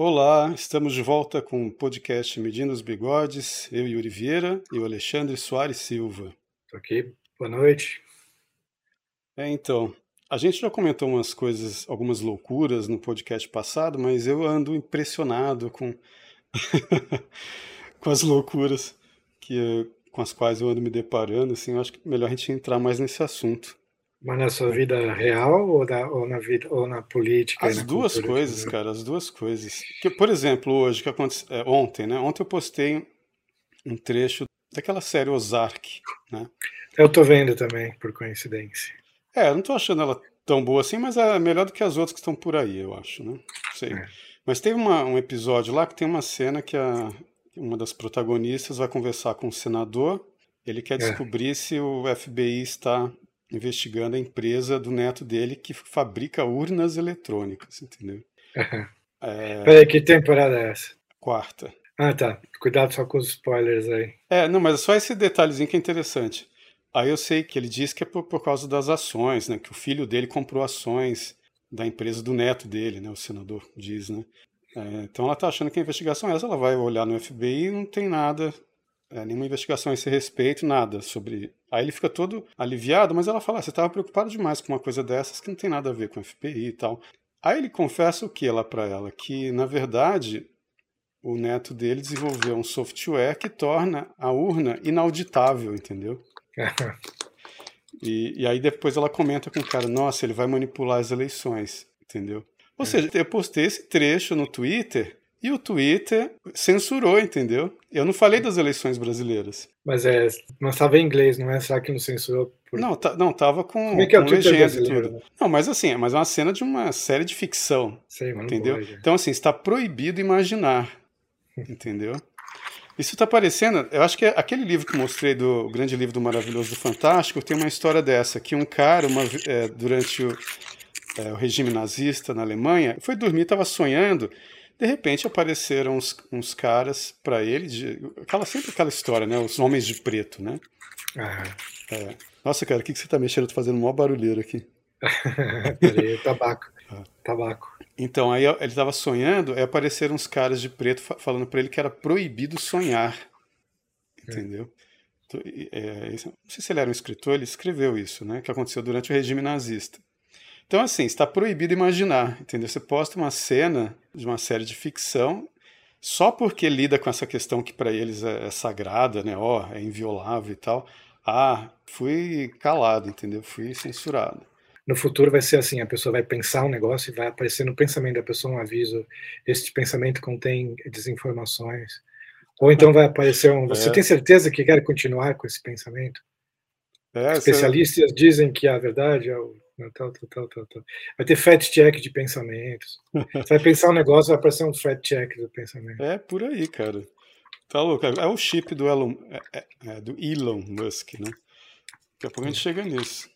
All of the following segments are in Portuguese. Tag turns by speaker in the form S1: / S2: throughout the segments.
S1: Olá, estamos de volta com o podcast Medindo os Bigodes, eu, Yuri Vieira, e o Alexandre Soares Silva.
S2: Estou aqui, boa noite.
S1: É, então, a gente já comentou umas coisas, algumas loucuras no podcast passado, mas eu ando impressionado com, com as loucuras que, com as quais eu ando me deparando, assim, eu acho que melhor a gente entrar mais nesse assunto.
S2: Mas na sua vida real ou, da, ou na vida ou na política?
S1: As
S2: na
S1: duas coisas, cara, as duas coisas. Que, por exemplo, hoje que aconteceu, é, ontem, né? Ontem eu postei um trecho daquela série Ozark, né?
S2: Eu tô vendo também, por coincidência.
S1: É, eu não tô achando ela tão boa assim, mas é melhor do que as outras que estão por aí, eu acho, né? Sei. É. Mas teve uma, um episódio lá que tem uma cena que a, uma das protagonistas vai conversar com o senador. Ele quer é. descobrir se o FBI está investigando a empresa do neto dele que fabrica urnas eletrônicas, entendeu?
S2: É... Peraí, que temporada é essa?
S1: Quarta.
S2: Ah, tá. Cuidado só com os spoilers aí.
S1: É, não, mas é só esse detalhezinho que é interessante. Aí eu sei que ele diz que é por, por causa das ações, né? Que o filho dele comprou ações da empresa do neto dele, né? O senador diz, né? É, então ela tá achando que a investigação é essa, ela vai olhar no FBI e não tem nada é, nenhuma investigação a esse respeito, nada sobre. Aí ele fica todo aliviado, mas ela fala: ah, você estava preocupado demais com uma coisa dessas que não tem nada a ver com o FPI e tal. Aí ele confessa o que lá para ela? Que, na verdade, o neto dele desenvolveu um software que torna a urna inauditável, entendeu? e, e aí depois ela comenta com o cara: nossa, ele vai manipular as eleições, entendeu? Ou é. seja, eu postei esse trecho no Twitter e o Twitter censurou, entendeu? Eu não falei das eleições brasileiras.
S2: Mas é, mas estava em inglês, não é? Será que não censurou?
S1: Por... Não, tá, não, tava com,
S2: Como é que é o
S1: com
S2: legenda e tudo.
S1: Né? Não, mas assim, é mas é uma cena de uma série de ficção.
S2: Sei, mas
S1: entendeu?
S2: Pode,
S1: então, assim, está proibido imaginar. entendeu? Isso está parecendo. Eu acho que é aquele livro que mostrei do grande livro do Maravilhoso do Fantástico tem uma história dessa, que um cara, uma, é, durante o, é, o regime nazista na Alemanha, foi dormir, estava sonhando de repente apareceram uns, uns caras para ele, de, aquela, sempre aquela história, né? Os homens de preto, né?
S2: Ah.
S1: É. Nossa, cara, o que, que você tá mexendo? Tô fazendo maior barulheiro aqui.
S2: Peraí, tabaco. Ah. Tabaco.
S1: Então, aí ele estava sonhando, aí apareceram uns caras de preto falando para ele que era proibido sonhar. Entendeu? É. É, não sei se ele era um escritor, ele escreveu isso, né? Que aconteceu durante o regime nazista. Então, assim, está proibido imaginar, entendeu? Você posta uma cena de uma série de ficção só porque lida com essa questão que para eles é, é, sagrada, né? Ó, oh, é inviolável e tal. Ah, fui calado, entendeu? Fui censurado.
S2: No futuro vai ser assim, a pessoa vai pensar um negócio e vai aparecer no pensamento da pessoa um aviso, este pensamento contém desinformações. Ou então vai aparecer um, você é. tem certeza que quer continuar com esse pensamento? É, Especialistas dizem que a verdade é o Tal, tal, tal, tal, Vai ter fact check de pensamentos. Você vai pensar um negócio, vai aparecer um fact check do pensamento.
S1: É por aí, cara. Tá louco. É o chip do Elon, é, é, é, do Elon Musk, né? Daqui a pouco a gente chega nisso.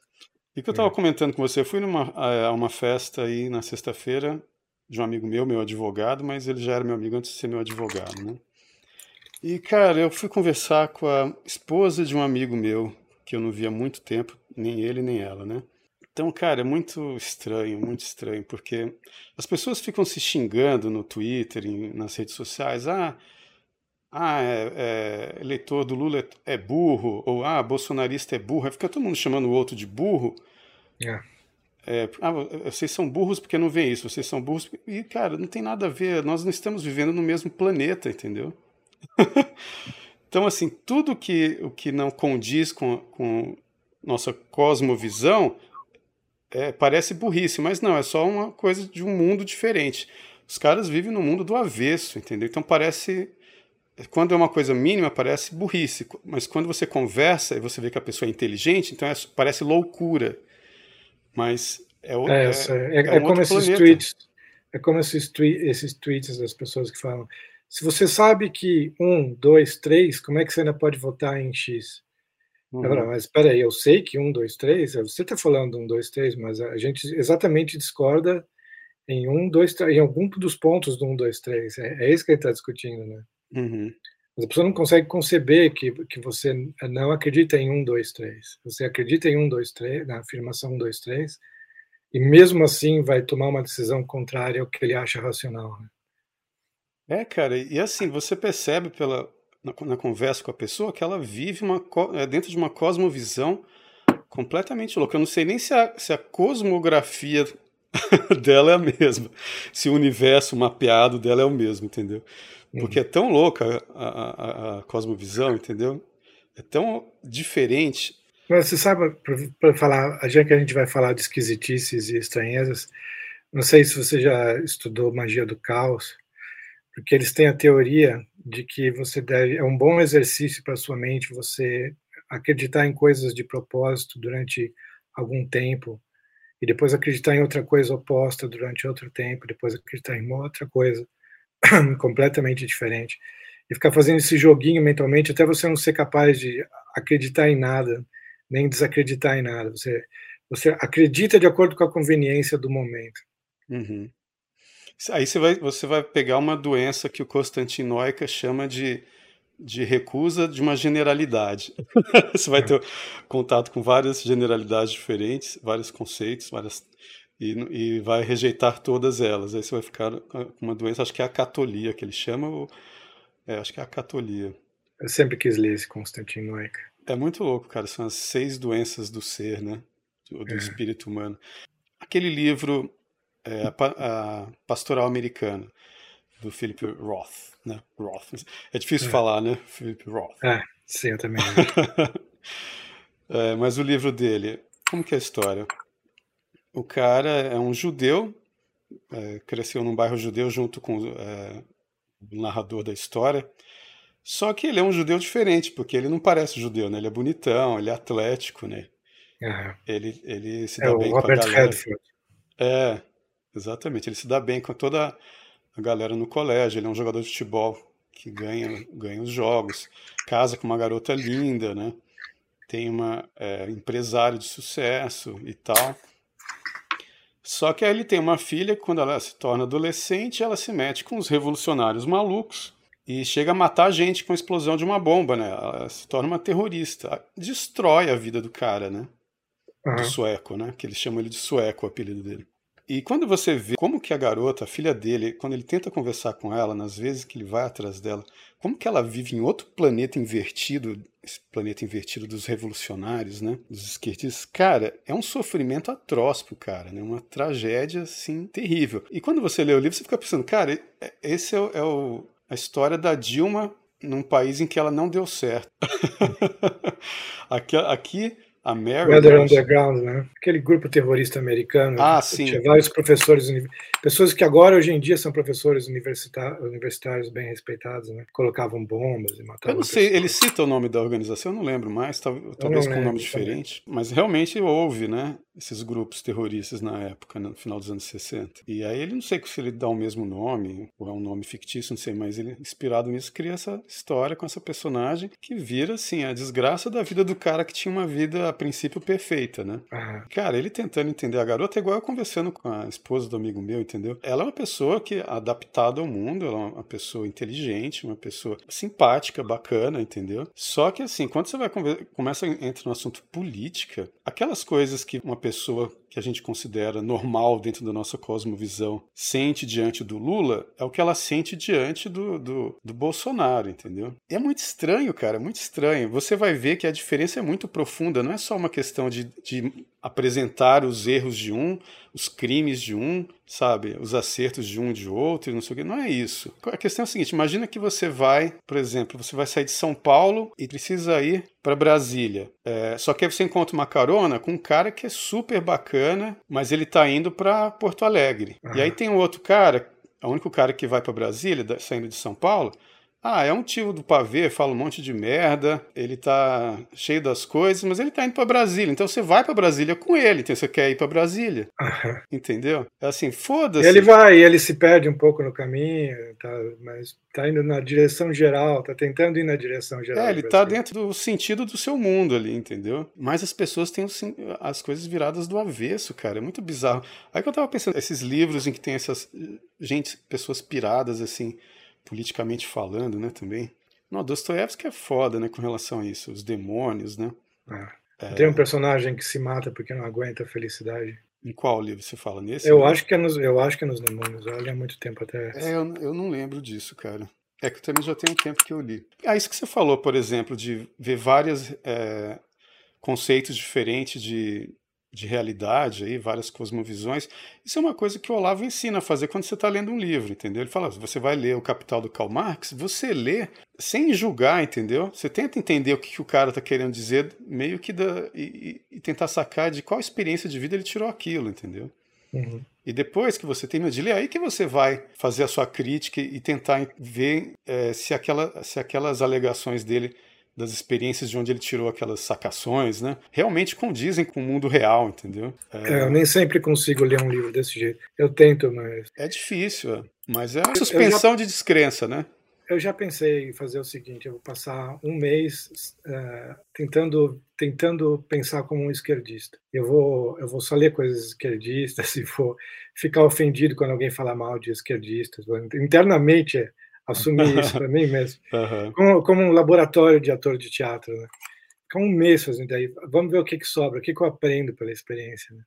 S1: E que eu estava é. comentando com você, eu fui numa a uma festa aí na sexta-feira de um amigo meu, meu advogado, mas ele já era meu amigo antes de ser meu advogado, né? E, cara, eu fui conversar com a esposa de um amigo meu, que eu não via há muito tempo, nem ele nem ela, né? Então, cara, é muito estranho, muito estranho, porque as pessoas ficam se xingando no Twitter, em, nas redes sociais. Ah, ah é, é, eleitor do Lula é, burro, ou ah, bolsonarista é burro. Aí fica todo mundo chamando o outro de burro.
S2: É.
S1: É, ah, vocês são burros porque não veem isso, vocês são burros. E, cara, não tem nada a ver, nós não estamos vivendo no mesmo planeta, entendeu? então, assim, tudo que, o que não condiz com, com nossa cosmovisão, é, parece burrice, mas não, é só uma coisa de um mundo diferente. Os caras vivem no mundo do avesso, entendeu? Então parece. Quando é uma coisa mínima, parece burrice, mas quando você conversa e você vê que a pessoa é inteligente, então é, parece loucura. Mas é, o,
S2: é, é, é, é um como esses tweets. É como esses, tweet, esses tweets das pessoas que falam: se você sabe que um, dois, três, como é que você ainda pode votar em X? Uhum. Não, mas espera aí, eu sei que um, dois, três, você está falando um, dois, três, mas a gente exatamente discorda em um, dois, em algum dos pontos do um, dois, três. É, é isso que ele está discutindo, né?
S1: Uhum.
S2: Mas a pessoa não consegue conceber que, que você não acredita em um, dois, três. Você acredita em um, dois, três, na afirmação um, dois, três, e mesmo assim vai tomar uma decisão contrária ao que ele acha racional. Né?
S1: É, cara, e assim, você percebe pela, na, na, conversa com a pessoa que ela vive uma, é, dentro de uma cosmovisão completamente louca. Eu não sei nem se a, se a cosmografia dela é a mesma, se o universo mapeado dela é o mesmo, entendeu? Porque é tão louca a, a, a, cosmovisão, entendeu? É tão diferente.
S2: Mas você sabe, para falar, já que a gente vai falar de esquisitices e estranhezas, não sei se você já estudou magia do caos, porque eles têm a teoria de que você deve, é um bom exercício para sua mente você acreditar em coisas de propósito durante algum tempo e depois acreditar em outra coisa oposta durante outro tempo, depois acreditar em outra coisa completamente diferente. E ficar fazendo esse joguinho mentalmente até você não ser capaz de acreditar em nada, nem desacreditar em nada. Você, você acredita de acordo com a conveniência do momento.
S1: Uhum. Aí você vai, você vai pegar uma doença que o Constantin Noica chama de, de recusa de uma generalidade. você vai ter contato com várias generalidades diferentes, vários conceitos, várias e, e, vai rejeitar todas elas. Aí você vai ficar com uma doença, acho que é a catolia que ele chama, ou, é, acho que é a catolia.
S2: Eu sempre quis ler esse Constantin Noica.
S1: É muito louco, cara. São as seis doenças do ser, né? Do, do é. espírito humano. Aquele livro é, a, a, Pastoral Americana, do Philip Roth, né? Roth. É difícil é. falar, né? Philip Roth.
S2: É, sim, eu também.
S1: é, mas o livro dele, como que é a história? O cara é um judeu, é, cresceu num bairro judeu junto com é, o narrador da história. Só que ele é um judeu diferente, porque ele não parece judeu, né? Ele é bonitão, ele é atlético, né?
S2: Uhum.
S1: Ele, ele se dá é, bem com a galera. Redford. É, Exatamente, ele se dá bem com toda a galera no colégio, ele é um jogador de futebol que ganha, ganha os jogos, casa com uma garota linda, né? Tem uma é, empresário de sucesso e tal. Só que aí ele tem uma filha que, quando ela se torna adolescente, ela se mete com os revolucionários malucos e chega a matar a gente com a explosão de uma bomba, né? Ela se torna uma terrorista. Destrói a vida do cara, né? Uhum. Do sueco, né? Que eles chamam ele de sueco, o apelido dele. E quando você vê como que a garota, a filha dele, quando ele tenta conversar com ela, nas vezes que ele vai atrás dela, como que ela vive em outro planeta invertido, esse planeta invertido dos revolucionários, né, dos esquerdistas, cara, é um sofrimento atroz pro cara, né, uma tragédia, assim, terrível. E quando você lê o livro, você fica pensando, cara, esse é, o, é o, a história da Dilma num país em que ela não deu certo. aqui, aqui
S2: Weather Underground, né? Aquele grupo terrorista americano.
S1: Ah, sim.
S2: Tinha vários professores, pessoas que agora, hoje em dia, são professores universitários bem respeitados, né? Colocavam bombas e matavam.
S1: Eu não sei, pessoas. ele cita o nome da organização, eu não lembro mais, talvez com um nome diferente, também. mas realmente houve, né? Esses grupos terroristas na época, no final dos anos 60. E aí ele não sei se ele dá o mesmo nome, ou é um nome fictício, não sei, mas ele, inspirado nisso, cria essa história com essa personagem que vira, assim, a desgraça da vida do cara que tinha uma vida a princípio perfeita, né? Cara, ele tentando entender a garota é igual eu conversando com a esposa do amigo meu, entendeu? Ela é uma pessoa que é adaptada ao mundo, ela é uma pessoa inteligente, uma pessoa simpática, bacana, entendeu? Só que assim, quando você vai começa a entrar no assunto política, aquelas coisas que uma pessoa que a gente considera normal dentro da nossa cosmovisão sente diante do Lula é o que ela sente diante do, do, do Bolsonaro, entendeu? É muito estranho, cara, é muito estranho. Você vai ver que a diferença é muito profunda, não é só uma questão de, de apresentar os erros de um, os crimes de um, sabe, os acertos de um e de outro, não sei o que. Não é isso. A questão é a seguinte: imagina que você vai, por exemplo, você vai sair de São Paulo e precisa ir para Brasília. É, só que aí você encontra uma carona com um cara que é super bacana, mas ele está indo para Porto Alegre. E aí tem um outro cara, o único cara que vai para Brasília, saindo de São Paulo, Ah, é um tio do pavê, fala um monte de merda, ele tá cheio das coisas, mas ele tá indo para Brasília. Então você vai para Brasília com ele, então você quer ir para Brasília. Uhum. Entendeu? É assim, foda-se.
S2: Ele vai, ele se perde um pouco no caminho, tá, mas tá indo na direção geral, tá tentando ir na direção geral.
S1: É, ele tá dentro do sentido do seu mundo ali, entendeu? Mas as pessoas têm as coisas viradas do avesso, cara. É muito bizarro. Aí que eu tava pensando, esses livros em que tem essas gente, pessoas piradas assim politicamente falando, né, também. Não, Dostoiévski é foda, né, com relação a isso, os demônios, né?
S2: É. É... Tem um personagem que se mata porque não aguenta a felicidade.
S1: Em qual livro você fala nesse?
S2: Eu acho que é nos, eu acho que é nos demônios. Eu li há muito tempo até.
S1: É, eu, eu não lembro disso, cara. É que também já tem um tempo que eu li. Ah, isso que você falou, por exemplo, de ver vários é, conceitos diferentes de, de realidade, aí, várias cosmovisões. Isso é uma coisa que o Olavo ensina a fazer quando você está lendo um livro, entendeu? Ele fala: você vai ler O Capital do Karl Marx, você lê sem julgar, entendeu? Você tenta entender o que, que o cara está querendo dizer, meio que da, e, e, tentar sacar de qual experiência de vida ele tirou aquilo, entendeu? Uhum. E depois que você termina de ler, aí que você vai fazer a sua crítica e tentar ver é, se, aquela, se aquelas alegações dele das experiências de onde ele tirou aquelas sacações, né? Realmente condizem com o mundo real, entendeu?
S2: É... É, eu nem sempre consigo ler um livro desse jeito. Eu tento, mas.
S1: É difícil, é. mas é a suspensão já... de descrença, né?
S2: Eu já pensei em fazer o seguinte: eu vou passar um mês uh, tentando tentando pensar como um esquerdista. Eu vou eu vou só ler coisas esquerdistas e vou ficar ofendido quando alguém falar mal de esquerdistas. Internamente assumir isso para mim mesmo, uhum. como, como, um laboratório de ator de teatro. Né? Ficar um mês fazendo aí, vamos ver o que, que sobra, o que, que eu aprendo pela experiência. Né?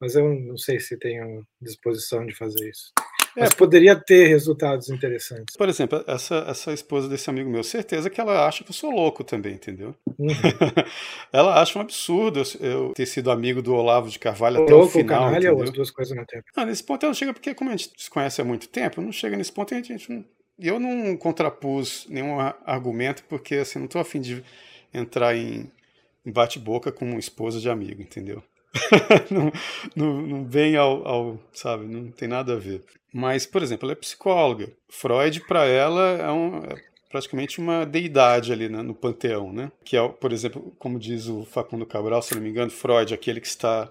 S2: Mas eu não sei se tenho disposição de fazer isso. É, Mas poderia ter resultados interessantes.
S1: Por exemplo, essa, essa esposa desse amigo meu, certeza que ela acha que eu sou louco também, entendeu? Uhum. ela acha um absurdo eu ter sido amigo do Olavo de Carvalho o até louco, o final. Canalha,
S2: entendeu? as duas coisas no tempo.
S1: Ah, nesse ponto ela não chega, porque como a gente se conhece há muito tempo, não chega nesse ponto e a gente não, eu não contrapus nenhum argumento, porque assim, não estou afim de entrar em, em bate-boca com uma esposa de amigo, entendeu? não, não, não, vem ao, ao, sabe, não tem nada a ver. Mas, por exemplo, ela é psicóloga. Freud, para ela, é, um, é, praticamente uma deidade ali né, no panteão, né? Que é, por exemplo, como diz o Facundo Cabral, se não me engano, Freud, aquele que está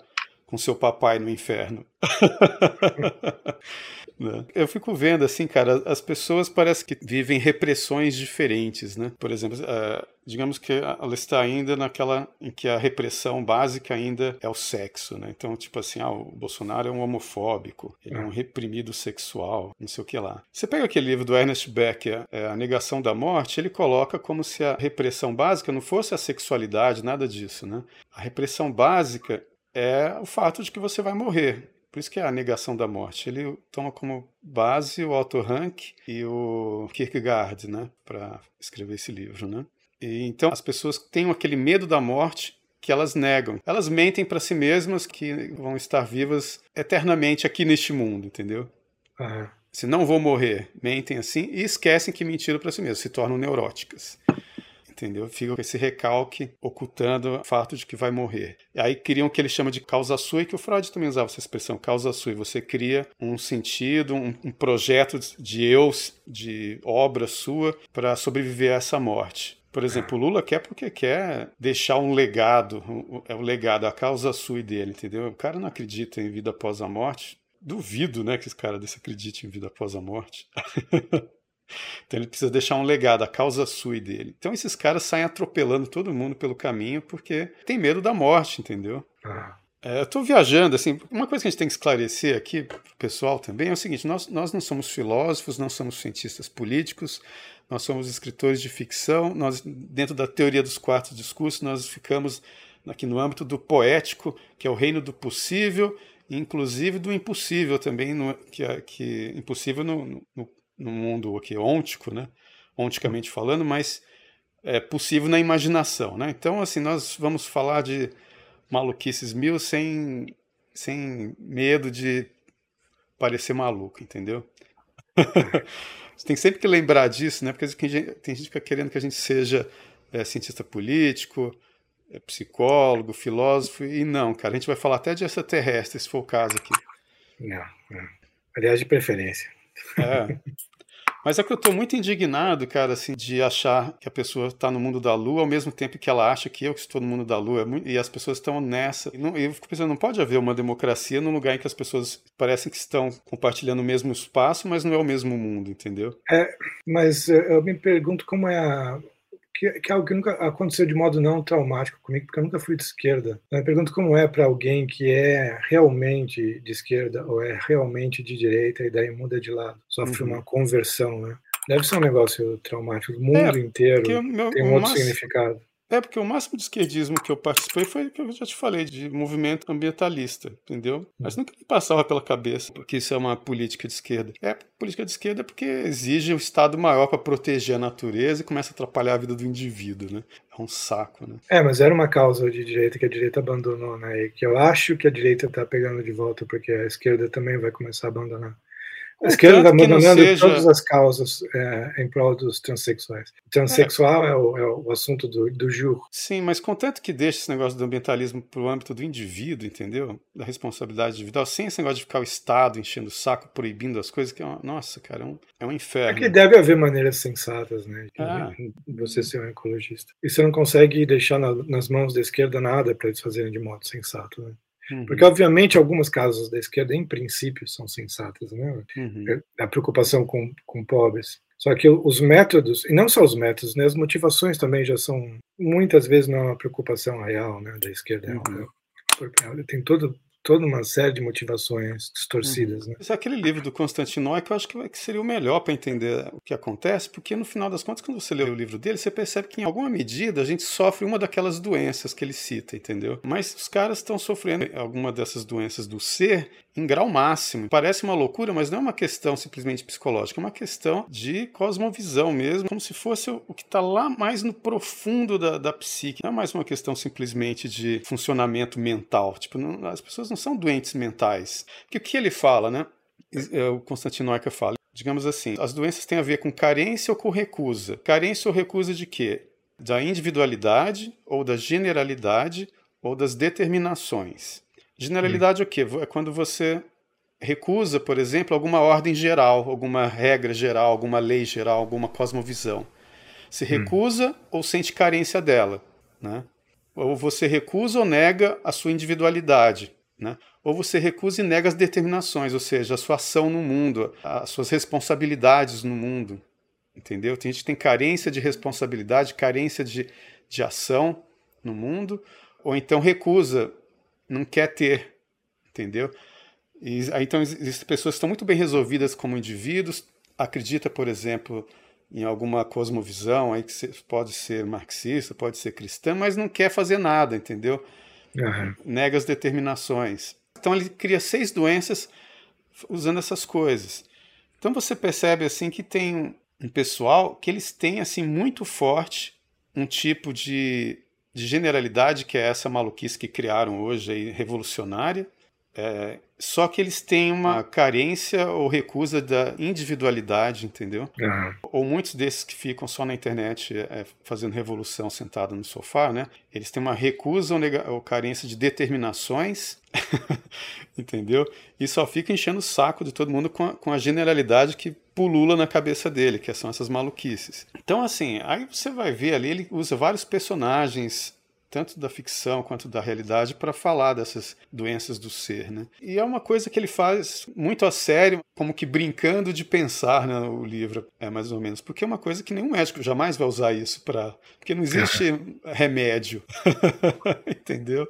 S1: com seu papai no inferno. Né? Eu fico vendo, assim, cara, as pessoas parecem que vivem repressões diferentes, né? Por exemplo, uh, digamos que ela está ainda naquela em que a repressão básica ainda é o sexo, né? Então, tipo assim, ah, o Bolsonaro é um homofóbico, ele é um reprimido sexual, não sei o que lá. Você pega aquele livro do Ernest Becker, é, A Negação da Morte, ele coloca como se a repressão básica não fosse a sexualidade, nada disso, né? A repressão básica é o fato de que você vai morrer. Por isso que é a negação da morte. Ele toma como base o Otto Rank e o Kierkegaard, né, para escrever esse livro, né? E, então as pessoas têm aquele medo da morte que elas negam. Elas mentem para si mesmas que vão estar vivas eternamente aqui neste mundo, entendeu? Uhum. Se não vou morrer, mentem assim e esquecem que mentiram para si mesmas, se tornam neuróticas entendeu? Fica com esse recalque ocultando o fato de que vai morrer. E aí criam o que ele chama de causa sui, que o Freud também usava essa expressão, causa sui. Você cria um sentido, um, um projeto de eu, de obra sua para sobreviver a essa morte. Por exemplo, o Lula quer porque quer deixar um legado, é o legado, a causa sui dele, entendeu? O cara não acredita em vida após a morte. Duvido, né, que esse cara desse acredite em vida após a morte. Então ele precisa deixar um legado, a causa sui dele. Então esses caras saem atropelando todo mundo pelo caminho porque tem medo da morte, entendeu? Ah. É, eu estou viajando, assim, uma coisa que a gente tem que esclarecer aqui pro pessoal também é o seguinte, nós, nós não somos filósofos, não somos cientistas políticos, nós somos escritores de ficção, nós, dentro da teoria dos quatro discursos, nós ficamos aqui no âmbito do poético, que é o reino do possível, inclusive do impossível também, no, que, é, que impossível no, no, no mundo aqui ôntico, né? onticamente falando, mas é possível na imaginação. Né? Então, assim, nós vamos falar de maluquices mil sem, sem medo de parecer maluco, entendeu? Você tem sempre que lembrar disso, né? Porque tem gente que fica querendo que a gente seja é, cientista político, é, psicólogo, filósofo, e não, cara, a gente vai falar até de extraterrestre, se for o caso aqui.
S2: Não, não. aliás, de preferência.
S1: É. Mas é que eu tô muito indignado, cara, assim, de achar que a pessoa tá no mundo da lua ao mesmo tempo que ela acha que eu que estou no mundo da lua. É e as pessoas estão nessa. E não, eu fico pensando, não pode haver uma democracia num lugar em que as pessoas parecem que estão compartilhando o mesmo espaço, mas não é o mesmo mundo, entendeu?
S2: É, mas eu me pergunto como é a, que, que, é algo que nunca aconteceu de modo não traumático comigo, porque eu nunca fui de esquerda. Eu me pergunto como é para alguém que é realmente de esquerda ou é realmente de direita e daí muda de lado, sofre uhum. uma conversão, né? Deve ser um negócio traumático. O mundo é, inteiro meu, tem um outro significado.
S1: É, porque o máximo de esquerdismo que eu participei foi o que eu já te falei, de movimento ambientalista, entendeu? Mas nunca me passava pela cabeça que isso é uma política de esquerda. É política de esquerda porque exige um Estado maior para proteger a natureza e começa a atrapalhar a vida do indivíduo, né? É um saco, né?
S2: É, mas era uma causa de direita que a direita abandonou, né? E que eu acho que a direita está pegando de volta porque a esquerda também vai começar a abandonar. A esquerda está abandonando seja... todas as causas é, em prol dos transexuais. O transexual é, é, o, é o, assunto do, do.
S1: Sim, mas contanto que deixe esse negócio do ambientalismo para o âmbito do indivíduo, entendeu? Da responsabilidade individual, sem esse negócio de ficar o Estado enchendo o saco, proibindo as coisas, que é uma, nossa, cara, é um, é um inferno.
S2: É que deve haver maneiras sensatas, né? Ah. Você ser um ecologista. E você não consegue deixar na, nas mãos da esquerda nada para eles fazerem de modo sensato, né? Uhum. Porque, obviamente, algumas causas da esquerda, em princípio, são sensatas, né? Uhum. É, a preocupação com, com pobres. Só que os métodos, e não só os métodos, né, as motivações também já são, muitas vezes, não é uma preocupação real né, da esquerda. Uhum. Tem todo, toda uma série de motivações distorcidas. Uhum. Né?
S1: Esse é aquele livro do Constantinoy que eu acho que seria o melhor para entender o que acontece, porque no final das contas, quando você lê o livro dele, você percebe que em alguma medida a gente sofre uma daquelas doenças que ele cita, entendeu? Mas os caras estão sofrendo alguma dessas doenças do ser em grau máximo. Parece uma loucura, mas não é uma questão simplesmente psicológica, é uma questão de cosmovisão mesmo, como se fosse o que está lá mais no profundo da, da psique. Não é mais uma questão simplesmente de funcionamento mental. Tipo, não, as pessoas não são doentes mentais. Porque o que ele fala, né? É o Constantino Noica fala. Digamos assim, as doenças têm a ver com carência ou com recusa. Carência ou recusa de quê? Da individualidade ou da generalidade ou das determinações. Generalidade hum. é o quê? É quando você recusa, por exemplo, alguma ordem geral, alguma regra geral, alguma lei geral, alguma cosmovisão. Se hum. recusa hum. ou sente carência dela, né? Ou você recusa ou nega a sua individualidade, né? Ou você recusa e nega as determinações, ou seja, a sua ação no mundo, as suas responsabilidades no mundo, entendeu? Tem gente que tem carência de responsabilidade, carência de, de ação no mundo, ou então recusa não quer ter, entendeu? E, então existem pessoas que estão muito bem resolvidas como indivíduos, acredita, por exemplo, em alguma cosmovisão aí que pode ser marxista, pode ser cristã, mas não quer fazer nada, entendeu? Uhum. Nega as determinações. Então ele cria seis doenças usando essas coisas. Então você percebe assim que tem um pessoal que eles têm assim muito forte um tipo de de generalidade, que é essa maluquice que criaram hoje, aí, revolucionária. É, só que eles têm uma carência ou recusa da individualidade, entendeu? Uhum. Ou muitos desses que ficam só na internet é, fazendo revolução sentado no sofá, né? Eles têm uma recusa ou, ou carência de determinações, entendeu? E só fica enchendo o saco de todo mundo com a, com a generalidade que pulula na cabeça dele, que são essas maluquices. Então, assim, aí você vai ver ali, ele usa vários personagens tanto da ficção quanto da realidade, para falar dessas doenças do ser. Né? E é uma coisa que ele faz muito a sério, como que brincando de pensar né, o livro, é mais ou menos, porque é uma coisa que nenhum médico jamais vai usar isso para. Porque não existe remédio, entendeu?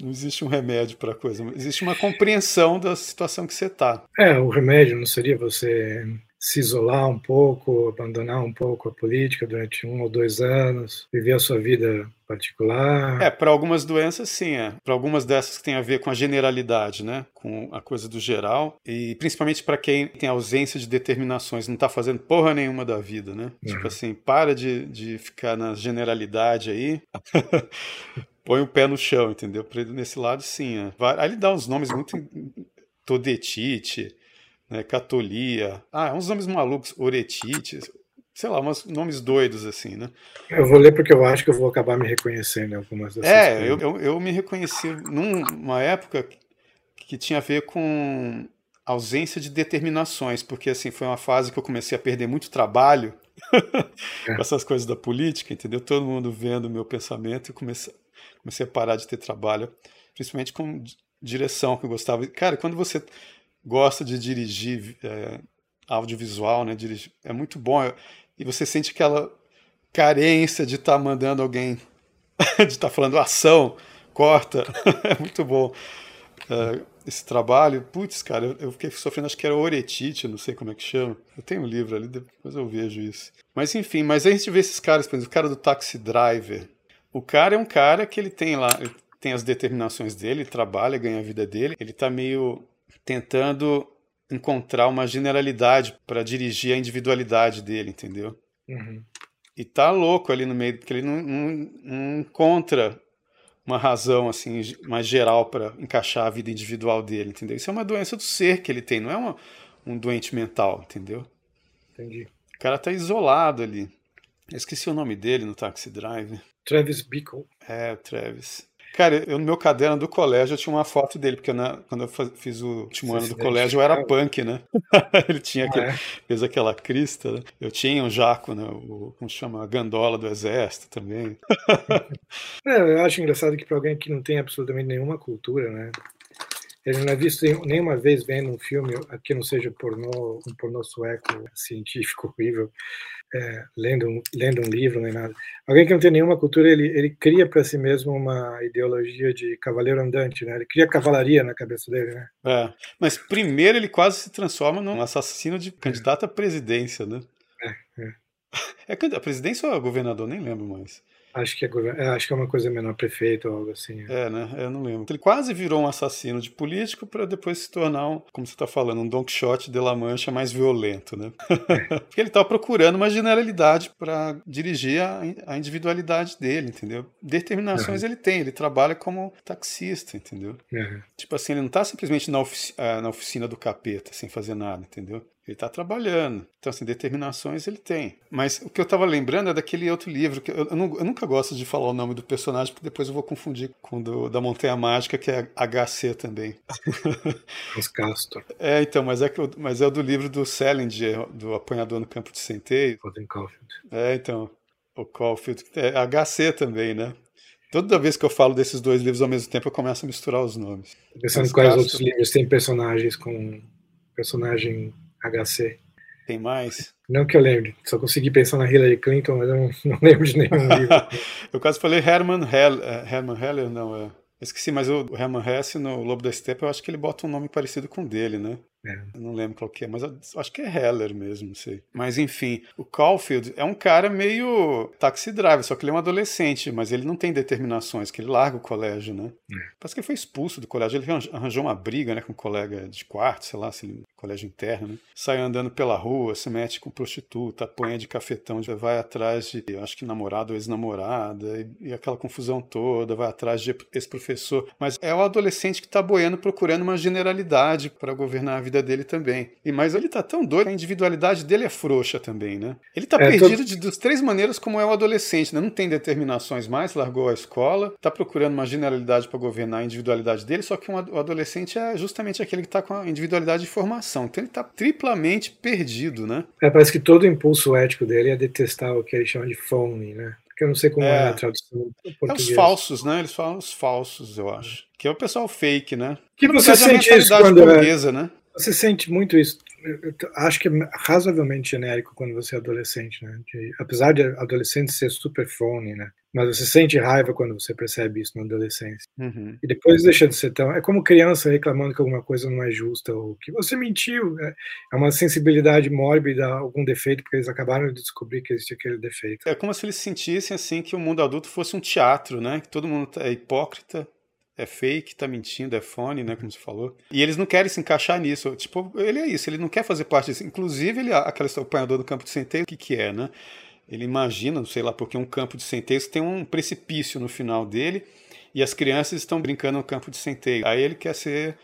S1: Não existe um remédio para a coisa, existe uma compreensão da situação que você está.
S2: É, o remédio não seria você se isolar um pouco, abandonar um pouco a política durante um ou dois anos, viver a sua vida particular.
S1: É, para algumas doenças, sim. É. Para algumas dessas que tem a ver com a generalidade, né? com a coisa do geral, e principalmente para quem tem ausência de determinações, não está fazendo porra nenhuma da vida. Né? Uhum. Tipo assim, para de, de ficar na generalidade aí. põe o pé no chão, entendeu? Nesse lado, sim. É. Aí ele dá uns nomes muito. Todetite, né, Catolia. Ah, uns nomes malucos, Oretite, sei lá, uns nomes doidos assim, né?
S2: Eu vou ler porque eu acho que eu vou acabar me reconhecendo em algumas dessas
S1: É, eu, eu, eu, me reconheci numa época que tinha a ver com ausência de determinações, porque assim foi uma fase que eu comecei a perder muito trabalho é. com essas coisas da política, entendeu? Todo mundo vendo o meu pensamento e comecei, comecei a parar de ter trabalho, principalmente com direção que eu gostava. Cara, quando você gosta de dirigir é, audiovisual, né, dirigir, é muito bom e você sente aquela carência de estar tá mandando alguém, de estar tá falando ação, corta, é muito bom. É, esse trabalho, putz, cara, eu, fiquei sofrendo, acho que era oretite, não sei como é que chama. Eu tenho um livro ali, depois eu vejo isso. Mas enfim, mas aí a gente vê esses caras, por exemplo, o cara do Taxi Driver. O cara é um cara que ele tem lá, ele tem as determinações dele, trabalha, ganha a vida dele. Ele tá meio tentando encontrar uma generalidade para dirigir a individualidade dele, entendeu?
S2: Uhum.
S1: E tá louco ali no meio, porque ele não, não, não encontra uma razão assim mais geral para encaixar a vida individual dele, entendeu? Isso é uma doença do ser que ele tem, não é uma, um doente mental, entendeu?
S2: Entendi.
S1: O cara tá isolado ali. Eu esqueci o nome dele no Taxi Drive.
S2: Travis Bickle.
S1: É, Travis. Cara, eu no meu caderno do colégio eu tinha uma foto dele, porque na, quando eu fiz o último Você ano do colégio eu era punk, né? Ele tinha ah, aquele, é? fez aquela crista, né? Eu tinha um jaco, né? O, como chama? A gandola do exército também.
S2: é, eu acho engraçado que para alguém que não tem absolutamente nenhuma cultura, né? Ele não é visto nenhuma vez vendo um filme que não seja pornô, um pornô sueco científico horrível, é, lendo, um, lendo um livro nem nada. Alguém que não tem nenhuma cultura, ele, ele cria para si mesmo uma ideologia de cavaleiro andante, né? Ele cria cavalaria na cabeça dele, né?
S1: É, mas primeiro ele quase se transforma num assassino de candidato à presidência, né?
S2: É, é.
S1: É a presidência ou é governador? Nem lembro mais.
S2: Acho que é, é, acho que é uma coisa menor prefeito ou algo assim.
S1: É. é, né? Eu não lembro. Ele quase virou um assassino de político para depois se tornar, um, como você está falando, um Don Quixote de La Mancha mais violento, né? É. Porque ele estava procurando uma generalidade para dirigir a, a, individualidade dele, entendeu? Determinações uhum. ele tem, ele trabalha como taxista, entendeu?
S2: Uhum.
S1: Tipo assim, ele não está simplesmente na, ofici ah, na oficina do capeta, sem fazer nada, entendeu? Ele está trabalhando. Então, assim, determinações ele tem. Mas o que eu estava lembrando é daquele outro livro, que eu, eu, eu, nunca gosto de falar o nome do personagem, porque depois eu vou confundir com o do, da Montanha Mágica, que é HC também.
S2: Os Castor.
S1: É, então, mas é, mas é o do livro do Salinger, do Apanhador no Campo de Centeio. É, então. O Caulfield. É HC também, né? Toda vez que eu falo desses dois livros ao mesmo tempo, eu começo a misturar os nomes.
S2: Pensando em quais outros livros tem personagens com personagem HC.
S1: Tem mais?
S2: Não que eu lembre, só consegui pensar na Hillary Clinton, mas eu não, não lembro de nenhum livro.
S1: eu quase falei Herman, Hell, é, Herman Heller, não, é. Esqueci, mas o Herman Hesse no Lobo da Steppe, eu acho que ele bota um nome parecido com o dele, né?
S2: É.
S1: Eu não lembro qual que é, mas acho que é Heller mesmo, não sei. Mas enfim, o Caulfield é um cara meio taxi driver, só que ele é um adolescente, mas ele não tem determinações, que ele larga o colégio, né? É. Parece que ele foi expulso do colégio, ele arranjou uma briga, né, com um colega de quarto, sei lá, se ele, colégio interno, né? Sai andando pela rua, se mete com prostituta, apanha de cafetão, vai atrás de, acho que namorado ou ex-namorada, e, e, aquela confusão toda, vai atrás de ex-professor. Mas é o adolescente que está boiando procurando uma generalidade para governar a vida dele também. E mas ele tá tão doido, a individualidade dele é frouxa também, né? Ele tá é, perdido tô... de, das três maneiras como é o adolescente, né? Não tem determinações mais, largou a escola, tá procurando uma generalidade para governar a individualidade dele, só que um, o adolescente é justamente aquele que tá com a individualidade de formação. Então ele tá triplamente perdido, né?
S2: É, parece que todo o impulso ético dele é detestar o que ele chama de phone, né? que eu não sei como é, é a tradução
S1: É os falsos, né? Eles falam os falsos, eu acho. Que é o pessoal fake, né?
S2: Que, que você sente isso quando é, né? Você sente muito isso. Acho que é razoavelmente genérico quando você é adolescente, né? De, apesar de adolescente ser super fone, né? Mas você sente raiva quando você percebe isso na adolescência.
S1: Uhum.
S2: E depois deixa de ser tão. É como criança reclamando que alguma coisa não é justa ou que você mentiu. É, é uma sensibilidade mórbida, algum defeito, porque eles acabaram de descobrir que existe aquele defeito.
S1: É como se eles sentissem assim que o mundo adulto fosse um teatro, né? Que todo mundo é hipócrita, é fake, tá mentindo, é fone, né, como você falou. E eles não querem se encaixar nisso. Tipo, ele é isso, ele não quer fazer parte disso. Inclusive, ele, aquele apanhador do campo de centeio, o que que é, né? Ele imagina, sei lá, porque um campo de centeio tem um precipício no final dele e as crianças estão brincando no campo de centeio. Aí ele quer ser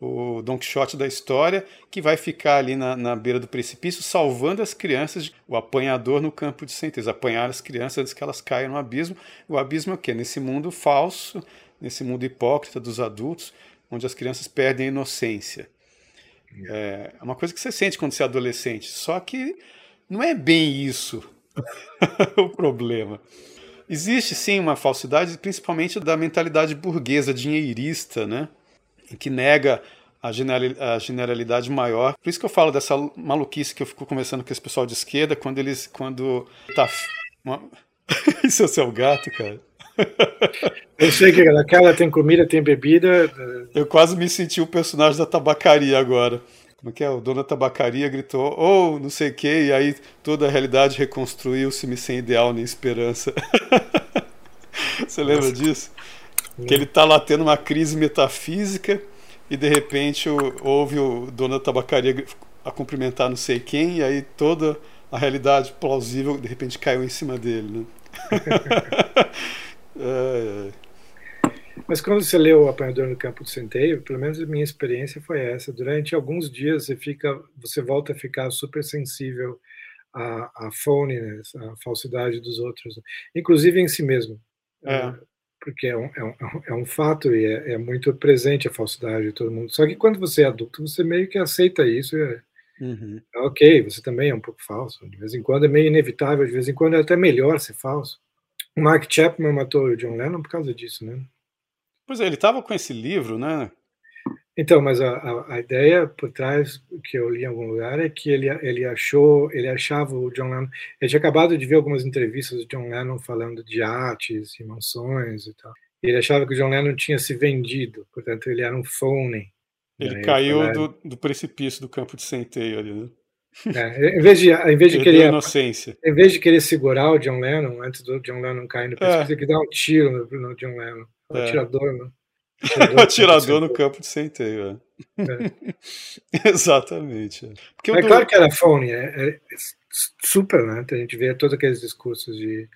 S1: o Don Quixote da história, que vai ficar ali na, na beira do precipício, salvando as crianças, o apanhador no campo de centeio, apanhar as crianças antes que elas caiam no abismo. O abismo é o quê? Nesse mundo falso, nesse mundo hipócrita dos adultos, onde as crianças perdem a inocência. É uma coisa que você sente quando você é adolescente. Só que não é bem isso o problema. Existe sim uma falsidade, principalmente da mentalidade burguesa, dinheirista, né? Que nega a, generalidade maior. Por isso que eu falo dessa maluquice que eu fico conversando com esse pessoal de esquerda quando eles. quando tá. Uma... isso é o seu gato, cara.
S2: Eu sei que naquela tem comida, tem bebida.
S1: Eu quase me senti o personagem da tabacaria agora. Como é que é? O dono da tabacaria gritou, ou oh, não sei o que, e aí toda a realidade reconstruiu-se-me sem ideal nem esperança. Você lembra Nossa. disso? Que ele tá lá tendo uma crise metafísica e de repente ouve o dono da tabacaria a cumprimentar não sei quem, e aí toda a realidade plausível de repente caiu em cima dele. Né?
S2: ai, ai. Mas quando você lê o Apanhador no Campo de Centeio, pelo menos a minha experiência foi essa. Durante alguns dias você fica, você volta a ficar super sensível à, à phoniness, à falsidade dos outros, inclusive em si mesmo. É. é porque é um, é um, é um fato e é, é, muito presente a falsidade de todo mundo. Só que quando você é adulto, você meio que aceita isso. É, uhum. É ok, você também é um pouco falso. De vez em quando é meio inevitável, de vez em quando é até melhor ser falso. O Mark Chapman matou o John Lennon por causa disso, né?
S1: Pois é, ele estava com esse livro, né?
S2: Então, mas a, a, ideia por trás que eu li em algum lugar é que ele, ele achou, ele achava o John Lennon, ele tinha acabado de ver algumas entrevistas do John Lennon falando de artes e mansões e tal. Ele achava que o John Lennon tinha se vendido, portanto ele era um phone.
S1: Ele caiu do, do precipício do campo de centeio ali, né?
S2: É, em vez de, em vez de querer, inocência. em vez de querer segurar o John Lennon antes do John Lennon cair no precipício, é. que dar um tiro no, no John Lennon. O é. atirador, né?
S1: O atirador no campo de centeio. É. É. Exatamente.
S2: Porque é claro que era phone, é, é, super, né? A gente vê todos aqueles discursos de,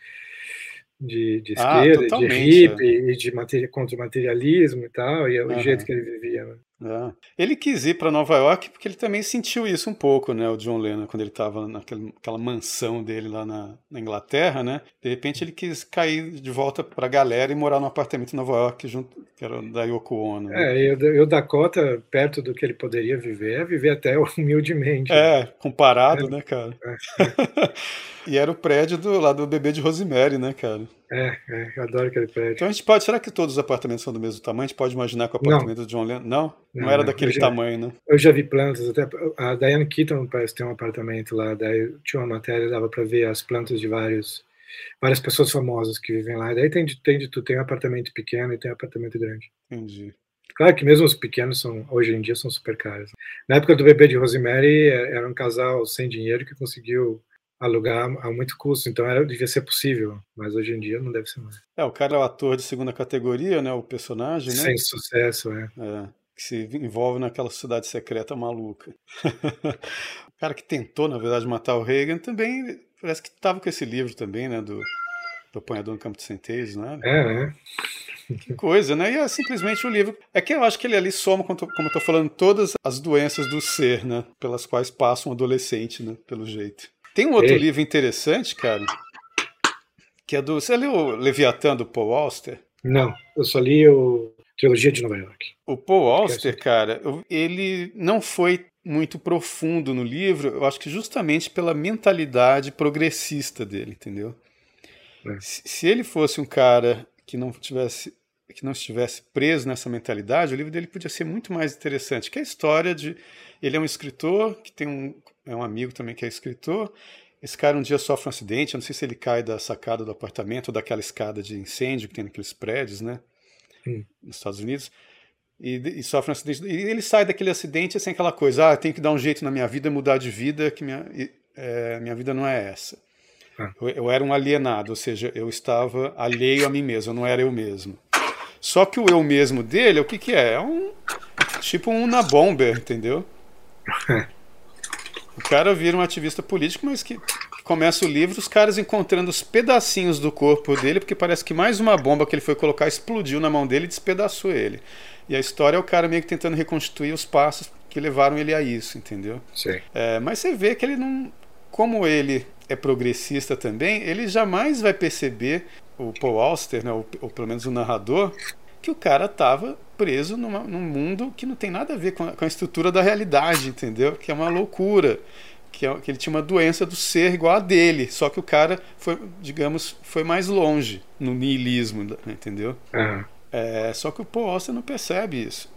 S2: de, de ah, esquerda, ah, de hippie, e de contra o materialismo e tal, e é o jeito que ele vivia. Né?
S1: É. Ele quis ir para Nova York porque ele também sentiu isso um pouco, né? O John Lennon, quando ele estava naquela mansão dele lá na, na, Inglaterra, né? De repente ele quis cair de volta para a galera e morar num apartamento em Nova York, junto, que era da Yoko Ono.
S2: Né? É, e o Dakota, perto do que ele poderia viver, é viver até humildemente.
S1: É, comparado, é. né, cara? É, é. e era o prédio do, lá do bebê de Rosemary, né, cara?
S2: É, é, eu adoro aquele prédio.
S1: Então a gente pode. Será que todos os apartamentos são do mesmo tamanho? A gente pode imaginar que o apartamento não. do John Lennon. Não? Não, não era não. daquele já, tamanho, né?
S2: Eu já vi plantas, até a Diane Keaton parece ter um apartamento lá, daí tinha uma matéria, dava para ver as plantas de vários, várias pessoas famosas que vivem lá. Daí tem de, tem de tudo, tem um apartamento pequeno e tem um apartamento grande.
S1: Entendi.
S2: Claro que mesmo os pequenos são, hoje em dia são super caros. Na época do bebê de Rosemary, é, era um casal sem dinheiro que conseguiu alugar a muito custo, então era, devia ser possível, mas hoje em dia não deve ser mais.
S1: É, o cara é o ator de segunda categoria, né, o personagem, né?
S2: Sem sucesso, é.
S1: é que se envolve naquela sociedade secreta maluca. o cara que tentou, na verdade, matar o Reagan também, parece que estava com esse livro também, né, do, do Apanhador no Campo de Centeios, né?
S2: É, né?
S1: Que coisa, né? E é simplesmente o livro. É que eu acho que ele ali soma, como eu estou falando, todas as doenças do ser, né? Pelas quais passa um adolescente, né? Pelo jeito. Tem um outro Ei. livro interessante, cara, que é do. Você leu Leviatã do Paul Auster?
S2: Não, eu só li o Trilogia de Nova York.
S1: O Paul Auster, cara, ele não foi muito profundo no livro, eu acho que justamente pela mentalidade progressista dele, entendeu? É. Se ele fosse um cara que não tivesse que não estivesse preso nessa mentalidade, o livro dele podia ser muito mais interessante. Que é a história de ele é um escritor que tem um é um amigo também que é escritor. Esse cara um dia sofre um acidente, eu não sei se ele cai da sacada do apartamento ou daquela escada de incêndio que tem naqueles prédios, né? Hum. Nos Estados Unidos. E, e, sofre um acidente. E ele sai daquele acidente assim, aquela coisa: ah, tem que dar um jeito na minha vida, mudar de vida, que minha, é, minha vida não é essa. Ah. Eu, eu, era um alienado, ou seja, eu estava alheio a mim mesmo, eu não era eu mesmo. Só que o eu mesmo dele, o que, que é? É um tipo um na bomber, entendeu? O cara vira um ativista político, mas que começa o livro, os caras encontrando os pedacinhos do corpo dele, porque parece que mais uma bomba que ele foi colocar explodiu na mão dele e despedaçou ele. E a história é o cara meio que tentando reconstituir os passos que levaram ele a isso, entendeu?
S2: Sim.
S1: É, mas você vê que ele não. Como ele é progressista também, ele jamais vai perceber, o Paul Auster, né, ou, ou pelo menos o narrador, que o cara estava preso numa, num mundo que não tem nada a ver com a, com a estrutura da realidade, entendeu? Que é uma loucura. Que, é, que, ele tinha uma doença do ser igual a dele, só que o cara foi, digamos, foi mais longe no niilismo, entendeu? Uhum. É, só que o Paul Auster não percebe isso.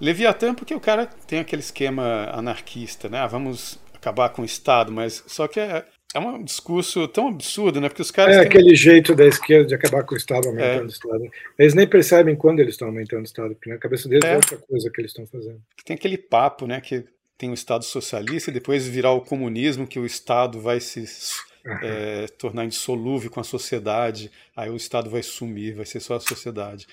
S1: Leviatã porque o cara tem aquele esquema anarquista, né? Ah, vamos acabar com o Estado, mas só que é, é um discurso tão absurdo, né? Porque os caras.
S2: É têm... aquele jeito da esquerda de acabar com o Estado aumentando é. o Estado. Eles nem percebem quando eles estão aumentando o Estado, porque na cabeça deles é, é outra coisa que eles estão fazendo.
S1: Tem aquele papo, né? Que tem o Estado socialista e depois virar o comunismo, que o Estado vai se é, tornar insolúvel com a sociedade, aí o Estado vai sumir, vai ser só a sociedade.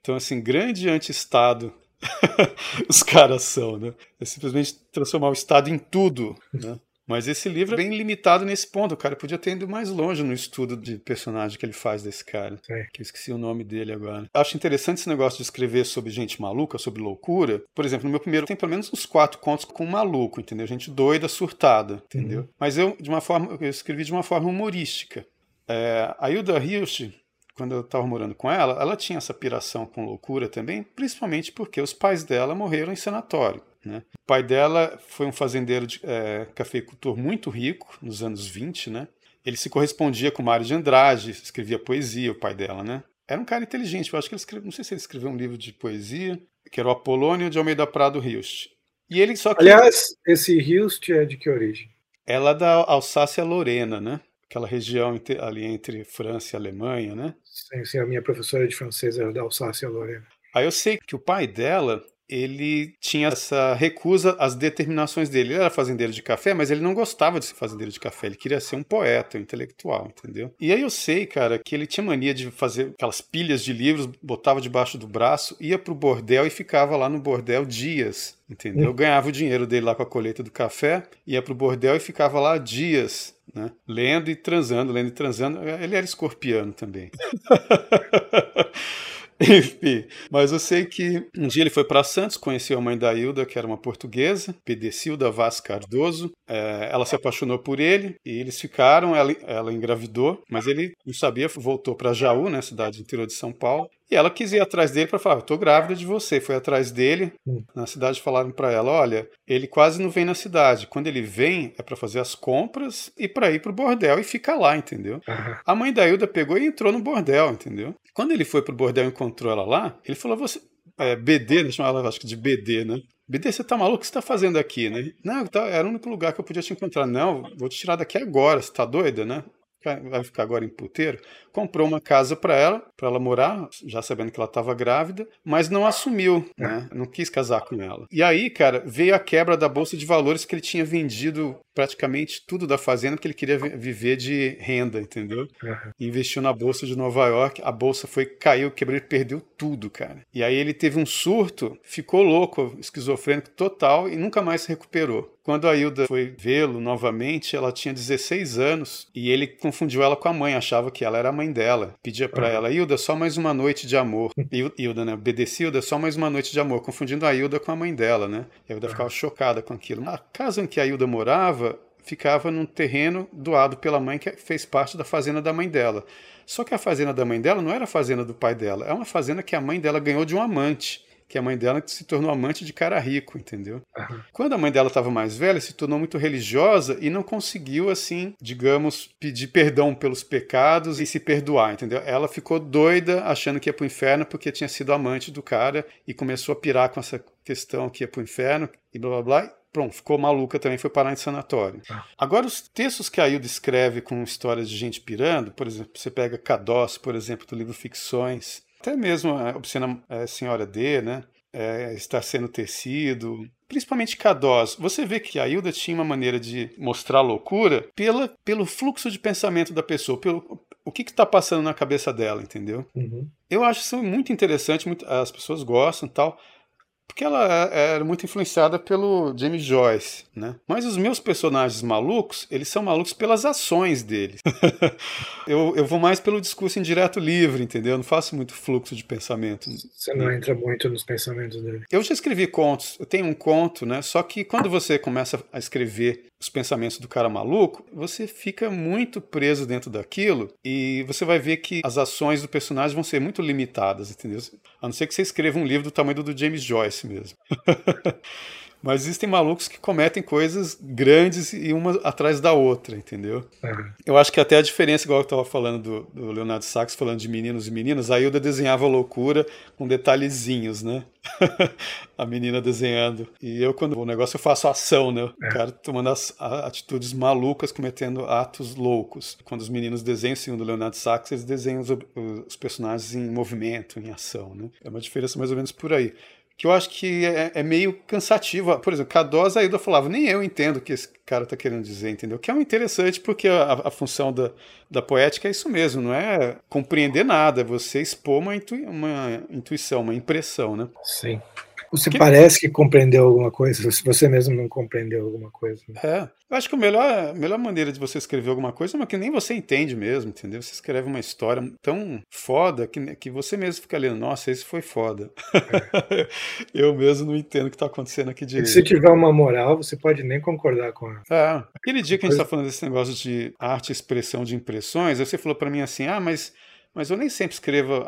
S1: Então, assim, grande anti-Estado os caras são, né? É simplesmente transformar o Estado em tudo, né? Mas esse livro é bem limitado nesse ponto. O cara podia ter ido mais longe no estudo de personagem que ele faz desse cara. É. Que eu esqueci o nome dele agora. Acho interessante esse negócio de escrever sobre gente maluca, sobre loucura. Por exemplo, no meu primeiro tem pelo menos uns quatro contos com maluco, entendeu? Gente doida, surtada, entendeu? Uhum. Mas eu, de uma forma, eu escrevi de uma forma humorística. É, a Hilda Hirsch, quando eu estava morando com ela, ela tinha essa piração com loucura também, principalmente porque os pais dela morreram em sanatório. Né? O pai dela foi um fazendeiro de é, cafeicultor muito rico nos anos 20, né? Ele se correspondia com Mário de Andrade, escrevia poesia, o pai dela, né? Era um cara inteligente, eu acho que ele escreveu, não sei se ele escreveu um livro de poesia, que era o Apolônio de Almeida Prado Rios. E ele só que...
S2: Aliás, esse Rios é de que origem?
S1: Ela é da Alsácia-Lorena, né? Aquela região ali entre França e Alemanha, né?
S2: Sim, sim, a minha professora de francês era da Alsácia-Lorena.
S1: Aí eu sei que o pai dela ele tinha essa recusa às determinações dele. Ele era fazendeiro de café, mas ele não gostava de ser fazendeiro de café. Ele queria ser um poeta, um intelectual, entendeu? E aí eu sei, cara, que ele tinha mania de fazer aquelas pilhas de livros, botava debaixo do braço, ia pro bordel e ficava lá no bordel dias, entendeu? Hum. Ganhava o dinheiro dele lá com a colheita do café, ia pro bordel e ficava lá dias, né? Lendo e transando, lendo e transando. Ele era escorpiano também. Enfim, mas eu sei que um dia ele foi para Santos, conheceu a mãe da Hilda, que era uma portuguesa, Pedecilda Vaz Cardoso. É, ela se apaixonou por ele e eles ficaram. Ela, ela engravidou, mas ele não sabia, voltou para Jaú, né, cidade interior de São Paulo. E ela quis ir atrás dele para falar: Eu tô grávida de você. Foi atrás dele. Hum. Na cidade falaram para ela: Olha, ele quase não vem na cidade. Quando ele vem, é para fazer as compras e para ir pro bordel e fica lá, entendeu? Uhum. A mãe da Hilda pegou e entrou no bordel, entendeu? Quando ele foi pro bordel e encontrou ela lá, ele falou: Você. É, BD, eu chamar ela, acho que de BD, né? BD, você tá maluco? O que você tá fazendo aqui, né? Não, tá, era o único lugar que eu podia te encontrar. Não, vou te tirar daqui agora, você tá doida, né? Vai ficar agora em puteiro, comprou uma casa para ela, para ela morar, já sabendo que ela estava grávida, mas não assumiu, né? Não quis casar com ela. E aí, cara, veio a quebra da bolsa de valores que ele tinha vendido praticamente tudo da fazenda porque ele queria viver de renda, entendeu? Uhum. Investiu na bolsa de Nova York, a bolsa foi caiu, quebrou, ele perdeu tudo, cara. E aí ele teve um surto, ficou louco, esquizofrênico total e nunca mais se recuperou. Quando a Hilda foi vê-lo novamente, ela tinha 16 anos e ele confundiu ela com a mãe, achava que ela era a mãe dela. Pedia para uhum. ela, Hilda, só mais uma noite de amor. Hilda, né? Obedecida, só mais uma noite de amor, confundindo a Hilda com a mãe dela, né? E a Hilda uhum. ficava chocada com aquilo. Na casa em que a Hilda morava, ficava num terreno doado pela mãe que fez parte da fazenda da mãe dela. Só que a fazenda da mãe dela não era a fazenda do pai dela, é uma fazenda que a mãe dela ganhou de um amante que a mãe dela se tornou amante de cara rico, entendeu? Quando a mãe dela estava mais velha, se tornou muito religiosa e não conseguiu, assim, digamos, pedir perdão pelos pecados e se perdoar, entendeu? Ela ficou doida achando que ia pro inferno porque tinha sido amante do cara e começou a pirar com essa questão que ia pro inferno e blá blá blá. Pronto, ficou maluca também, foi parar em sanatório. Ah. Agora, os textos que a Hilda escreve com histórias de gente pirando, por exemplo, você pega Cadós, por exemplo, do livro Ficções, até mesmo a Obscena a Senhora D, né? É, está sendo tecido, principalmente Cadós. Você vê que a Hilda tinha uma maneira de mostrar loucura pela, pelo fluxo de pensamento da pessoa, pelo o que está passando na cabeça dela, entendeu? Uhum. Eu acho isso muito interessante, muito, as pessoas gostam tal. Porque ela é, era muito influenciada pelo James Joyce, né? Mas os meus personagens malucos, eles são malucos pelas ações deles. eu, eu vou mais pelo discurso indireto livre, entendeu? Eu não faço muito fluxo de pensamento.
S2: Você não entra muito nos pensamentos dele.
S1: Eu já escrevi contos. Eu tenho um conto, né? Só que quando você começa a escrever os pensamentos do cara maluco, você fica muito preso dentro daquilo e você vai ver que as ações do personagem vão ser muito limitadas, entendeu? A não ser que você escreva um livro do tamanho do James Joyce mesmo. Mas existem malucos que cometem coisas grandes e uma atrás da outra, entendeu? Uhum. Eu acho que até a diferença, igual eu estava falando do, do, Leonardo Sachs, falando de meninos e meninas, a Hilda desenhava loucura com detalhezinhos, né? a menina desenhando. E eu, quando o negócio, eu faço ação, né? O é. cara tomando as atitudes malucas, cometendo atos loucos. Quando os meninos desenham, segundo o Leonardo Sachs, eles desenham os, os personagens em movimento, em ação, né? É uma diferença mais ou menos por aí que eu acho que é, é meio cansativo. Por exemplo, Cadosa ainda falava, nem eu entendo o que esse cara está querendo dizer, entendeu? Que é um interessante porque a, a, função da, da poética é isso mesmo, não é compreender nada, é você expor uma, uma intuição, uma impressão, né?
S2: Sim. Você que... parece que compreendeu alguma coisa, se você mesmo não compreendeu alguma coisa. Né?
S1: É. Eu acho que a melhor, a melhor maneira de você escrever alguma coisa é uma que nem você entende mesmo, entendeu? Você escreve uma história tão foda que, que você mesmo fica lendo, nossa, esse foi foda. É. eu mesmo não entendo o que está acontecendo aqui direito.
S2: E se tiver uma moral, você pode nem concordar com ela.
S1: É. Aquele dia que a gente está falando desse negócio de arte e expressão de impressões, você falou para mim assim, ah, mas, mas eu nem sempre escrevo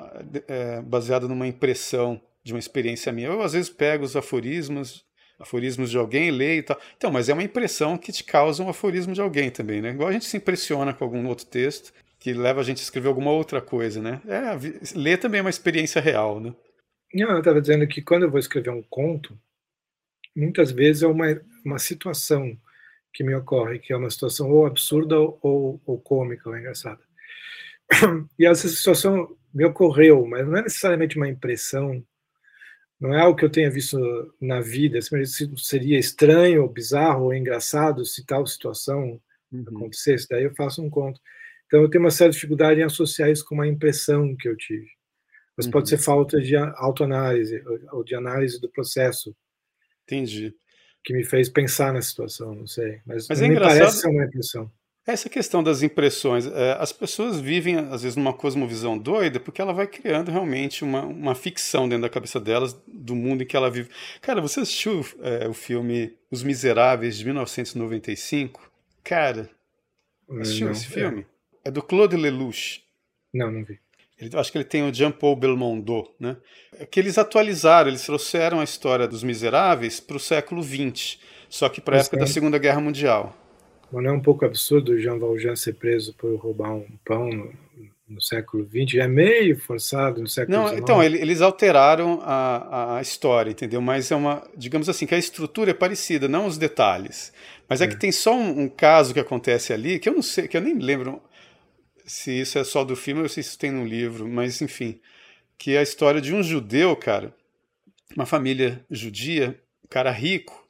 S1: é, baseado numa impressão de uma experiência minha. Eu às vezes pego os aforismos, aforismos de alguém, leio e tal. Então, mas é uma impressão que te causa um aforismo de alguém também, né? Igual a gente se impressiona com algum outro texto que leva a gente a escrever alguma outra coisa, né? É, ler também é uma experiência real, né?
S2: Não, eu estava dizendo que quando eu vou escrever um conto, muitas vezes é uma, uma situação que me ocorre, que é uma situação ou absurda ou, ou cômica ou engraçada. E essa situação me ocorreu, mas não é necessariamente uma impressão não é algo que eu tenha visto na vida. Seria estranho, ou bizarro ou engraçado se tal situação uhum. acontecesse. Daí eu faço um conto. Então eu tenho uma certa dificuldade em associar isso com uma impressão que eu tive. Mas uhum. pode ser falta de autoanálise ou de análise do processo.
S1: Entendi.
S2: Que me fez pensar na situação, não sei. Mas, Mas é me engraçado... parece ser uma impressão.
S1: Essa questão das impressões, é, as pessoas vivem, às vezes, numa cosmovisão doida, porque ela vai criando realmente uma, uma ficção dentro da cabeça delas do mundo em que ela vive. Cara, você assistiu é, o filme Os Miseráveis, de 1995? Cara, assistiu não, esse filme? É. é. do Claude Lelouch.
S2: Não, não vi.
S1: Ele, acho que ele tem o Jean-Paul Belmondo, né? É que eles atualizaram, eles trouxeram a história dos Miseráveis para o século XX, só que para a época da Segunda Guerra Mundial.
S2: Não é um pouco absurdo o Jean Valjean ser preso por roubar um pão no, no século XX? É meio forçado no século
S1: XIX. Não, então, eles alteraram a, a história, entendeu? Mas é uma, digamos assim, que a estrutura é parecida, não os detalhes. Mas é, é que tem só um, um, caso que acontece ali, que eu não sei, que eu nem lembro se isso é só do filme ou se isso tem no livro, mas enfim, que é a história de um judeu, cara, uma família judia, um cara rico,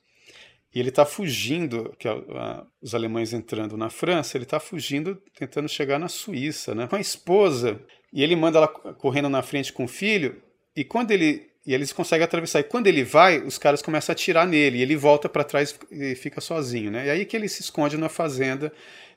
S1: e ele está fugindo, que a, a, os alemães entrando na França, ele está fugindo, tentando chegar na Suíça, né? Com a esposa. E ele manda ela correndo na frente com o filho. E quando ele e eles conseguem atravessar. E quando ele vai, os caras começam a atirar nele. E ele volta para trás e fica sozinho, né? E aí que ele se esconde na fazenda.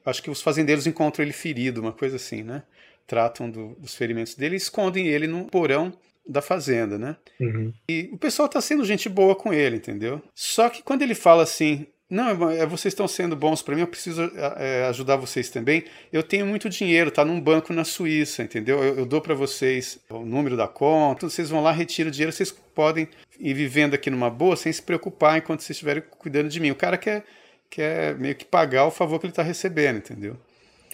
S1: Acho que os fazendeiros encontram ele ferido, uma coisa assim, né? Tratam do, dos ferimentos dele e escondem ele no porão da fazenda, né? Uhum. E o pessoal tá sendo gente boa com ele, entendeu? Só que quando ele fala assim, não, é, vocês estão sendo bons para mim, eu preciso é, ajudar vocês também. Eu tenho muito dinheiro, tá num banco na Suíça, entendeu? Eu, eu dou para vocês o número da conta, vocês vão lá, retiram o dinheiro, vocês podem ir vivendo aqui numa boa sem se preocupar enquanto vocês estiverem cuidando de mim. O cara quer, quer meio que pagar o favor que ele tá recebendo, entendeu?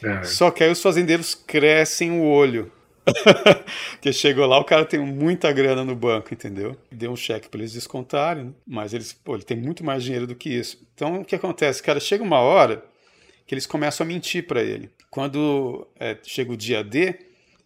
S1: É. Só que aí os fazendeiros crescem o olho que chegou lá, o cara tem muita grana no banco, entendeu? Deu um cheque para eles descontarem, mas eles, pô, ele tem muito mais dinheiro do que isso. Então, o que acontece? Cara, chega uma hora que eles começam a mentir para ele. Quando é, chega o dia D,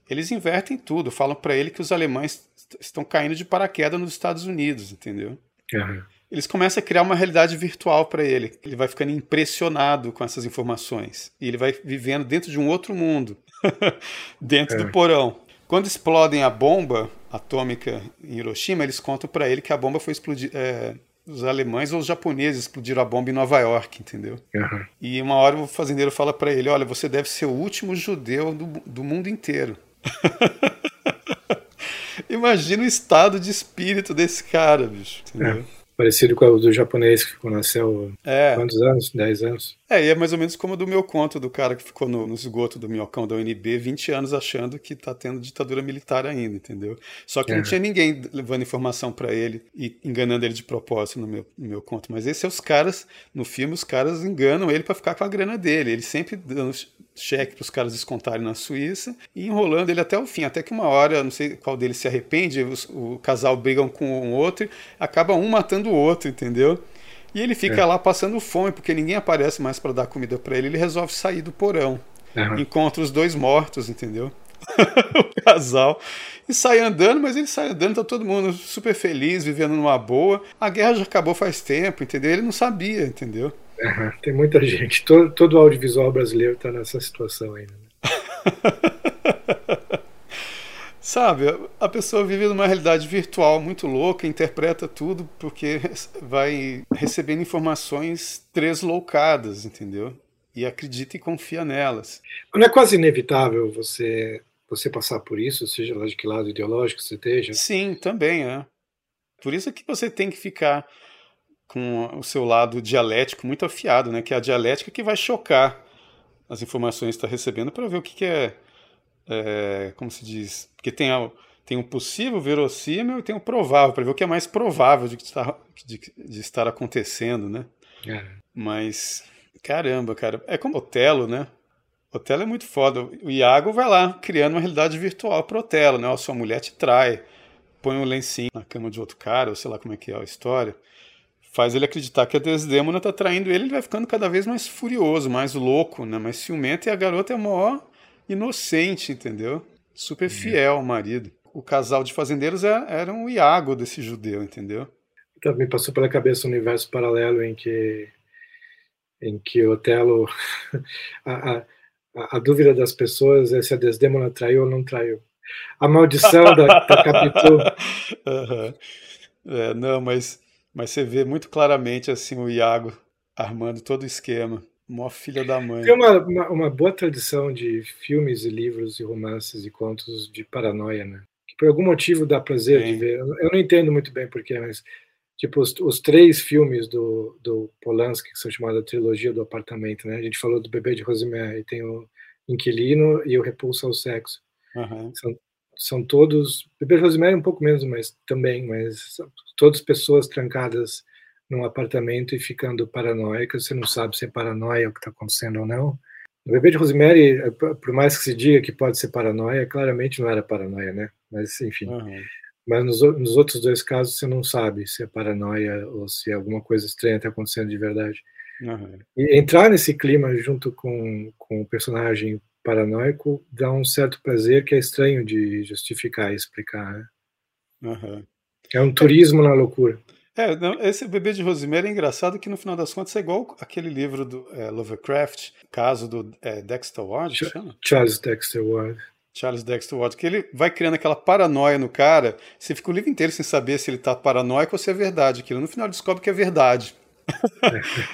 S1: eles invertem tudo, falam para ele que os alemães estão caindo de paraquedas nos Estados Unidos, entendeu? Uhum. Eles começam a criar uma realidade virtual para ele. Ele vai ficando impressionado com essas informações. E ele vai vivendo dentro de um outro mundo. dentro é. do porão. Quando explodem a bomba atômica em Hiroshima, eles contam para ele que a bomba foi explodir. É, os alemães ou os japoneses explodiram a bomba em Nova York, entendeu? Uhum. E uma hora o fazendeiro fala para ele: Olha, você deve ser o último judeu do, do mundo inteiro. Imagina o estado de espírito desse cara, bicho. Entendeu? É.
S2: Parecido com o do japonês que ficou na céu é. quantos anos? 10 anos?
S1: É, e é mais ou menos como o do meu conto, do cara que ficou no, no esgoto do minhocão da UNB 20 anos achando que tá tendo ditadura militar ainda, entendeu? Só que é. não tinha ninguém levando informação para ele e enganando ele de propósito no meu, no meu conto. Mas esses são os caras, no filme, os caras enganam ele para ficar com a grana dele. Ele sempre dando cheque para os caras descontarem na Suíça e enrolando ele até o fim. Até que uma hora, não sei qual deles se arrepende, os, o casal brigam com um outro, acaba um matando o outro, entendeu? E ele fica é. lá passando fome, porque ninguém aparece mais para dar comida para ele. Ele resolve sair do porão. Uhum. Encontra os dois mortos, entendeu? o casal. E sai andando, mas ele sai andando, tá todo mundo super feliz, vivendo numa boa. A guerra já acabou faz tempo, entendeu? Ele não sabia, entendeu?
S2: Tem muita gente. Todo, todo o audiovisual brasileiro está nessa situação ainda. Né?
S1: Sabe, a pessoa vive numa realidade virtual muito louca, interpreta tudo porque vai recebendo informações tresloucadas, entendeu? E acredita e confia nelas.
S2: Não é quase inevitável você você passar por isso, seja lá de que lado ideológico você esteja?
S1: Sim, também é. Por isso é que você tem que ficar com o seu lado dialético muito afiado, né? Que é a dialética que vai chocar as informações que está recebendo para ver o que, que é, é, como se diz, porque tem, a, tem o possível, verossímil e tem o provável, para ver o que é mais provável de, estar, de, de estar acontecendo, né? É. Mas, caramba, cara, é como Otelo, né? Otelo é muito foda. O Iago vai lá criando uma realidade virtual pro Otelo, né? A sua mulher te trai, põe um lencinho na cama de outro cara, ou sei lá como é que é a história faz ele acreditar que a Desdemona tá traindo ele, ele vai ficando cada vez mais furioso, mais louco, né? Mais ciumento e a garota é maior inocente, entendeu? Super fiel ao marido. O casal de fazendeiros era, é, era um Iago desse judeu, entendeu?
S2: Também passou pela cabeça um universo paralelo em que em que Otelo a, a, a, dúvida das pessoas é se a Desdemona traiu ou não traiu. A maldição da, da Capitu.
S1: Uhum. É, não, mas mas você vê muito claramente assim o Iago armando todo o esquema. Mó filha da mãe.
S2: Tem uma, uma, uma, boa tradição de filmes e livros e romances e contos de paranoia, né? Que por algum motivo dá prazer Sim. de ver. Eu não entendo muito bem porquê, mas tipo os, os, três filmes do, do Polanski que são chamados trilogia do apartamento, né? A gente falou do Bebê de Rosemary, tem o Inquilino e o Repulso ao Sexo. Uhum. São são todos, Bebê Rosemary um pouco menos, mas também, mas todas pessoas trancadas num apartamento e ficando paranoicas, você não sabe se é paranoia o que está acontecendo ou não. O bebê de Rosemary, por mais que se diga que pode ser paranoia, claramente não era paranoia, né? Mas, enfim. Uhum. Mas nos, nos, outros dois casos você não sabe se é paranoia ou se alguma coisa estranha está acontecendo de verdade. Uhum. E entrar nesse clima junto com, com o personagem paranoico dá um certo prazer que é estranho de justificar e explicar. Né? Uhum. É um turismo na loucura.
S1: É, não, esse bebê de Rosemary é engraçado que no final das contas é igual aquele livro do é, Lovecraft, caso do é, Dexter Ward, Ch chama?
S2: Charles Dexter Ward.
S1: Charles Dexter Ward, que ele vai criando aquela paranoia no cara, você fica o livro inteiro sem saber se ele tá paranoico ou se é verdade aquilo. No final descobre que é verdade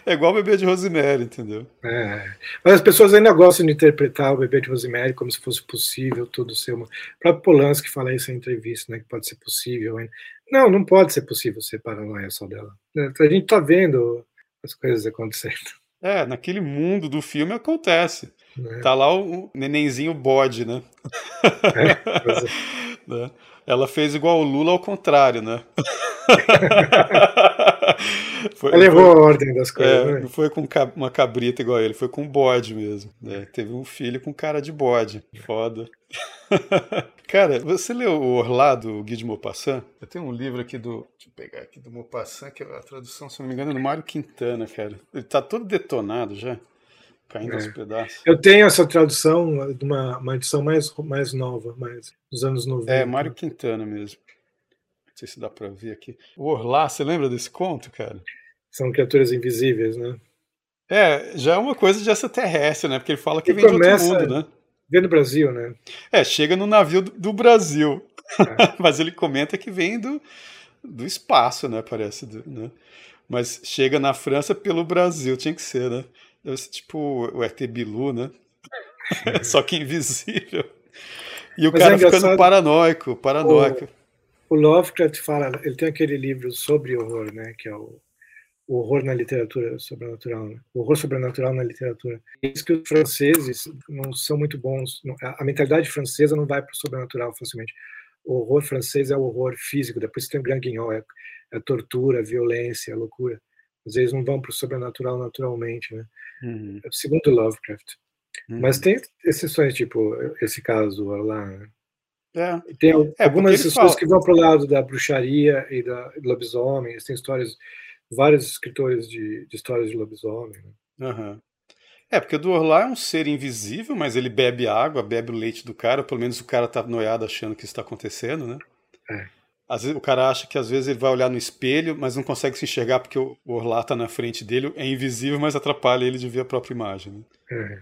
S1: é igual o bebê de Rosemary, entendeu?
S2: É. Mas as pessoas ainda gostam de interpretar o bebê de Rosemary como se fosse possível tudo ser uma. O próprio Polanski fala isso em entrevista, né? Que pode ser possível. Hein? Não, não pode ser possível ser paranoia só dela. A gente tá vendo as coisas acontecendo.
S1: É, naquele mundo do filme acontece. É. Tá lá o nenenzinho bode, né? É, é. né? Ela fez igual o Lula ao contrário, né?
S2: foi, Ela levou a ordem das coisas. É,
S1: né? Não foi com uma cabrita igual ele, foi com um bode mesmo. Né? Teve um filho com cara de bode. Foda. cara, você leu o Orlado, o Guy de Maupassant? Eu tenho um livro aqui do. Deixa eu pegar aqui do Maupassant, que é a tradução, se não me engano, é do Mário Quintana, cara. Ele tá todo detonado já. Caindo é. aos pedaços.
S2: Eu tenho essa tradução de uma, uma edição mais, mais nova, mais dos anos 90.
S1: É, Mário Quintana mesmo. Não sei se dá para ver aqui. O Orlá, você lembra desse conto, cara?
S2: São criaturas invisíveis, né?
S1: É, já é uma coisa de extraterrestre, né? Porque ele fala que vem de outro mundo, né?
S2: Vem do Brasil, né?
S1: É, chega no navio do, do Brasil. É. Mas ele comenta que vem do, do espaço, né? Parece, né? Mas chega na França pelo Brasil, tinha que ser, né? Deve ser tipo o ET Bilu, né? Só que invisível. E o Mas é cara é ficando paranoico, paranoico.
S2: O, o Lovecraft fala, ele tem aquele livro sobre horror, né, que é o, o horror na literatura sobrenatural, né? o horror sobrenatural na literatura. Diz que os franceses não são muito bons, a mentalidade francesa não vai para o sobrenatural facilmente. O horror francês é o horror físico, depois tem o Grand Guignol, é, é tortura, violência, é loucura. Às vezes não vão para o sobrenatural naturalmente, né? Uhum. Segundo Lovecraft. Uhum. Mas tem exceções, tipo esse caso lá. Né? É. Tem é, algumas pessoas que vão para o lado da bruxaria e da lobisomem. Tem histórias, vários escritores de, de histórias de lobisomem.
S1: Né? Uhum. É, porque o do Orlá é um ser invisível, mas ele bebe água, bebe o leite do cara, pelo menos o cara tá noiado achando que isso está acontecendo, né? É. Às vezes, o cara acha que às vezes ele vai olhar no espelho, mas não consegue se enxergar porque o Orlá tá na frente dele, é invisível, mas atrapalha ele de ver a própria imagem. Né? É.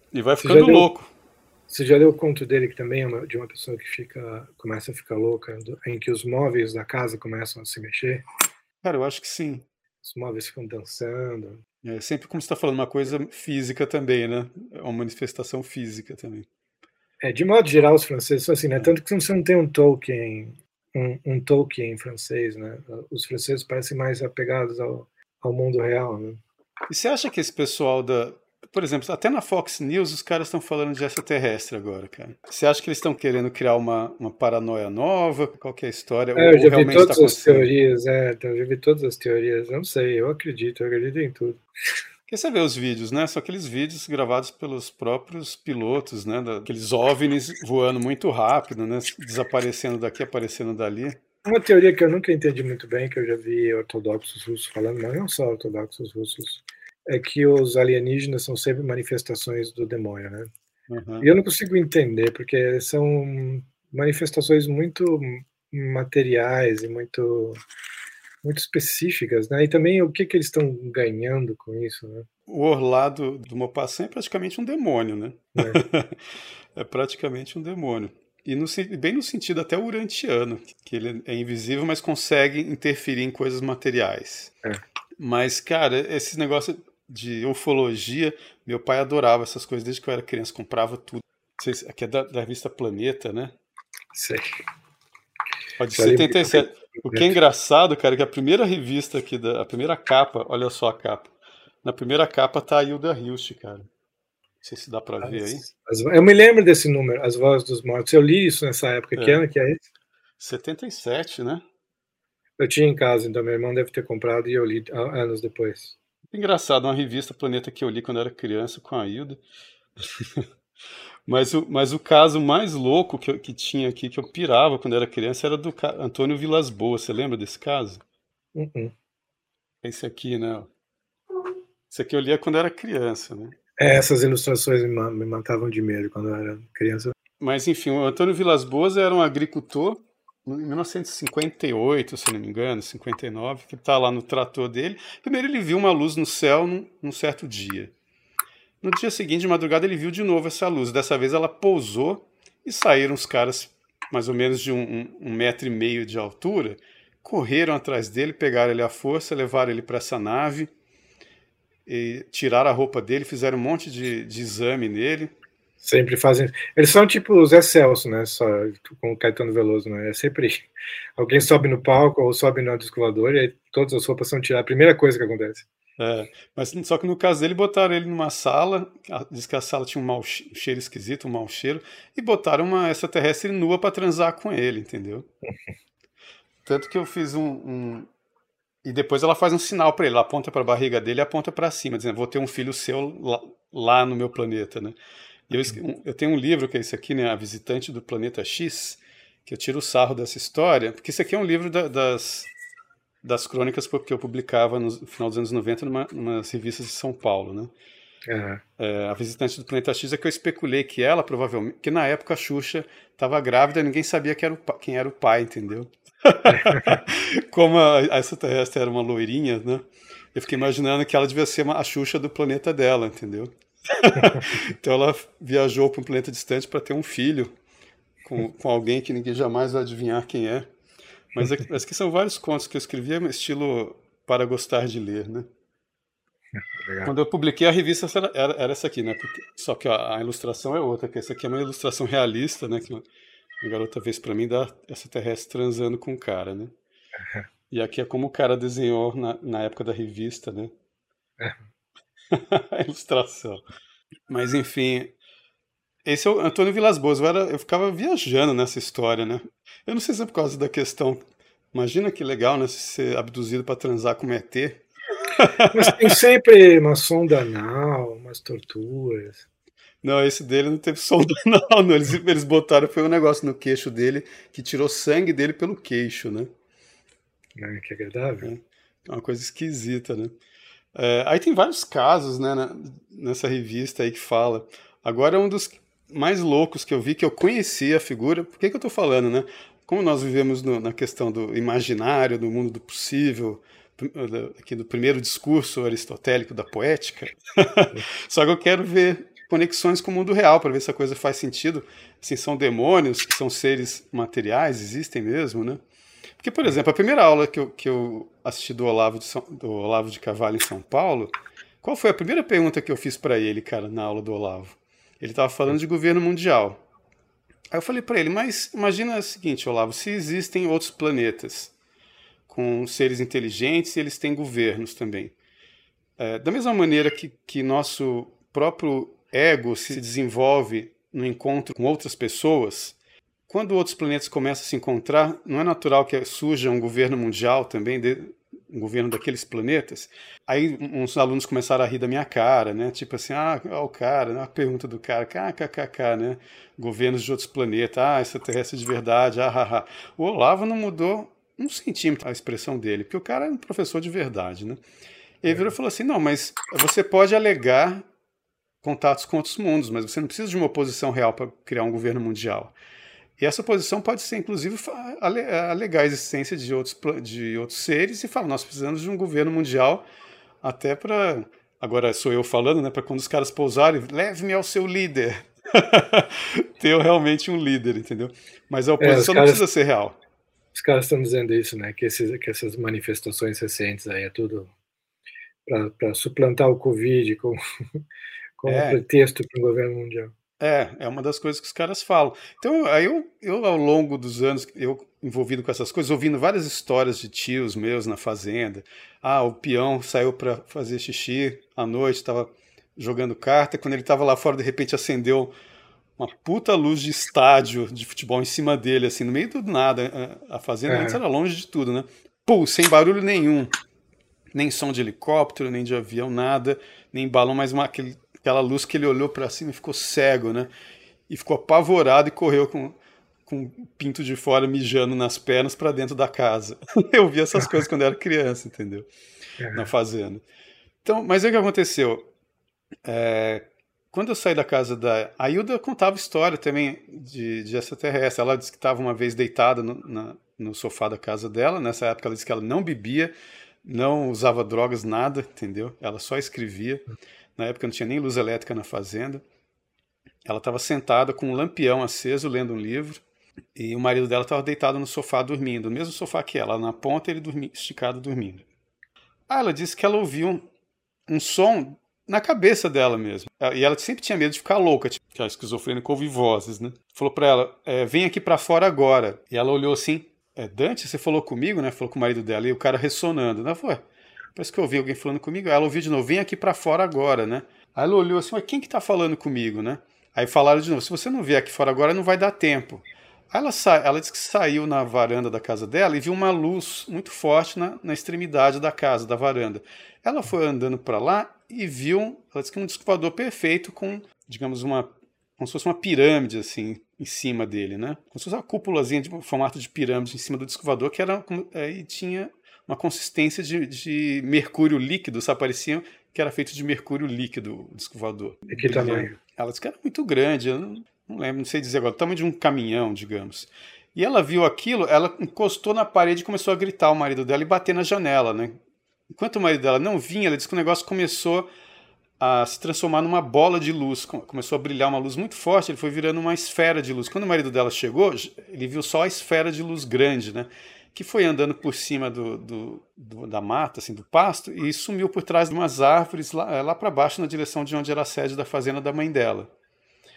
S1: e vai ficando louco.
S2: Você já leu o conto dele que também é uma, de uma pessoa que fica começa a ficar louca, em que os móveis da casa começam a se mexer?
S1: Cara, eu acho que sim.
S2: Os móveis ficam dançando.
S1: É sempre como você está falando, uma coisa física também, né? É uma manifestação física também.
S2: É, de modo geral, os franceses são assim, né? É. Tanto que você não tem um Tolkien, um, um Tolkien francês, né? Os franceses parecem mais apegados ao, ao mundo real, né?
S1: E você acha que esse pessoal da, por exemplo, até na Fox News os caras estão falando de extraterrestre agora, cara. Você acha que eles estão querendo criar uma, uma paranoia nova? Qual é a história?
S2: É, eu já vi todas tá as teorias, é, eu já vi todas as teorias. Eu não sei, eu acredito, eu acredito em tudo.
S1: Porque você vê os vídeos, né? São aqueles vídeos gravados pelos próprios pilotos, né? Aqueles OVNIs voando muito rápido, né? Desaparecendo daqui, aparecendo dali.
S2: Uma teoria que eu nunca entendi muito bem, que eu já vi ortodoxos russos falando, mas não só ortodoxos russos, é que os alienígenas são sempre manifestações do demônio, né? Uhum. E eu não consigo entender, porque são manifestações muito materiais e muito muito específicas, né? E também o que, que eles estão ganhando com isso, né?
S1: O Orlado do Maupassant é praticamente um demônio, né? É, é praticamente um demônio. E no, bem no sentido até urantiano, que ele é invisível, mas consegue interferir em coisas materiais. É. Mas, cara, esse negócio de ufologia. Meu pai adorava essas coisas desde que eu era criança, comprava tudo. Aqui é da, da revista Planeta, né?
S2: Sei.
S1: Pode ser 77. O que é engraçado, cara, é que a primeira revista aqui, da, a primeira capa, olha só a capa. Na primeira capa tá a Hilda Hilst, cara. Não sei se dá pra as, ver aí.
S2: As, eu me lembro desse número, As Vozes dos Mortos. Eu li isso nessa época. É. Que ano que é esse?
S1: 77, né?
S2: Eu tinha em casa, então meu irmão deve ter comprado e eu li anos depois.
S1: Engraçado, uma revista Planeta que eu li quando era criança com a Hilda. mas, o, mas o caso mais louco que, eu, que tinha aqui, que eu pirava quando era criança, era do Antônio Vilas Boas. Você lembra desse caso?
S2: -uh.
S1: Esse aqui, né? Esse aqui eu lia quando era criança, né?
S2: É, essas ilustrações me matavam de medo quando eu era criança.
S1: Mas enfim, o Antônio Vilas Boas era um agricultor em 1958, se não me engano, 59, que está lá no trator dele. Primeiro ele viu uma luz no céu num, num, certo dia. No dia seguinte, de madrugada, ele viu de novo essa luz. Dessa vez ela pousou e saíram os caras, mais ou menos de um, um, um metro e meio de altura, correram atrás dele, pegaram ele à força, levaram ele para essa nave, e tiraram a roupa dele, fizeram um monte de, de exame nele.
S2: Sempre fazem. Eles são tipo os Zé Celso, né? Só com o Caetano Veloso, né? É sempre alguém sobe no palco ou sobe no descolador e aí todas as roupas são tiradas. A primeira coisa que acontece.
S1: É, mas só que no caso dele botaram ele numa sala, diz que a sala tinha um mau cheiro esquisito, um mau cheiro, e botaram uma extraterrestre nua para transar com ele, entendeu? Tanto que eu fiz um, um, e depois ela faz um sinal para ele, ela aponta para a barriga dele e aponta para cima, dizendo: "Vou ter um filho seu lá, lá no meu planeta", né? Eu, eu, tenho um livro que é esse aqui, né, A Visitante do Planeta X, que eu tiro o sarro dessa história, porque esse aqui é um livro da, das, das crônicas que eu publicava no final dos anos 90 numa, numa revistas de São Paulo, né? Uhum. É, a Visitante do Planeta X é que eu especulei que ela, provavelmente, que na época a Xuxa estava grávida e ninguém sabia que era o, quem era o pai, entendeu? Como a, a extraterrestre era uma loirinha, né? Eu fiquei imaginando que ela devia ser uma, a Xuxa do planeta dela, entendeu? então ela viajou para um planeta distante para ter um filho com, com alguém que ninguém jamais vai adivinhar quem é. Mas aqui, aqui são vários contos que eu escrevi, é estilo para gostar de ler, né? Legal. Quando eu publiquei a revista era, era essa aqui, né? Porque, só que a, a, ilustração é outra, que essa aqui é uma ilustração realista, né? Que A garota vez para mim dá essa terrestre transando com o cara, né? E aqui é como o cara desenhou na, na época da revista, né? A ilustração. Mas enfim, esse é o Antônio Vilas Boas. Eu, era, eu ficava viajando nessa história, né? Eu não sei se é por causa da questão. Imagina que legal, né? Ser abduzido para transar com um ET.
S2: Mas tem sempre uma sonda anal, umas torturas.
S1: Não, esse dele não teve sonda anal, não. Eles, eles botaram, foi um negócio no queixo dele que tirou sangue dele pelo queixo, né?
S2: É, que agradável.
S1: É uma coisa esquisita, né? É, aí tem vários casos, né, nessa revista aí que fala. Agora um dos mais loucos que eu vi, que eu conheci a figura. Por que, que eu estou falando, né? Como nós vivemos no, na questão do imaginário, do mundo do possível, aqui do primeiro discurso aristotélico da poética, só que eu quero ver conexões com o mundo real para ver se a coisa faz sentido. Assim, são demônios, são seres materiais, existem mesmo, né? Porque, por exemplo, a primeira aula que eu, que eu assisti do Olavo de, São, do Olavo de Carvalho em São Paulo, qual foi a primeira pergunta que eu fiz para ele, cara, na aula do Olavo? Ele estava falando de governo mundial. Aí eu falei para ele, mas imagina o seguinte, Olavo, se existem outros planetas com seres inteligentes e eles têm governos também. É, da mesma maneira que, que nosso próprio ego se desenvolve no encontro com outras pessoas, quando outros planetas começam a se encontrar, não é natural que surja um governo mundial também, de, um governo daqueles planetas? Aí uns alunos começaram a rir da minha cara, né? Tipo assim, ah, o cara, né? a pergunta do cara, kkkk, né? Governos de outros planetas, ah, extraterrestre de verdade, ah, ah, ah. O Olavo não mudou um centímetro a expressão dele, porque o cara é um professor de verdade, né? Ele virou e falou assim, não, mas você pode alegar contatos com outros mundos, mas você não precisa de uma oposição real para criar um governo mundial. E essa posição pode ser, inclusive, alegar a existência de outros, de outros seres e falar: nós precisamos de um governo mundial, até para. Agora sou eu falando, né? Para quando os caras pousarem, leve-me ao seu líder. Ter realmente um líder, entendeu? Mas a é, oposição é, caras, não precisa ser real.
S2: Os caras estão dizendo isso, né? Que, esses, que essas manifestações recentes aí é tudo para suplantar o Covid com, com é. pretexto para o governo mundial.
S1: É, é uma das coisas que os caras falam. Então, aí eu, eu ao longo dos anos, eu envolvido com essas coisas, ouvindo várias histórias de tios meus na fazenda. Ah, o peão saiu para fazer xixi à noite, estava jogando carta, quando ele estava lá fora, de repente acendeu uma puta luz de estádio de futebol em cima dele, assim, no meio do nada. A fazenda é. antes era longe de tudo, né? Pô, sem barulho nenhum. Nem som de helicóptero, nem de avião, nada, nem balão, mas uma, aquele aquela luz que ele olhou para cima e ficou cego, né? E ficou apavorado e correu com, com o pinto de fora mijando nas pernas para dentro da casa. eu vi essas coisas quando eu era criança, entendeu? É. Na fazenda. Então, mas o que aconteceu? É, quando eu saí da casa da. A Hilda contava história também de, de extraterrestre. Ela disse que estava uma vez deitada no, na, no sofá da casa dela. Nessa época, ela disse que ela não bebia, não usava drogas, nada, entendeu? Ela só escrevia. Na época não tinha nem luz elétrica na fazenda. Ela estava sentada com um lampião aceso, lendo um livro, e o marido dela estava deitado no sofá dormindo, no mesmo sofá que ela, na ponta ele dormi, esticado dormindo. Ah, ela disse que ela ouviu um, um som na cabeça dela mesmo. E ela sempre tinha medo de ficar louca, tipo, que a esquizofrênica ouve vozes, né? Falou para ela, é, vem aqui para fora agora. E ela olhou assim, é, Dante, você falou comigo, né? Falou com o marido dela, e o cara ressonando. Ela falou, Parece que eu ouvi alguém falando comigo. Ela ouviu de novo, vem aqui para fora agora, né? Aí ela olhou assim, mas quem que tá falando comigo, né? Aí falaram de novo, se você não vier aqui fora agora, não vai dar tempo. Aí ela, sa... ela disse que saiu na varanda da casa dela e viu uma luz muito forte na, na extremidade da casa, da varanda. Ela foi andando para lá e viu, ela disse que um disco perfeito com, digamos, uma como se fosse uma pirâmide assim em cima dele, né? Como se fosse uma cúpulazinha de formato de pirâmide em cima do disco que era é, e tinha uma consistência de, de mercúrio líquido, só parecia que era feito de mercúrio líquido o disco voador.
S2: E que tamanho?
S1: Ela disse que era muito grande, eu não, não lembro, não sei dizer agora, o tamanho de um caminhão, digamos. E ela viu aquilo, ela encostou na parede e começou a gritar o marido dela e bater na janela, né? Enquanto o marido dela não vinha, ela disse que o negócio começou a se transformar numa bola de luz, começou a brilhar uma luz muito forte, ele foi virando uma esfera de luz. Quando o marido dela chegou, ele viu só a esfera de luz grande, né? Que foi andando por cima do, do, do, da mata, assim, do pasto, e sumiu por trás de umas árvores lá, lá para baixo, na direção de onde era a sede da fazenda da mãe dela.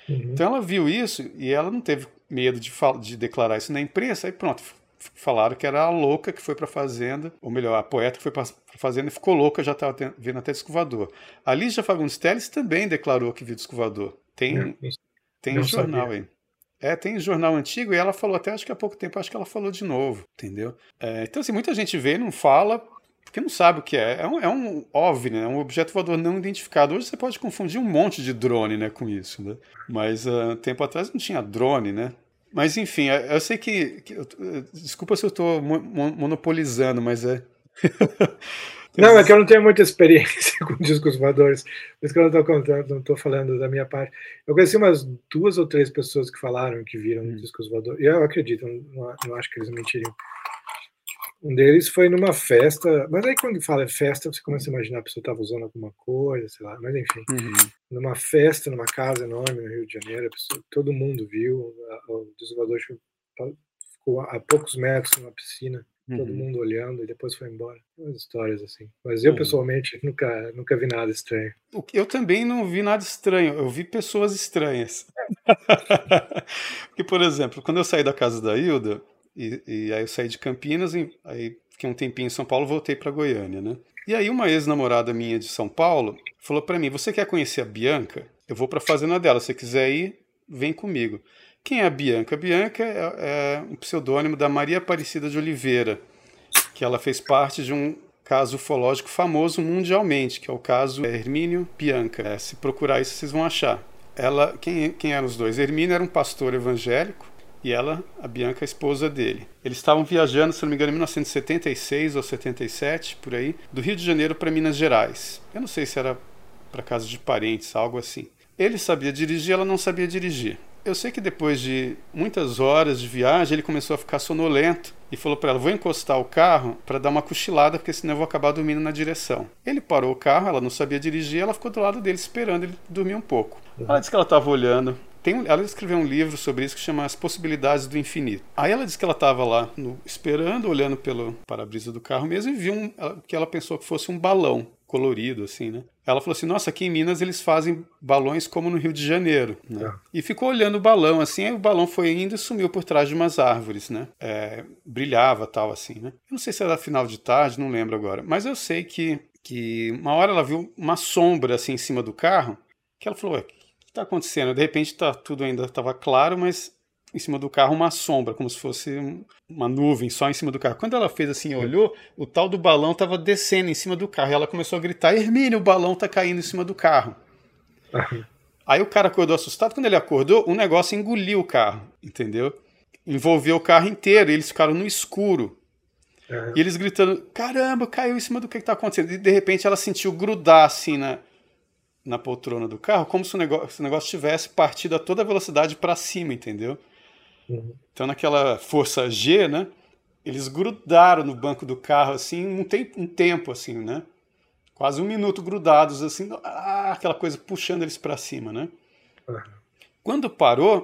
S1: Uhum. Então ela viu isso e ela não teve medo de, de declarar isso na imprensa, aí pronto, falaram que era a louca que foi para a fazenda, ou melhor, a poeta que foi para a fazenda e ficou louca, já estava vendo até disco voador. A Lígia Fagundes Teles também declarou que viu disco voador. Tem, é, tem um jornal sabia. aí. É, tem jornal antigo e ela falou até acho que há pouco tempo, acho que ela falou de novo, entendeu? É, então, assim, muita gente vê não fala porque não sabe o que é. É um, é um OVNI, né? um objeto voador não identificado. Hoje você pode confundir um monte de drone né, com isso, né? Mas uh, tempo atrás não tinha drone, né? Mas enfim, é, eu sei que. que eu, desculpa se eu estou monopolizando, mas é.
S2: Não, é que eu não tenho muita experiência com discos voadores, por isso que eu não estou contando, não estou falando da minha parte. Eu conheci umas duas ou três pessoas que falaram que viram hum. discos voadores, e eu acredito, não, não acho que eles mentiriam. Um deles foi numa festa, mas aí quando fala festa, você começa a imaginar a pessoa estava usando alguma coisa, sei lá, mas enfim. Uhum. Numa festa, numa casa enorme no Rio de Janeiro, pessoa, todo mundo viu, o desovador ficou a poucos metros numa piscina, uhum. todo mundo olhando e depois foi embora. Umas histórias assim. Mas eu, uhum. pessoalmente, nunca, nunca vi nada estranho.
S1: Eu também não vi nada estranho, eu vi pessoas estranhas. Porque, por exemplo, quando eu saí da casa da Hilda, e, e, aí eu saí de Campinas, e, aí fiquei um tempinho em São Paulo, voltei para Goiânia, né? E aí uma ex-namorada minha de São Paulo falou para mim: "Você quer conhecer a Bianca? Eu vou para a fazenda dela. Se quiser ir, vem comigo." Quem é a Bianca? A Bianca é, é um pseudônimo da Maria Aparecida de Oliveira, que ela fez parte de um caso ufológico famoso mundialmente, que é o caso Hermínio Bianca. É, se procurar isso, vocês vão achar. Ela, quem, quem eram os dois? Hermínio era um pastor evangélico e ela, a Bianca, a esposa dele. Eles estavam viajando, se não me engano, em 1976 ou 77, por aí, do Rio de Janeiro para Minas Gerais. Eu não sei se era para casa de parentes, algo assim. Ele sabia dirigir, ela não sabia dirigir. Eu sei que depois de muitas horas de viagem, ele começou a ficar sonolento e falou para ela: Vou encostar o carro para dar uma cochilada, porque senão eu vou acabar dormindo na direção. Ele parou o carro, ela não sabia dirigir, ela ficou do lado dele esperando ele dormir um pouco. Ela disse que ela estava olhando tem, ela escreveu um livro sobre isso que chama As Possibilidades do Infinito. Aí ela disse que ela estava lá no, esperando, olhando pelo para-brisa do carro mesmo, e viu um, que ela pensou que fosse um balão colorido, assim, né? Ela falou assim: Nossa, aqui em Minas eles fazem balões como no Rio de Janeiro, né? É. E ficou olhando o balão, assim, aí o balão foi indo e sumiu por trás de umas árvores, né? É, brilhava tal, assim, né? Eu não sei se era final de tarde, não lembro agora, mas eu sei que, que uma hora ela viu uma sombra, assim, em cima do carro, que ela falou: Ué, que está acontecendo? De repente tá, tudo ainda estava claro, mas em cima do carro uma sombra, como se fosse uma nuvem só em cima do carro. Quando ela fez assim, olhou, o tal do balão estava descendo em cima do carro. E ela começou a gritar: Hermínio, o balão está caindo em cima do carro. Aí o cara acordou assustado. Quando ele acordou, um negócio engoliu o carro, entendeu? Envolveu o carro inteiro. E eles ficaram no escuro. Uhum. E eles gritando: caramba, caiu em cima do que está acontecendo. E de repente ela sentiu grudar assim na, na poltrona do carro, como se o negócio, se o negócio tivesse partido a toda velocidade para cima, entendeu? Então, naquela força G, né? Eles grudaram no banco do carro, assim, um, tem, um tempo, assim, né? Quase um minuto grudados, assim, ah, aquela coisa puxando eles para cima, né? Uhum. Quando parou,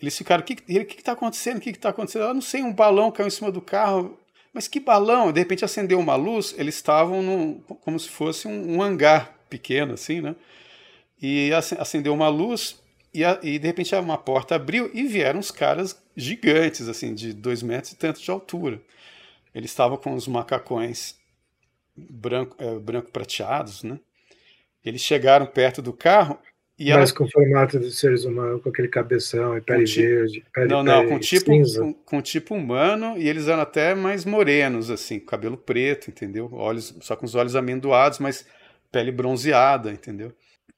S1: eles ficaram, o que está acontecendo? O que está acontecendo? Eu não sei, um balão caiu em cima do carro. Mas que balão? De repente acendeu uma luz, eles estavam como se fosse um, um hangar pequeno assim, né? E acendeu uma luz e, a, e, de repente uma porta abriu e vieram uns caras gigantes, assim, de dois metros e tanto de altura. Eles estavam com os macacões branco, é, branco prateados, né? Eles chegaram perto do carro e
S2: Mas ela... com formato de seres humanos, com aquele cabeção e pele verde. Pele,
S1: não, não, com tipo, com, com, tipo humano e eles eram até mais morenos, assim, cabelo preto, entendeu? Olhos, só com os olhos amendoados, mas pele bronzeada, entendeu?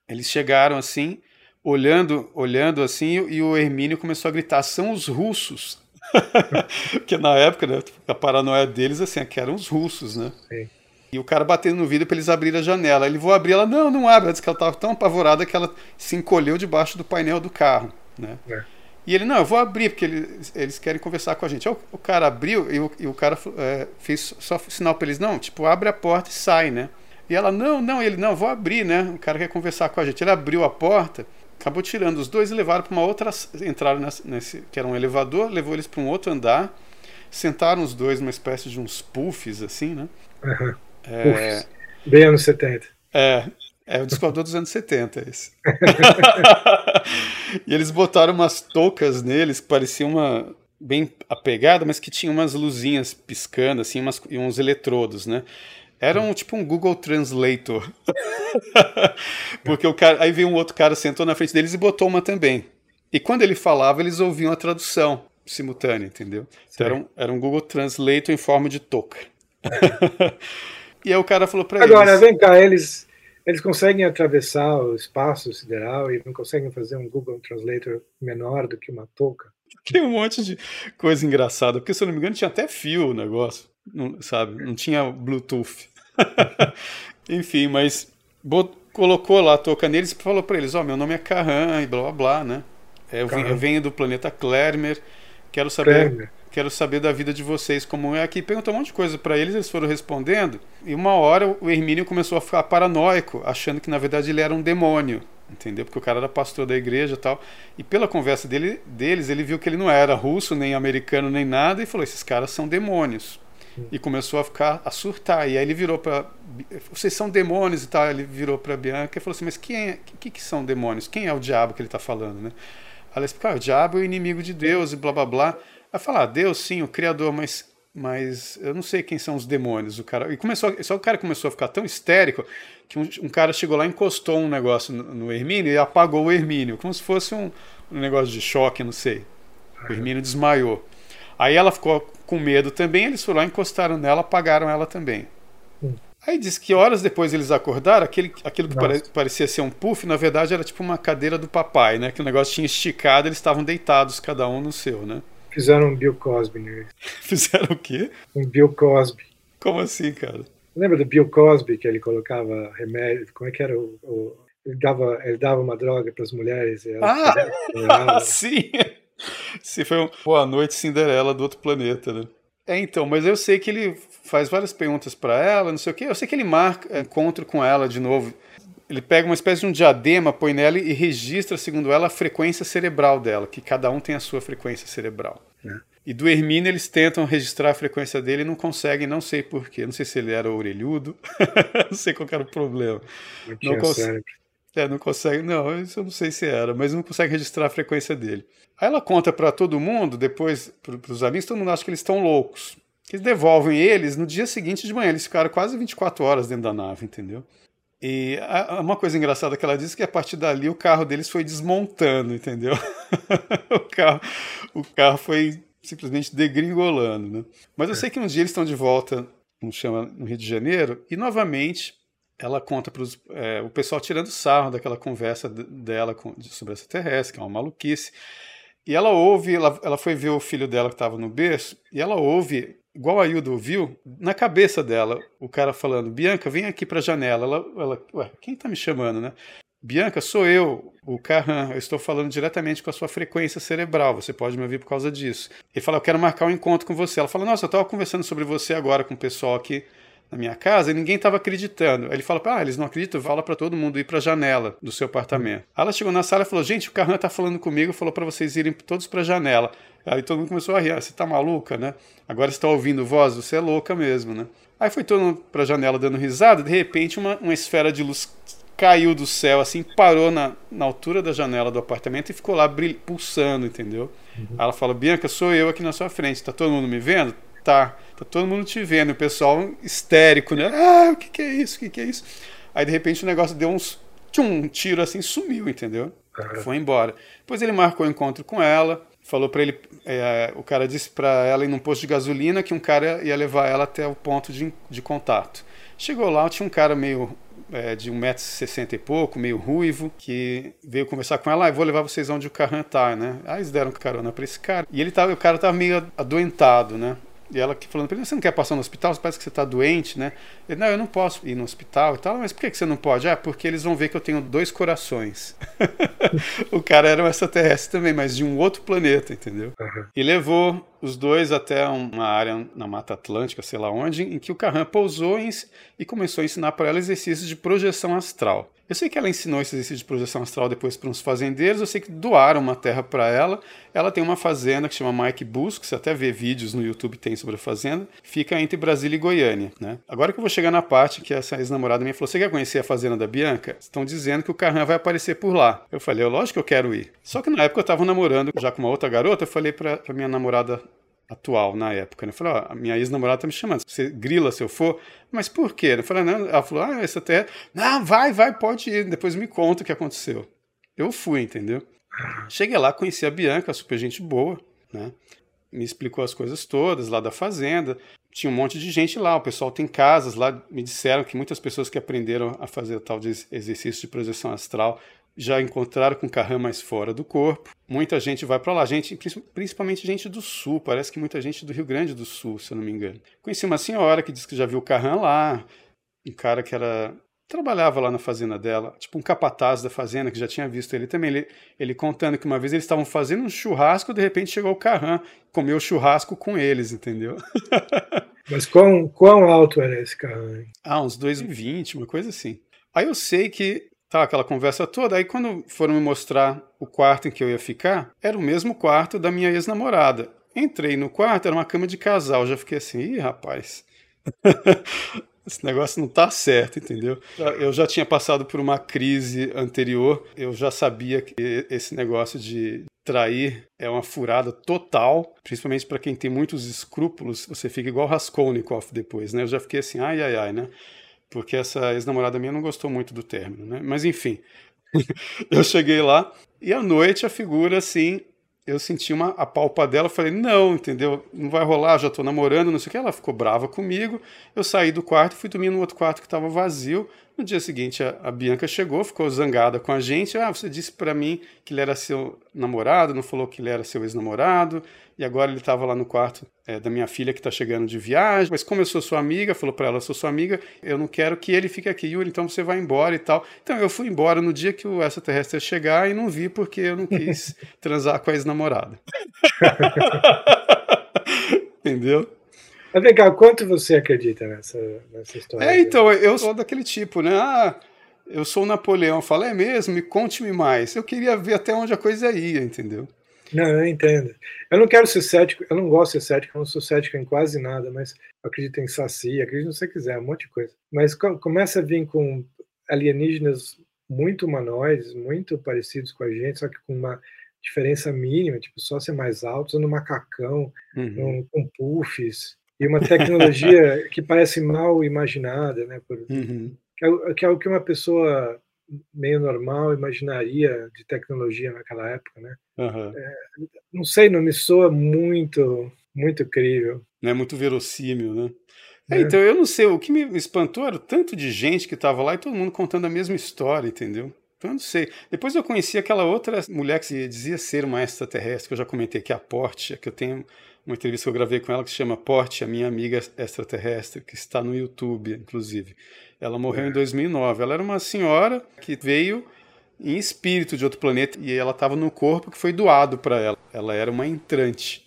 S1: Eles chegaram assim, olhando, olhando assim, e o Hermínio começou a gritar: são os russos. Porque na época, né, a paranoia deles, assim, é que eram os russos, né? Sim. E o cara batendo no vidro para eles abrirem a janela. Ele vou abrir, ela não, não abre. Ela disse que ela estava tão apavorada que ela se encolheu debaixo do painel do carro, né? É. E ele, não, eu vou abrir, porque eles, eles querem conversar com a gente. O, o cara abriu e o, e o cara é, fez só sinal para eles, não, tipo, abre a porta e sai, né? E ela, não, não, ele, não, vou abrir, né? O cara quer conversar com a gente. Ele abriu a porta, acabou tirando os dois e levaram para uma outra. Entraram nesse, que era um elevador, levou eles para um outro andar, sentaram os dois numa espécie de uns puffs, assim, né?
S2: Uhum. É, Bem anos 70.
S1: É. É o Discovery dos anos 70, esse. e eles botaram umas toucas neles que pareciam uma bem apegada, mas que tinha umas luzinhas piscando, assim, umas, e uns eletrodos, né? Era um tipo um Google Translator. Porque o cara. Aí veio um outro cara, sentou na frente deles e botou uma também. E quando ele falava, eles ouviam a tradução simultânea, entendeu? Então era um, era um Google Translator em forma de touca. e aí o cara falou para
S2: eles. Agora, vem cá, eles, eles conseguem atravessar o espaço sideral e não conseguem fazer um Google Translator menor do que uma touca?
S1: Tem um monte de coisa engraçada, porque se eu não me engano tinha até fio o negócio, não, sabe? Não tinha Bluetooth. Enfim, mas bot, colocou lá a touca neles e falou para eles: Ó, oh, meu nome é Carran e blá blá blá, né? É, eu, eu, venho do planeta Klermer, quero saber. Quero saber da vida de vocês, como é aqui. Perguntou um monte de coisa para eles, eles foram respondendo. E uma hora o Hermínio começou a ficar paranoico, achando que na verdade ele era um demônio entendeu? Porque o cara era pastor da igreja e tal. E pela conversa dele, deles, ele viu que ele não era russo, nem americano, nem nada, e falou: esses caras são demônios. E começou a ficar, a surtar. E aí ele virou para. Vocês são demônios e tal. Ele virou para Bianca e falou assim: Mas quem é, que, que são demônios? Quem é o diabo que ele está falando, né? Ela explicou: ah, o diabo é o inimigo de Deus e blá blá blá. Ela falou: ah, Deus sim, o Criador, mas mas eu não sei quem são os demônios. O cara e começou, só o cara começou a ficar tão histérico que um, um cara chegou lá, encostou um negócio no, no, Hermínio e apagou o Hermínio, como se fosse um, um negócio de choque, não sei. O Hermínio desmaiou. Aí ela ficou com medo também, eles foram lá, encostaram nela, apagaram ela também. Hum. Aí diz que horas depois eles acordaram, aquele, aquilo que pare, parecia ser um puff, na verdade era tipo uma cadeira do papai, né? Que o negócio tinha esticado, eles estavam deitados, cada um no seu, né?
S2: Fizeram um Bill Cosby nele.
S1: Fizeram o quê?
S2: Um Bill Cosby.
S1: Como assim, cara?
S2: Lembra do Bill Cosby que ele colocava remédio? Como é que era o, o ele dava ele dava uma droga para as mulheres
S1: ah, sim. Sim, foi um Boa Noite Cinderela do outro planeta, né? É, então, mas eu sei que ele faz várias perguntas para ela, não sei o quê. Eu sei que ele marca encontro com ela de novo ele pega uma espécie de um diadema, põe nela e registra, segundo ela, a frequência cerebral dela, que cada um tem a sua frequência cerebral. É. E do Hermínio eles tentam registrar a frequência dele e não conseguem, não sei porquê. Não sei se ele era orelhudo, não sei qual era o problema.
S2: Não, não consegue.
S1: É, não consegue, não, isso eu não sei se era, mas não consegue registrar a frequência dele. Aí ela conta para todo mundo, depois, para os amigos, todo mundo acha que eles estão loucos. Eles devolvem eles no dia seguinte de manhã. Eles ficaram quase 24 horas dentro da nave, entendeu? E uma coisa engraçada que ela disse que a partir dali o carro deles foi desmontando, entendeu? o, carro, o carro foi simplesmente degringolando, né? Mas eu sei que um dia eles estão de volta, chama, no Rio de Janeiro, e novamente ela conta para é, o pessoal tirando sarro daquela conversa dela com, sobre extraterrestre, que é uma maluquice. E ela ouve, ela, ela foi ver o filho dela que estava no berço, e ela ouve igual a Hilda ouviu, na cabeça dela, o cara falando: Bianca, vem aqui para a janela. Ela, ela, ué, quem está me chamando, né? Bianca, sou eu, o Carran. Eu estou falando diretamente com a sua frequência cerebral. Você pode me ouvir por causa disso. Ele fala: Eu quero marcar um encontro com você. Ela fala: Nossa, eu estava conversando sobre você agora com o pessoal aqui na minha casa e ninguém estava acreditando. Aí ele fala: Ah, eles não acreditam? Fala para todo mundo ir para a janela do seu apartamento. Aí ela chegou na sala e falou: Gente, o Carran está falando comigo, falou para vocês irem todos para a janela. Aí todo mundo começou a rir. Ah, você tá maluca, né? Agora você tá ouvindo voz, você é louca mesmo, né? Aí foi todo mundo pra janela dando risada, de repente uma, uma esfera de luz caiu do céu, assim, parou na, na altura da janela do apartamento e ficou lá pulsando, entendeu? Uhum. Aí ela fala, Bianca, sou eu aqui na sua frente, tá todo mundo me vendo? Tá, tá todo mundo te vendo, o pessoal histérico, né? Ah, o que que é isso, o que que é isso? Aí de repente o negócio deu uns, um tiro assim, sumiu, entendeu? Uhum. Foi embora. Depois ele marcou o um encontro com ela, falou para ele, é, o cara disse para ela ir num posto de gasolina que um cara ia levar ela até o ponto de, de contato. Chegou lá, tinha um cara meio é, de 1,60m e pouco, meio ruivo, que veio conversar com ela, ah, vou levar vocês onde o Carran tá, né? Aí eles deram carona para esse cara. E ele tava, o cara tava meio adoentado, né? E ela falando para ele, você não quer passar no hospital? Parece que você está doente, né? Ele, não, eu não posso ir no hospital e tal. Mas por que você não pode? Ah, porque eles vão ver que eu tenho dois corações. o cara era um extraterrestre também, mas de um outro planeta, entendeu? Uhum. E levou os dois até uma área na Mata Atlântica, sei lá onde, em que o Carran pousou e começou a ensinar para ela exercícios de projeção astral. Eu sei que ela ensinou esse exercício de projeção astral depois para uns fazendeiros, eu sei que doaram uma terra para ela. Ela tem uma fazenda que chama Mike Busco, você até vê vídeos no YouTube tem sobre a fazenda, fica entre Brasília e Goiânia, né? Agora que eu vou chegar na parte que essa ex-namorada minha falou: "Você quer conhecer a fazenda da Bianca?" Estão dizendo que o Carran vai aparecer por lá. Eu falei: "Lógico que eu quero ir". Só que na época eu estava namorando já com uma outra garota, eu falei para minha namorada atual na época. Né? Eu falei, ó, minha ex-namorada tá me chamando. Você grila se eu for? Mas por quê? Eu falei, não. Ela falou, ah, essa até. Não, vai, vai, pode ir. Depois me conta o que aconteceu. Eu fui, entendeu? Cheguei lá, conheci a Bianca, super gente boa, né? Me explicou as coisas todas lá da fazenda. Tinha um monte de gente lá, o pessoal tem casas lá. Me disseram que muitas pessoas que aprenderam a fazer tal de exercício de projeção astral já encontraram com Carran mais fora do corpo. Muita gente vai para lá, gente, principalmente gente do sul, parece que muita gente do Rio Grande do Sul, se eu não me engano. Conheci uma senhora que disse que já viu Carran lá, um cara que era trabalhava lá na fazenda dela, tipo um capataz da fazenda que já tinha visto ele também. Ele, ele contando que uma vez eles estavam fazendo um churrasco, de repente chegou o Carran, comeu churrasco com eles, entendeu?
S2: Mas quão, quão alto era esse Carran?
S1: Ah, uns 2,20, uma coisa assim. Aí eu sei que Tá, aquela conversa toda. Aí quando foram me mostrar o quarto em que eu ia ficar, era o mesmo quarto da minha ex-namorada. Entrei no quarto, era uma cama de casal. Já fiquei assim, ih, rapaz. Esse negócio não tá certo, entendeu? Eu já tinha passado por uma crise anterior, eu já sabia que esse negócio de trair é uma furada total, principalmente para quem tem muitos escrúpulos, você fica igual Raskolnikov depois, né? Eu já fiquei assim, ai, ai, ai, né? Porque essa ex-namorada minha não gostou muito do término, né? Mas enfim, eu cheguei lá e à noite a figura assim, eu senti uma a palpa dela, falei: "Não, entendeu? Não vai rolar, já tô namorando, não sei o que". Ela ficou brava comigo. Eu saí do quarto, fui dormir no outro quarto que estava vazio. No dia seguinte, a, a, Bianca chegou, ficou zangada com a gente. Ah, você disse para mim que ele era seu namorado, não falou que ele era seu ex-namorado, e agora ele estava lá no quarto é, da minha filha que está chegando de viagem. Mas como eu sou sua amiga, falou para ela: eu sou sua amiga, eu não quero que ele fique aqui, Yuri, então você vai embora e tal. Então eu fui embora no dia que o extraterrestre ia chegar e não vi porque eu não quis transar com a ex-namorada. Entendeu?
S2: Mas vem cá, quanto você acredita nessa, nessa história?
S1: É, então, eu sou daquele tipo, né? Ah, eu sou o Napoleão. Eu falo, é mesmo? Me conte-me mais. Eu queria ver até onde a coisa ia, entendeu?
S2: Não, eu entendo. Eu não quero ser cético, eu não gosto de ser cético, eu não sou cético em quase nada, mas acredito em saci, acredito no que você quiser, um monte de coisa. Mas começa a vir com alienígenas muito humanoides, muito parecidos com a gente, só que com uma diferença mínima, tipo, só ser mais alto, usando macacão, uhum. com puffs, e uma tecnologia que parece mal imaginada, né? Por, uhum. que, é, que, é, o que uma pessoa meio normal imaginaria de tecnologia naquela época, né? Uhum. É, não sei, não me soa muito, muito crível.
S1: Não é muito verossímil, né? É, então, eu não sei, o que me espantou era o tanto de gente que estava lá e todo mundo contando a mesma história, entendeu? Então, eu não sei. Depois eu conheci aquela outra mulher que dizia ser uma extraterrestre, que eu já comentei aqui, a Porte, que eu tenho uma entrevista que eu gravei com ela que se chama Porte, a minha amiga extraterrestre, que está no YouTube, inclusive. Ela morreu é. em 2009. Ela era uma senhora que veio em espírito de outro planeta e ela estava no corpo que foi doado para ela. Ela era uma entrante.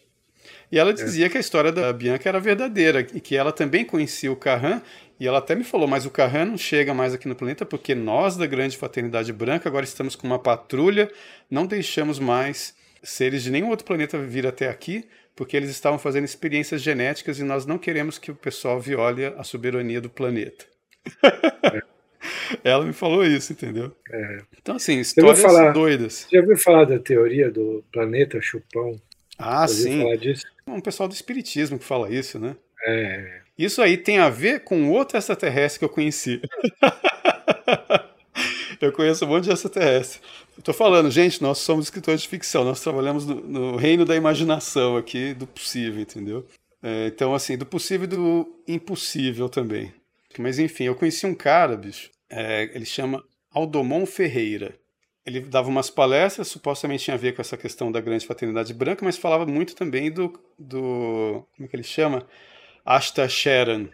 S1: E ela é. dizia é. que a história da Bianca era verdadeira e que ela também conhecia o Carran. E ela até me falou, mas o Carran não chega mais aqui no planeta porque nós da Grande Fraternidade Branca agora estamos com uma patrulha, não deixamos mais seres de nenhum outro planeta vir até aqui, porque eles estavam fazendo experiências genéticas e nós não queremos que o pessoal viole a soberania do planeta. É. Ela me falou isso, entendeu? É. Então, assim, histórias falar, doidas.
S2: Já ouviu falar da teoria do planeta chupão?
S1: Ah, sim. Um pessoal do espiritismo que fala isso, né? É. Isso aí tem a ver com outro extraterrestre que eu conheci. eu conheço um monte de extraterrestre. Estou falando, gente, nós somos escritores de ficção, nós trabalhamos no, no reino da imaginação aqui, do possível, entendeu? É, então, assim, do possível e do impossível também. Mas, enfim, eu conheci um cara, bicho, é, ele chama Aldomon Ferreira. Ele dava umas palestras, supostamente tinha a ver com essa questão da grande fraternidade branca, mas falava muito também do, do como é que ele chama? Asta Sharon.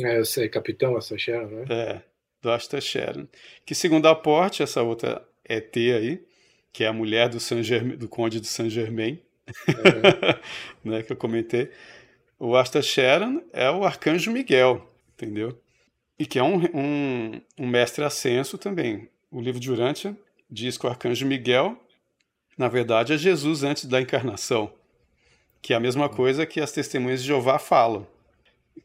S2: É, eu sei, Capitão Asta Sharon, né?
S1: É, do Asta Sharon. Que, segundo a Porte, essa outra ET aí, que é a mulher do, Saint -Germain, do conde de Saint Germain, Uhum. né, que eu comentei. O Asta Sharon é o arcanjo Miguel, entendeu? E que é um, um, um mestre ascenso também. O livro de Urântia diz que o arcanjo Miguel, na verdade, é Jesus antes da encarnação, que é a mesma coisa que as testemunhas de Jeová falam.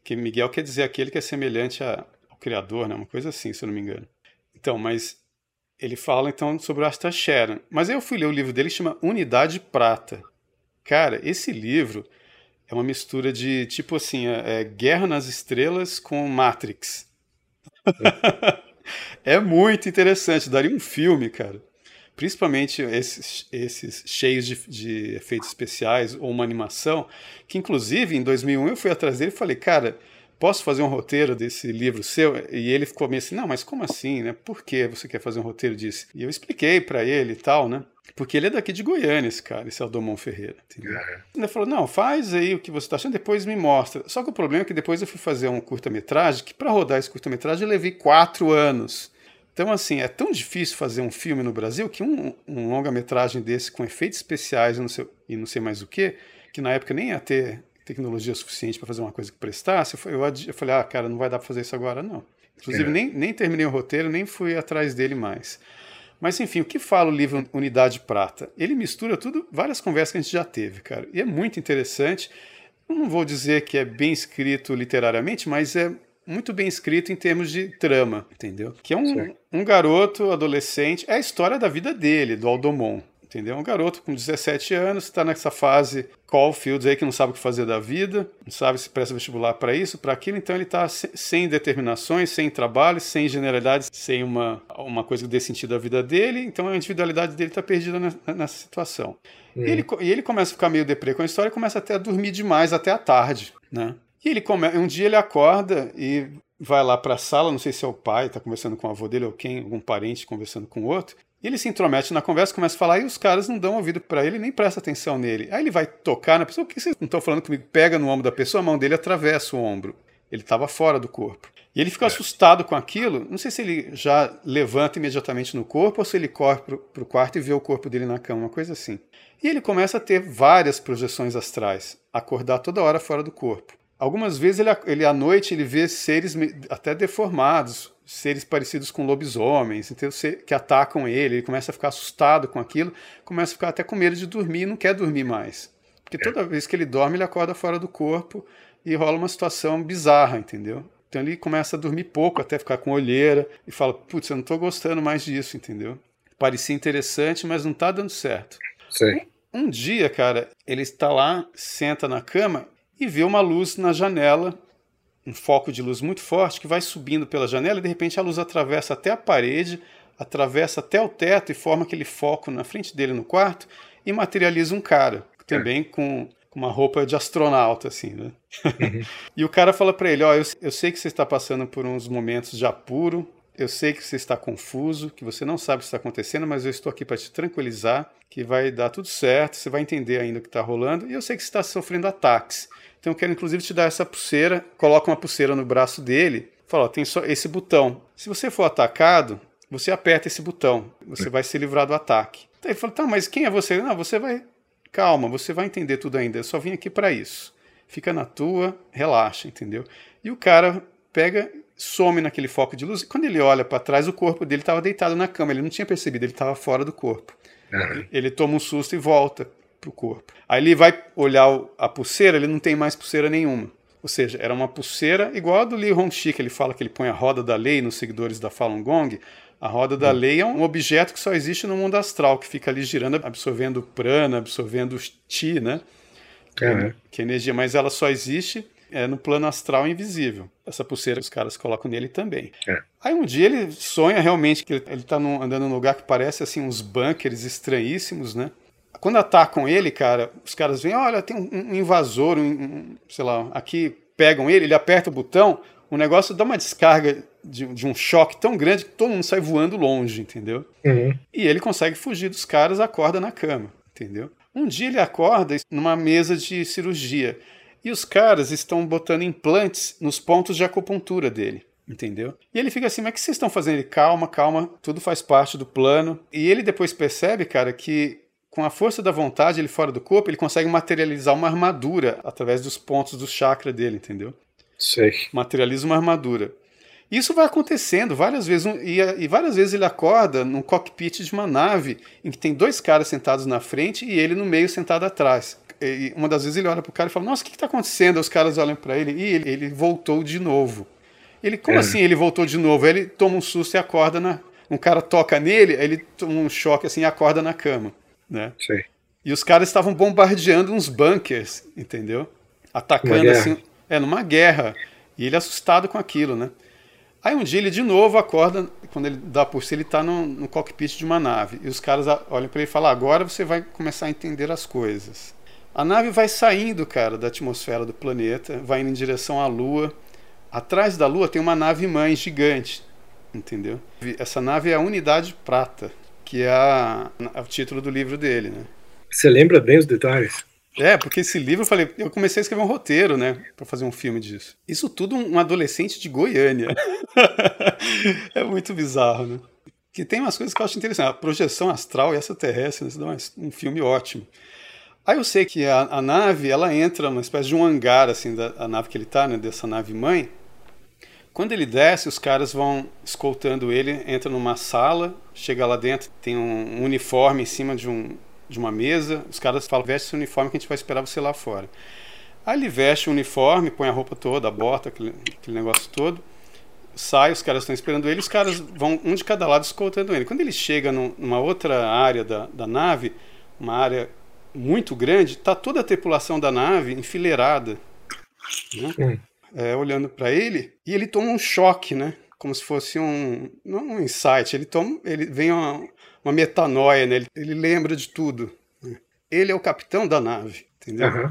S1: Que Miguel quer dizer aquele que é semelhante ao Criador, né? uma coisa assim, se eu não me engano. Então, mas ele fala então sobre o Asta Sharon. Mas aí eu fui ler o livro dele chama Unidade Prata. Cara, esse livro é uma mistura de, tipo assim, é, é Guerra nas Estrelas com Matrix. é muito interessante, daria um filme, cara. Principalmente esses, esses cheios de, de efeitos especiais ou uma animação, que inclusive em 2001 eu fui atrás dele e falei, cara, posso fazer um roteiro desse livro seu? E ele ficou meio assim, não, mas como assim, né? Por que você quer fazer um roteiro disso? E eu expliquei para ele e tal, né? Porque ele é daqui de Goiânia, esse cara, esse Aldomão Ferreira. Entendeu? Ele falou: não, faz aí o que você está achando, depois me mostra. Só que o problema é que depois eu fui fazer um curta-metragem, que para rodar esse curta-metragem eu levei quatro anos. Então, assim, é tão difícil fazer um filme no Brasil que um, um longa-metragem desse com efeitos especiais e não, sei, e não sei mais o que, que na época nem ia ter tecnologia suficiente para fazer uma coisa que prestasse, eu, eu, falei, ah, cara, não vai dar para fazer isso agora, não. Inclusive, é. nem, nem terminei o roteiro, nem fui atrás dele mais. Mas enfim, o que fala o livro Unidade Prata? Ele mistura tudo, várias conversas que a gente já teve, cara. E é muito interessante. Eu não vou dizer que é bem escrito literariamente, mas é muito bem escrito em termos de trama, entendeu? Que é um, um garoto adolescente, é a história da vida dele, do Aldomon entendeu? Um garoto com 17 anos, está nessa fase Caulfield aí que não sabe o que fazer da vida, não sabe se presta vestibular para isso, para aquilo, então ele está sem determinações, sem trabalho, sem generalidades, sem uma, uma coisa que dê sentido à vida dele, então a individualidade dele está perdida nessa situação. E, ele, e ele começa a ficar meio deprê com a história e começa até a dormir demais até a tarde, né? E ele come... um dia ele acorda e vai lá para a sala, não sei se é o pai, está conversando com o avô dele ou quem, algum parente conversando com o outro, ele se intromete na conversa, começa a falar e os caras não dão ouvido para ele, nem presta atenção nele. Aí ele vai tocar na pessoa, o que vocês não estão falando comigo? Pega no ombro da pessoa, a mão dele atravessa o ombro. Ele estava fora do corpo. E ele fica é. assustado com aquilo. Não sei se ele já levanta imediatamente no corpo ou se ele corre para o quarto e vê o corpo dele na cama, uma coisa assim. E ele começa a ter várias projeções astrais, acordar toda hora fora do corpo. Algumas vezes ele, ele à noite ele vê seres até deformados, seres parecidos com lobisomens, então, que atacam ele, ele começa a ficar assustado com aquilo, começa a ficar até com medo de dormir e não quer dormir mais. Porque é. toda vez que ele dorme, ele acorda fora do corpo e rola uma situação bizarra, entendeu? Então ele começa a dormir pouco, até ficar com olheira, e fala: Putz, eu não estou gostando mais disso, entendeu? Parecia interessante, mas não está dando certo.
S2: Sim.
S1: Um, um dia, cara, ele está lá, senta na cama e vê uma luz na janela um foco de luz muito forte que vai subindo pela janela e de repente a luz atravessa até a parede, atravessa até o teto e forma aquele foco na frente dele no quarto e materializa um cara, também com, com uma roupa de astronauta, assim, né? Uhum. e o cara fala para ele: Ó, oh, eu, eu sei que você está passando por uns momentos de apuro, eu sei que você está confuso, que você não sabe o que está acontecendo, mas eu estou aqui para te tranquilizar, que vai dar tudo certo, você vai entender ainda o que está rolando, e eu sei que você está sofrendo ataques. Então eu quero inclusive te dar essa pulseira, coloca uma pulseira no braço dele, fala, ó, tem só esse botão. Se você for atacado, você aperta esse botão, você vai se livrar do ataque. Então ele fala, tá, mas quem é você? Não, você vai, calma, você vai entender tudo ainda, eu só vim aqui para isso. Fica na tua, relaxa, entendeu? E o cara pega, some naquele foco de luz, e quando ele olha para trás, o corpo dele estava deitado na cama, ele não tinha percebido, ele estava fora do corpo. Uhum. Ele toma um susto e volta pro corpo. Aí ele vai olhar a pulseira, ele não tem mais pulseira nenhuma. Ou seja, era uma pulseira igual a do Li Hongxi, que ele fala que ele põe a roda da lei nos seguidores da Falun Gong. A roda da lei é um objeto que só existe no mundo astral, que fica ali girando, absorvendo prana, absorvendo chi, né? Que, é, que energia, mas ela só existe é, no plano astral invisível. Essa pulseira os caras colocam nele também. É. Aí um dia ele sonha realmente que ele, está andando num lugar que parece assim uns bunkers estranhíssimos, né? Quando atacam ele, cara, os caras veem, olha, tem um, invasor, um, um, sei lá, aqui pegam ele, ele aperta o botão, o negócio dá uma descarga de, de, um choque tão grande que todo mundo sai voando longe, entendeu? Uhum. E ele consegue fugir dos caras, acorda na cama, entendeu? Um dia ele acorda numa mesa de cirurgia e os caras estão botando implantes nos pontos de acupuntura dele. Entendeu? E ele fica assim, mas o que vocês estão fazendo? Ele, calma, calma, tudo faz parte do plano. E ele depois percebe, cara, que com a força da vontade, ele fora do corpo, ele consegue materializar uma armadura através dos pontos do chakra dele, entendeu?
S2: Sei.
S1: Materializa uma armadura. Isso vai acontecendo várias vezes, e, e, várias vezes ele acorda num cockpit de uma nave em que tem dois caras sentados na frente e ele no meio sentado atrás. E uma das vezes ele olha pro cara e fala: Nossa, o que está acontecendo? Os caras olham para ele e ele, ele, voltou de novo. Ele, como é. assim ele voltou de novo? Ele toma um susto e acorda na. Um cara toca nele, aí ele toma um choque assim e acorda na cama. Né?
S2: Sei.
S1: E os caras estavam bombardeando uns bunkers, entendeu? Atacando assim. É, numa guerra. E ele assustado com aquilo, né? Aí um dia ele de novo acorda, quando ele dá por si, ele está no, no, cockpit de uma nave. E os caras olham para ele e falam: agora você vai começar a entender as coisas. A nave vai saindo, cara, da atmosfera do planeta, vai indo em direção à Lua. Atrás da Lua tem uma nave mãe gigante, entendeu? Essa nave é a Unidade Prata, que é, a, o título do livro dele, né?
S2: Você lembra bem os detalhes?
S1: É, porque esse livro eu falei, eu comecei a escrever um roteiro, né, para fazer um filme disso. Isso tudo um adolescente de Goiânia. é muito bizarro, né? Que tem umas coisas que eu acho interessantes. A projeção astral e essa terrestre, né, dá um filme ótimo. Aí eu sei que a, a, nave, ela entra numa espécie de um hangar, assim, da nave que ele tá, né, dessa nave mãe. Quando ele desce, os caras vão escoltando ele, entra numa sala, chega lá dentro, tem um uniforme em cima de um, de uma mesa, os caras falam, veste esse uniforme que a gente vai esperar você lá fora. Aí ele veste o uniforme, põe a roupa toda, a bota, aquele, aquele negócio todo, sai, os caras estão esperando ele, os caras vão um de cada lado escoltando ele. Quando ele chega numa outra área da, da nave, uma área muito grande, tá toda a tripulação da nave enfileirada, né? É, olhando para ele, e ele toma um choque, né? Como se fosse um não um insight, ele toma, ele vem uma, uma metanoia nele. Ele lembra de tudo. Né? Ele é o capitão da nave, entendeu? Uhum.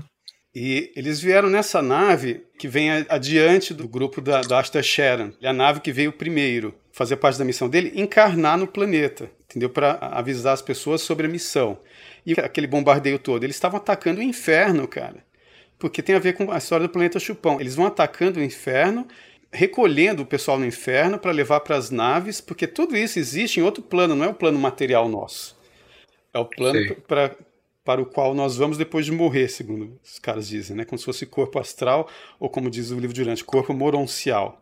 S1: E eles vieram nessa nave que vem adiante do grupo da, da Asta Sharon. É a nave que veio primeiro, fazer parte da missão dele, encarnar no planeta, entendeu? Para avisar as pessoas sobre a missão. E aquele bombardeio todo. Eles estavam atacando o inferno, cara. Porque tem a ver com a história do planeta Chupão. Eles vão atacando o inferno recolhendo o pessoal no inferno para levar para as naves, porque tudo isso existe em outro plano, não é o plano material nosso. É o plano pra, para o qual nós vamos depois de morrer, segundo os caras dizem, né? como se fosse corpo astral, ou como diz o livro Durante, corpo moroncial.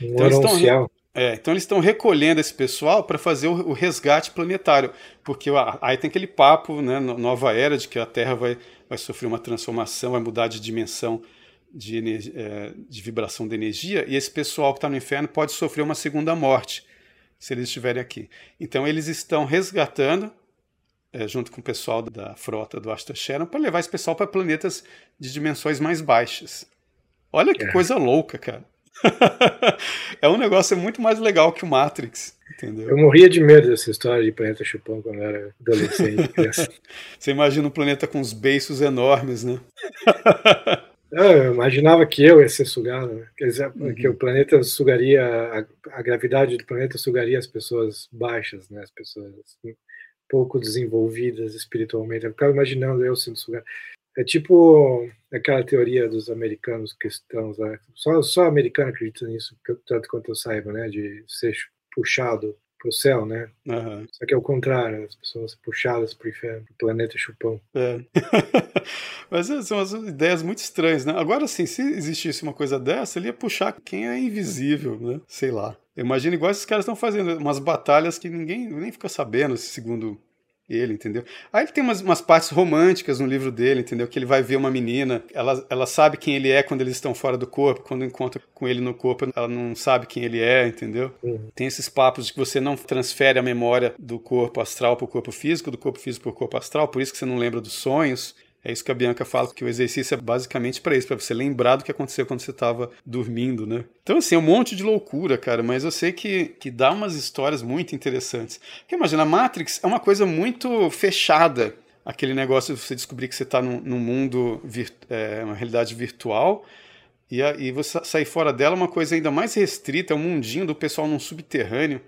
S2: Moroncial. Então,
S1: é, então eles estão recolhendo esse pessoal para fazer o, o, resgate planetário, porque aí tem aquele papo, né, nova era, de que a Terra vai, vai sofrer uma transformação, vai mudar de dimensão de, é, de vibração de energia, e esse pessoal que está no inferno pode sofrer uma segunda morte se eles estiverem aqui. Então eles estão resgatando, é, junto com o pessoal da frota do Asta Sharon, para levar esse pessoal para planetas de dimensões mais baixas. Olha que é. coisa louca, cara. é um negócio muito mais legal que o Matrix. Entendeu?
S2: Eu morria de medo dessa história de planeta chupão quando eu era adolescente.
S1: Você imagina um planeta com uns beiços enormes, né?
S2: Eu imaginava que eu ia ser sugado, né? Quer dizer, uhum. que o planeta sugaria, a, a, gravidade do planeta sugaria as pessoas baixas, né? As pessoas assim, pouco desenvolvidas espiritualmente. Eu ficava imaginando eu sendo sugado. É tipo aquela teoria dos americanos cristãos lá. Só, só americano acredita nisso, tanto quanto eu saiba, né? De ser puxado para o céu, né? Uhum. Só que é o contrário, as pessoas puxadas para o inferno, pro planeta chupão.
S1: É. Mas é, são as ideias muito estranhas, né? Agora, sim, se existisse uma coisa dessa, ele ia puxar quem é invisível, né? Sei lá. Imagina igual esses caras estão fazendo, umas batalhas que ninguém nem fica sabendo, segundo ele, entendeu? Aí ele tem umas, umas, partes românticas no livro dele, entendeu? Que ele vai ver uma menina, ela, ela sabe quem ele é quando eles estão fora do corpo, quando encontra com ele no corpo, ela não sabe quem ele é, entendeu? Uhum. Tem esses papos de que você não transfere a memória do corpo astral para o corpo físico, do corpo físico para o corpo astral, por isso que você não lembra dos sonhos. É isso que a Bianca fala, que o exercício é basicamente para isso, para você lembrar do que aconteceu quando você estava dormindo, né? Então, assim, é um monte de loucura, cara, mas eu sei que, que dá umas histórias muito interessantes. Porque imagina, a Matrix é uma coisa muito fechada, aquele negócio de você descobrir que você está num, num, mundo, é, uma realidade virtual, e, a, e você sair fora dela é uma coisa ainda mais restrita, é um mundinho do pessoal num subterrâneo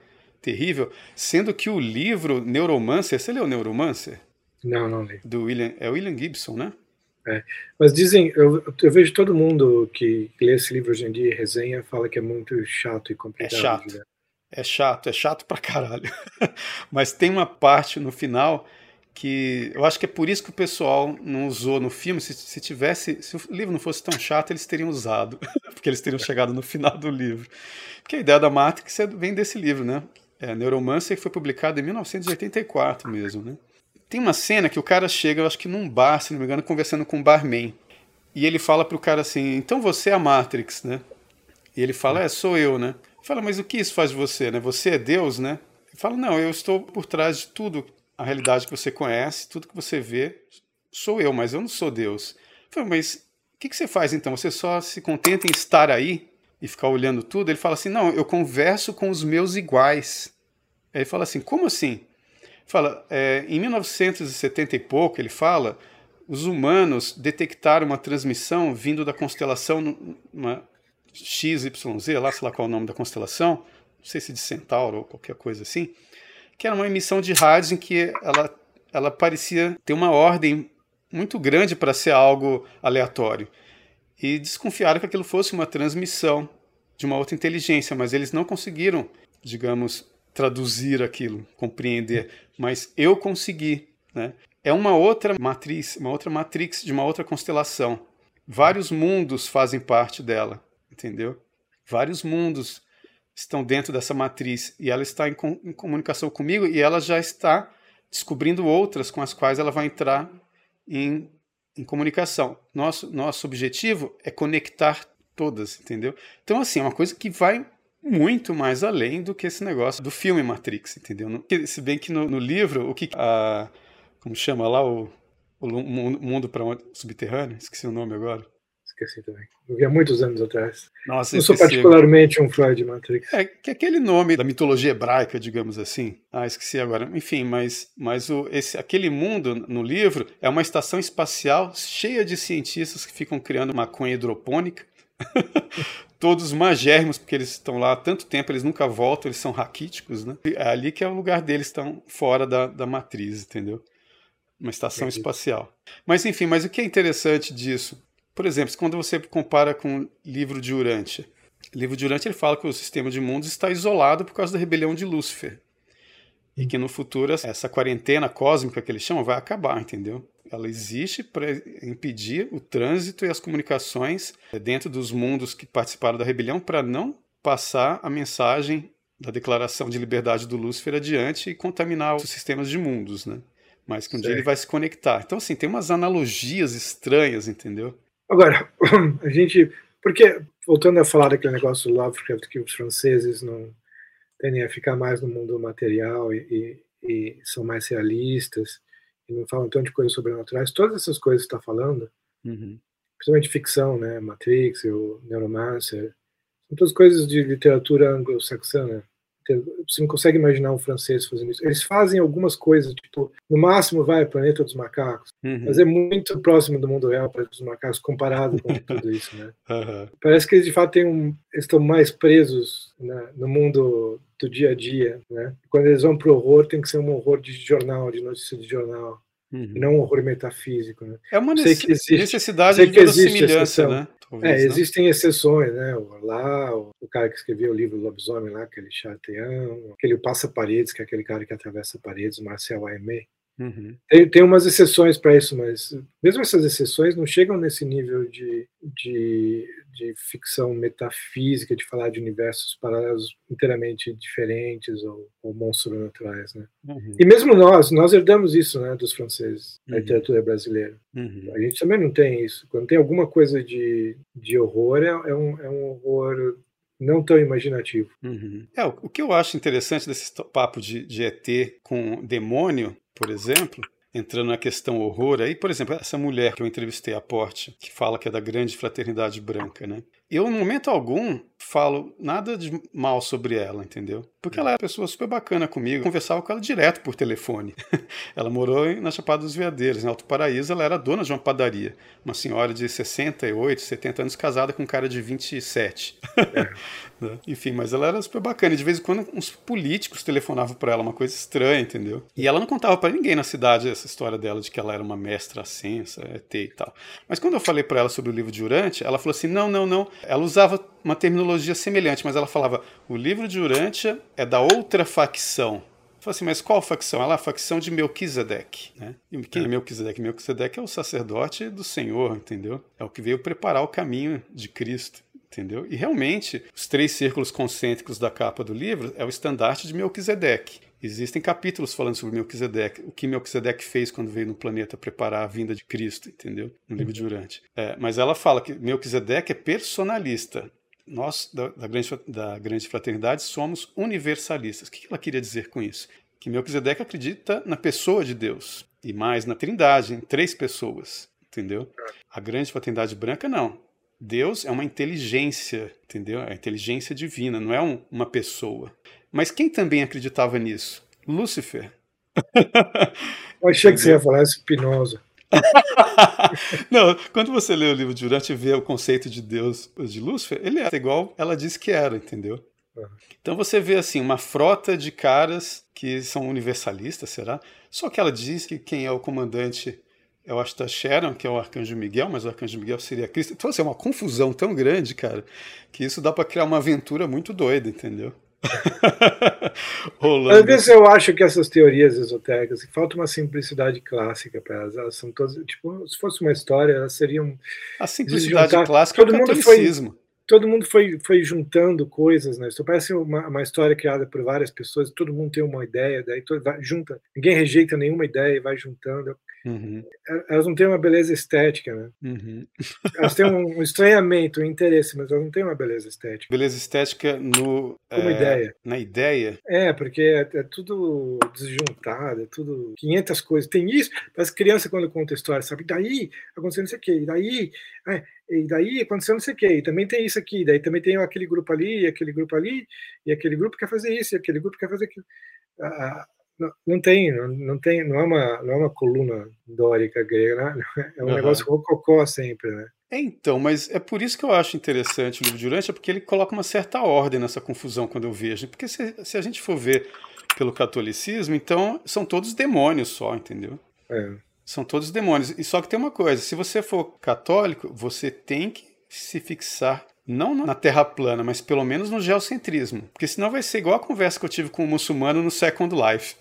S1: terrível, sendo que o livro Neuromancer, você leu Neuromancer?
S2: Não, não li.
S1: Do William, é William Gibson, né?
S2: É. Mas dizem, eu, eu, vejo todo mundo que lê esse livro hoje em dia e resenha fala que é muito chato e complicado.
S1: É chato. É chato, é chato pra caralho. Mas tem uma parte no final que eu acho que é por isso que o pessoal não usou no filme. Se, se tivesse, se o livro não fosse tão chato, eles teriam usado, porque eles teriam chegado no final do livro. Porque a ideia da Matrix é, vem desse livro, né? É, Neuromancer foi publicado em 1984 mesmo, né? Tem uma cena que o cara chega, eu acho que num bar, se não me engano, conversando com um barman. E ele fala pro cara assim: "Então você é a Matrix, né?" E ele fala: "É, sou eu, né?" Fala: "Mas o que isso faz de você, né? Você é Deus, né?" Ele fala: "Não, eu estou por trás de tudo, a realidade que você conhece, tudo que você vê, sou eu, mas eu não sou Deus." Fala: "Mas o que, que você faz então? Você só se contenta em estar aí e ficar olhando tudo?" Ele fala assim: "Não, eu converso com os meus iguais." Aí ele fala assim: "Como assim?" Fala, é, em 1970 e pouco, ele fala, os humanos detectaram uma transmissão vindo da constelação uma XYZ, lá sei lá qual é o nome da constelação, não sei se de Centauro ou qualquer coisa assim, que era uma emissão de rádios em que ela, ela parecia ter uma ordem muito grande para ser algo aleatório. E desconfiaram que aquilo fosse uma transmissão de uma outra inteligência, mas eles não conseguiram, digamos, traduzir aquilo, compreender, mas eu consegui, né? É uma outra matriz, uma outra matrix de uma outra constelação. Vários mundos fazem parte dela, entendeu? Vários mundos estão dentro dessa matriz e ela está em, com, em comunicação comigo e ela já está descobrindo outras com as quais ela vai entrar em, em comunicação. Nosso, nosso objetivo é conectar todas, entendeu? Então, assim, é uma coisa que vai muito mais além do que esse negócio do filme Matrix, entendeu? Se bem que no, no livro, o que a. Como chama lá o, o mundo para subterrâneo? Esqueci o nome agora.
S2: Esqueci também. Eu vi há muitos anos atrás.
S1: Nossa,
S2: Não sou particularmente um fã de Matrix.
S1: É que aquele nome da mitologia hebraica, digamos assim. Ah, esqueci agora. Enfim, mas, mas o, esse, aquele mundo no livro é uma estação espacial cheia de cientistas que ficam criando maconha hidropônica. todos magérrimos, porque eles estão lá há tanto tempo, eles nunca voltam, eles são raquíticos, né? É ali que é o lugar deles, estão fora da, da matriz, entendeu? Uma estação espacial. Mas enfim, mas o que é interessante disso? Por exemplo, quando você compara com o livro de Urântia. O livro de Urântia ele fala que o sistema de mundos está isolado por causa da rebelião de Lúcifer. E que no futuro essa quarentena cósmica que eles chamam vai acabar, entendeu? Ela existe para impedir o trânsito e as comunicações dentro dos mundos que participaram da rebelião para não passar a mensagem da declaração de liberdade do Lúcifer adiante e contaminar os sistemas de mundos, né? Mas que um Sim. dia ele vai se conectar. Então, assim, tem umas analogias estranhas, entendeu?
S2: Agora, a gente. Porque, voltando a falar daquele negócio do Lovecraft, que os franceses não tendem a ficar mais no mundo material e, e, e são mais realistas e não falam tanto de coisas sobrenaturais, todas essas coisas que está falando,
S1: uhum.
S2: principalmente ficção, né, Matrix, o Neuromancer, são todas coisas de literatura anglo-saxã, você não consegue imaginar um francês fazendo isso. Eles fazem algumas coisas, tipo, no máximo vai Planeta dos Macacos, uhum. mas é muito próximo do mundo real, Planeta dos Macacos, comparado com tudo isso, né?
S1: Uhum.
S2: Parece que eles de fato têm um, estão mais presos né, no mundo do dia a dia, né? Quando eles vão pro horror, tem que ser um horror de jornal, de notícia de jornal. Uhum. Não um horror metafísico, né?
S1: É uma necess... existe, necessidade de verossimilhança, né?
S2: Talvez, é, existem exceções, né? Lá, o, o, cara que escreveu o livro Lobisomem lá, aquele Chateão, aquele Passa Paredes, que é aquele cara que atravessa paredes, Marcel Aimé.
S1: Uhum.
S2: Tem, tem umas exceções para isso, mas mesmo essas exceções não chegam nesse nível de, de, de ficção metafísica, de falar de universos paralelos inteiramente diferentes ou, ou monstros naturais, né?
S1: Uhum.
S2: E mesmo nós, nós herdamos isso, né, dos franceses, uhum. literatura brasileira.
S1: Uhum.
S2: A gente também não tem isso. Quando tem alguma coisa de, de horror, é, é, um, é um horror não tão imaginativo.
S1: Uhum. É, o, o que eu acho interessante desse papo de, de ET com demônio, por exemplo, entrando na questão horror aí, por exemplo, essa mulher que eu entrevistei a Porte, que fala que é da grande fraternidade branca, né? Eu, no momento algum, falo nada de mal sobre ela, entendeu? Porque ela é uma pessoa super bacana comigo. Conversava com ela direto por telefone. ela morou na Chapada dos Veadeiros, em Alto Paraíso. Ela era dona de uma padaria. Uma senhora de 68, 70 anos, casada com um cara de 27. Né? Enfim, mas ela era super bacana. De vez em quando, uns políticos telefonavam para ela, uma coisa estranha, entendeu? E ela não contava para ninguém na cidade essa história dela de que ela era uma mestra ascensa, ET e tal. Mas quando eu falei para ela sobre o livro de Urante, ela falou assim: não, não, não. Ela usava uma terminologia semelhante, mas ela falava: o livro de Urântia é da outra facção. Falei assim, mas qual facção? Ela é a facção de Melquisedeque, né? E quem é Melquisedeque? Melquisedeque é o sacerdote do Senhor, entendeu? É o que veio preparar o caminho de Cristo entendeu? E realmente, os três círculos concêntricos da capa do livro é o estandarte de Melquisedeque. Existem capítulos falando sobre Melquisedeque, o que Melquisedeque fez quando veio no planeta preparar a vinda de Cristo, entendeu? No livro de Urante. É, mas ela fala que Melquisedeque é personalista nós, da, da, grande, da grande fraternidade, somos universalistas. O que ela queria dizer com isso? Que Melquisedeque acredita na pessoa de Deus, e mais na trindade, em três pessoas, entendeu? A grande fraternidade branca, não. Deus é uma inteligência, entendeu? É a inteligência divina, não é um, uma pessoa. Mas quem também acreditava nisso? Lúcifer.
S2: Eu achei que você ia falar Spinoza.
S1: Não, quando você lê o livro de Urante e vê o conceito de Deus de Lúcifer, ele é igual ela disse que era, entendeu? Então você vê assim uma frota de caras que são universalistas, será? Só que ela diz que quem é o comandante é o Asta Sharon, que é o Arcanjo Miguel, mas o Arcanjo Miguel seria Cristo. Então, assim, é uma confusão tão grande, cara, que isso dá para criar uma aventura muito doida, entendeu?
S2: Às vezes eu acho que essas teorias esotéricas falta uma simplicidade clássica para elas. Elas são todas, tipo, se fosse uma história, elas seriam.
S1: A simplicidade clássica todo é o mundo foi
S2: Todo mundo foi, foi juntando coisas, né? Isso parece uma, uma história criada por várias pessoas, todo mundo tem uma ideia, daí todo, vai, junta, ninguém rejeita nenhuma ideia e vai juntando. Uhum. Elas não têm uma beleza estética, né? Uhum. Elas têm um estranhamento, um interesse, mas elas não têm uma beleza estética.
S1: Beleza estética no.
S2: Como é, ideia.
S1: Na ideia?
S2: É, porque é, é, tudo desjuntado, é tudo 500 coisas. Tem isso, as crianças quando contam história, sabe? E daí aconteceu não sei o quê, e daí. É, e daí aconteceu não sei o quê, e também tem isso aqui, daí também tem aquele grupo ali, e aquele grupo ali, e aquele grupo quer fazer isso, e aquele grupo quer fazer aquilo. Ah, não, tem, não, não, tem, não é uma, não é uma coluna dórica grega, né? É um uhum. negócio rococó sempre, né?
S1: É, então, mas é por isso que eu acho interessante o livro de Urântia, porque ele coloca uma certa ordem nessa confusão quando eu vejo. Porque se, se a gente for ver pelo catolicismo, então são todos demônios só, entendeu? É. São todos demônios. E só que tem uma coisa: se você for católico, você tem que se fixar não na Terra plana, mas pelo menos no geocentrismo. Porque senão vai ser igual a conversa que eu tive com um muçulmano no Second Life.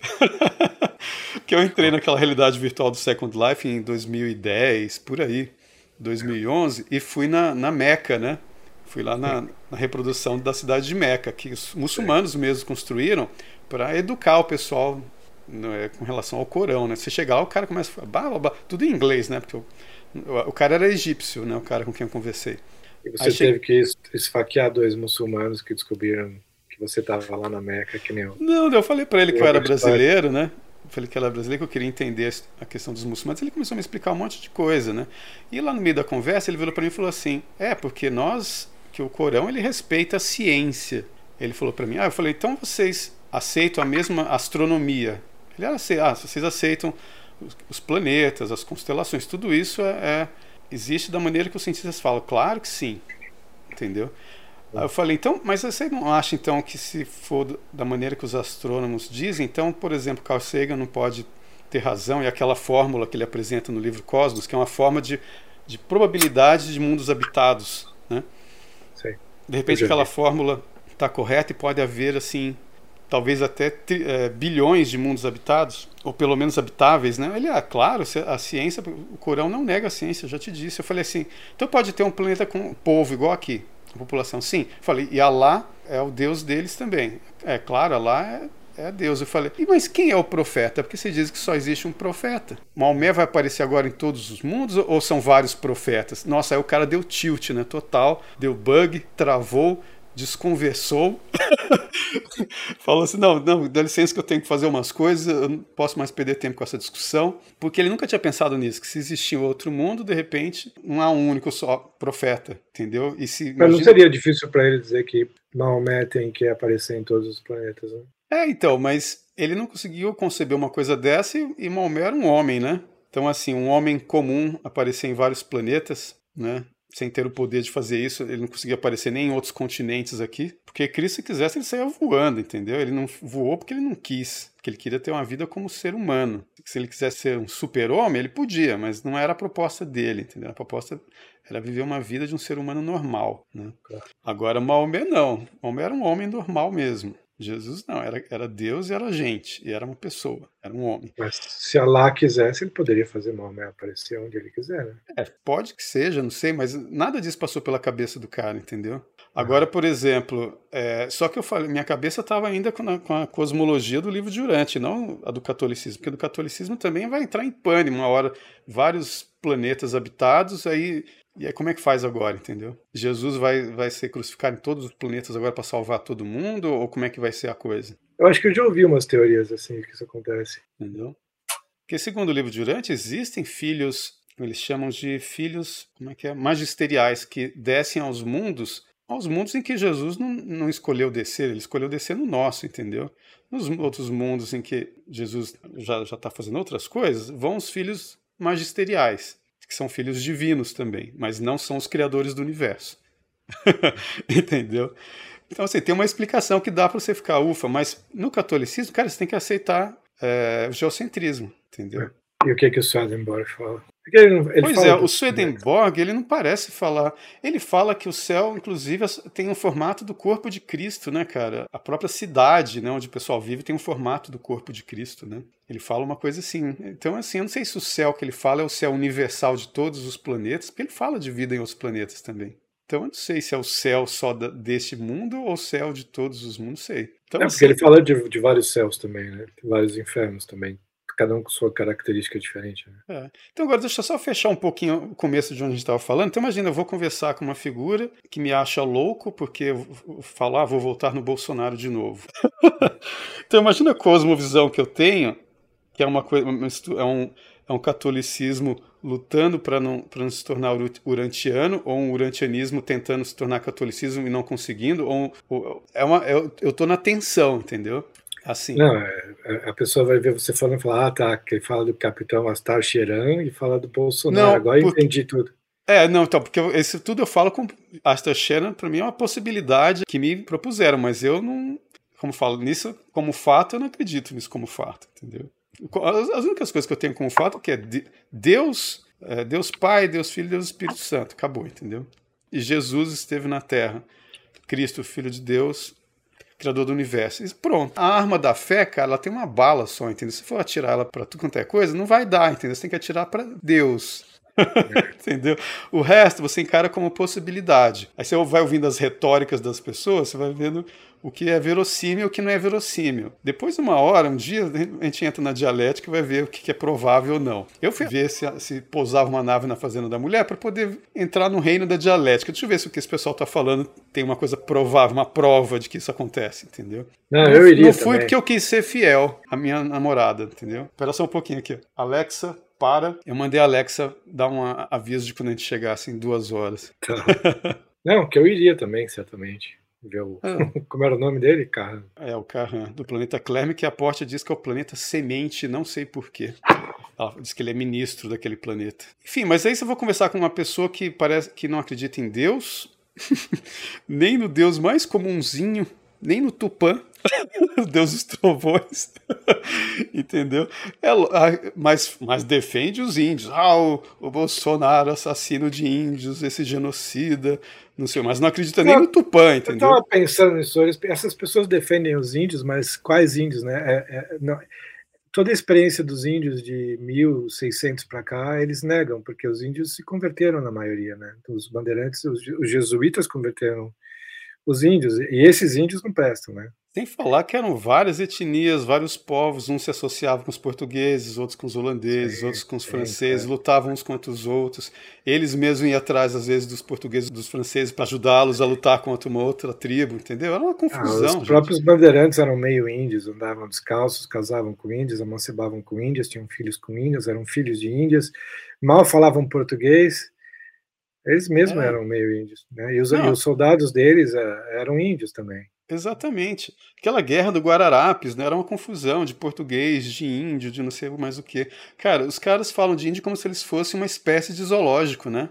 S1: que eu entrei naquela realidade virtual do Second Life em 2010, por aí, 2011, e fui na, na Meca, né? Fui lá na, na reprodução da cidade de Meca, que os muçulmanos mesmos construíram para educar o pessoal né, com relação ao Corão, né? Você chegar lá, o cara começa a falar, tudo em inglês, né? Porque o, o cara era egípcio, né? O cara com quem eu conversei.
S2: E você Aí teve que esfaquear dois muçulmanos que descobriram que você estava lá na Meca, que nem eu.
S1: Não, eu falei para ele que eu era brasileiro, né? Eu falei que era brasileiro, que eu queria entender a questão dos muçulmanos. Ele começou a me explicar um monte de coisa, né? E lá no meio da conversa, ele virou para mim e falou assim: É, porque nós, que o Corão, ele respeita a ciência. Ele falou para mim: Ah, eu falei, então vocês aceitam a mesma astronomia? Ele, ah, ah vocês aceitam os planetas, as constelações, tudo isso é, é existe da maneira que os cientistas falam. Claro que sim, entendeu? Aí eu falei, então, mas você não acha então que se for da maneira que os astrônomos dizem, então, por exemplo, Carl Sagan não pode ter razão e aquela fórmula que ele apresenta no livro Cosmos, que é uma forma de, de probabilidade de mundos habitados, né?
S2: Sim.
S1: De repente aquela fórmula está correta e pode haver assim talvez até é, bilhões de mundos habitados, ou pelo menos habitáveis, né? Ele, ah, claro, a ciência, o Corão não nega a ciência, eu já te disse. Eu falei assim, então pode ter um planeta com povo igual aqui, a população. Sim. Eu falei, e Alá é o Deus deles também. É claro, Alá é, é Deus. Eu falei, mas quem é o profeta? Porque você diz que só existe um profeta. Maomé vai aparecer agora em todos os mundos ou são vários profetas? Nossa, aí o cara deu tilt, né? Total, deu bug, travou desconversou, falou assim: não, não, dá licença que eu tenho que fazer umas coisas, eu não posso mais perder tempo com essa discussão, porque ele nunca tinha pensado nisso, que se existia outro mundo, de repente, não há um único só profeta, entendeu?
S2: E se, Mas não seria difícil para ele dizer que Maomé tem que aparecer em todos os planetas, né?
S1: É, então, mas ele não conseguiu conceber uma coisa dessa e, e Maomé era um homem, né? Então, assim, um homem comum aparecer em vários planetas, né? Sem ter o poder de fazer isso, ele não conseguia aparecer nem em outros continentes aqui, porque Cristo, se quisesse, ele saía voando, entendeu? Ele não voou porque ele não quis, porque ele queria ter uma vida como ser humano. Se ele quisesse ser um super-homem, ele podia, mas não era a proposta dele, entendeu? A proposta era viver uma vida de um ser humano normal, né? Agora, Maomé não. Maomé era um homem normal mesmo. Jesus não, era, era Deus e era gente, e era uma pessoa, era um homem.
S2: Mas se Allah quisesse, ele poderia fazer Maomé aparecer onde ele quiser, né?
S1: É, pode que seja, não sei, mas nada disso passou pela cabeça do cara, entendeu? Agora, por exemplo, é, só que eu falei, minha cabeça estava ainda com a, com a, cosmologia do livro de Urante, não a do catolicismo, porque do catolicismo também vai entrar em pane uma hora, vários planetas habitados, aí e aí como é que faz agora, entendeu? Jesus vai, vai ser crucificado em todos os planetas agora para salvar todo mundo, ou como é que vai ser a coisa?
S2: Eu acho que eu já ouvi umas teorias assim que isso acontece.
S1: Entendeu? Porque segundo o livro de Urante, existem filhos, eles chamam de filhos, como é que é? Magisteriais, que descem aos mundos aos mundos em que Jesus não, não escolheu descer, ele escolheu descer no nosso, entendeu? Nos outros mundos em que Jesus já está fazendo outras coisas, vão os filhos magisteriais, que são filhos divinos também, mas não são os criadores do universo. entendeu? Então, assim, tem uma explicação que dá para você ficar ufa, mas no catolicismo, cara, você tem que aceitar é, o geocentrismo, entendeu?
S2: E o que, que o Swedenborg fala? Ele,
S1: ele pois é, o Swedenborg, ele não parece falar. Ele fala que o céu, inclusive, tem um formato do corpo de Cristo, né, cara? A própria cidade, né, onde o pessoal vive, tem um formato do corpo de Cristo, né? Ele fala uma coisa assim. Então, assim, eu não sei se o céu que ele fala é o céu universal de todos os planetas, porque ele fala de vida em outros planetas também. Então, eu não sei se é o céu só da, deste mundo ou o céu de todos os mundos, sei. Então,
S2: é, porque assim, ele fala de, de vários céus também, né? Vários infernos também cada um com sua característica diferente. Né?
S1: É. Então agora deixa eu só fechar um pouquinho o começo de onde a gente estava falando. Então imagina, eu vou conversar com uma figura que me acha louco porque eu falar, ah, vou voltar no Bolsonaro de novo. então imagina a cosmovisão que eu tenho, que é uma coisa, é um, é um catolicismo lutando para não, não se tornar urantiano, ou um urantianismo tentando se tornar catolicismo e não conseguindo, ou, ou é uma, eu, eu tô na tensão, entendeu? Assim.
S2: Não, é, é, a pessoa vai ver você falando e falar, ah, tá, que fala do capitão Astar Sheran e fala do Bolsonaro. Não, Agora porque... entendi tudo.
S1: É, não, então, porque esse tudo eu falo com Astar Sheran, para mim é uma possibilidade que me propuseram, mas eu não, como falo nisso como fato, eu não acredito nisso como fato, entendeu? As, as únicas coisas que eu tenho como fato é que Deus, é, Deus Pai, Deus Filho, Deus Espírito Santo, acabou, entendeu? E Jesus esteve na Terra, Cristo, Filho de Deus, criador do universo. E pronto. A arma da fé, cara, ela tem uma bala só, entendeu? Se for atirar ela para tudo quanto é coisa, não vai dar, entendeu? Você tem que atirar para Deus. Entendeu? O resto você encara como possibilidade. Aí você vai ouvindo as retóricas das pessoas, você vai vendo o que é verossímil e o que não é verossímil. Depois de uma hora, um dia, a gente entra na dialética e vai ver o que é provável ou não. Eu fui ver se, se pousava uma nave na fazenda da mulher para poder entrar no reino da dialética. Deixa eu ver se o que esse pessoal está falando tem uma coisa provável, uma prova de que isso acontece, entendeu?
S2: Não, eu iria.
S1: Não fui
S2: também.
S1: porque eu quis ser fiel à minha namorada, entendeu? Espera só um pouquinho aqui. Alexa, para. Eu mandei a Alexa dar um aviso de quando a gente chegasse em duas horas.
S2: Tá. Não, que eu iria também, certamente ver o, ah. como era o nome dele? Carran.
S1: É, o Carran, do planeta Clerme, que a Porta diz que é o planeta semente, não sei porquê. Ela diz que ele é ministro daquele planeta. Enfim, mas aí você vai conversar com uma pessoa que parece que não acredita em Deus, nem no Deus mais comunzinho, nem no Tupã, Deus dos trovões, entendeu? É, mas, mas defende os índios. Ah, o, o Bolsonaro assassino de índios, esse genocida, não sei, mas não acredita nem no Tupã, entendeu?
S2: Eu estava pensando nisso, essas pessoas defendem os índios, mas quais índios, né? É, é, não, toda a experiência dos índios de 1600 para cá, eles negam, porque os índios se converteram na maioria, né? Os bandeirantes, os, os jesuítas converteram os índios, e esses índios não prestam, né?
S1: Sem falar que eram várias etnias, vários povos, uns se associavam com os portugueses, outros com os holandeses, sim, outros com os franceses, é. lutavam uns contra os outros. Eles mesmos iam atrás, às vezes, dos portugueses e dos franceses para ajudá-los a lutar contra uma outra tribo, entendeu? Era uma confusão. Ah,
S2: os próprios bandeirantes eram meio índios, andavam descalços, casavam com índios, amancebavam com índios, tinham filhos com índios, eram filhos de índios, mal falavam português. Eles mesmos é. eram meio índios, né? E os, e os soldados deles é, eram índios também.
S1: Exatamente. Aquela guerra do Guararapes né, era uma confusão de português, de índio, de não sei mais o que. Cara, os caras falam de índio como se eles fossem uma espécie de zoológico, né?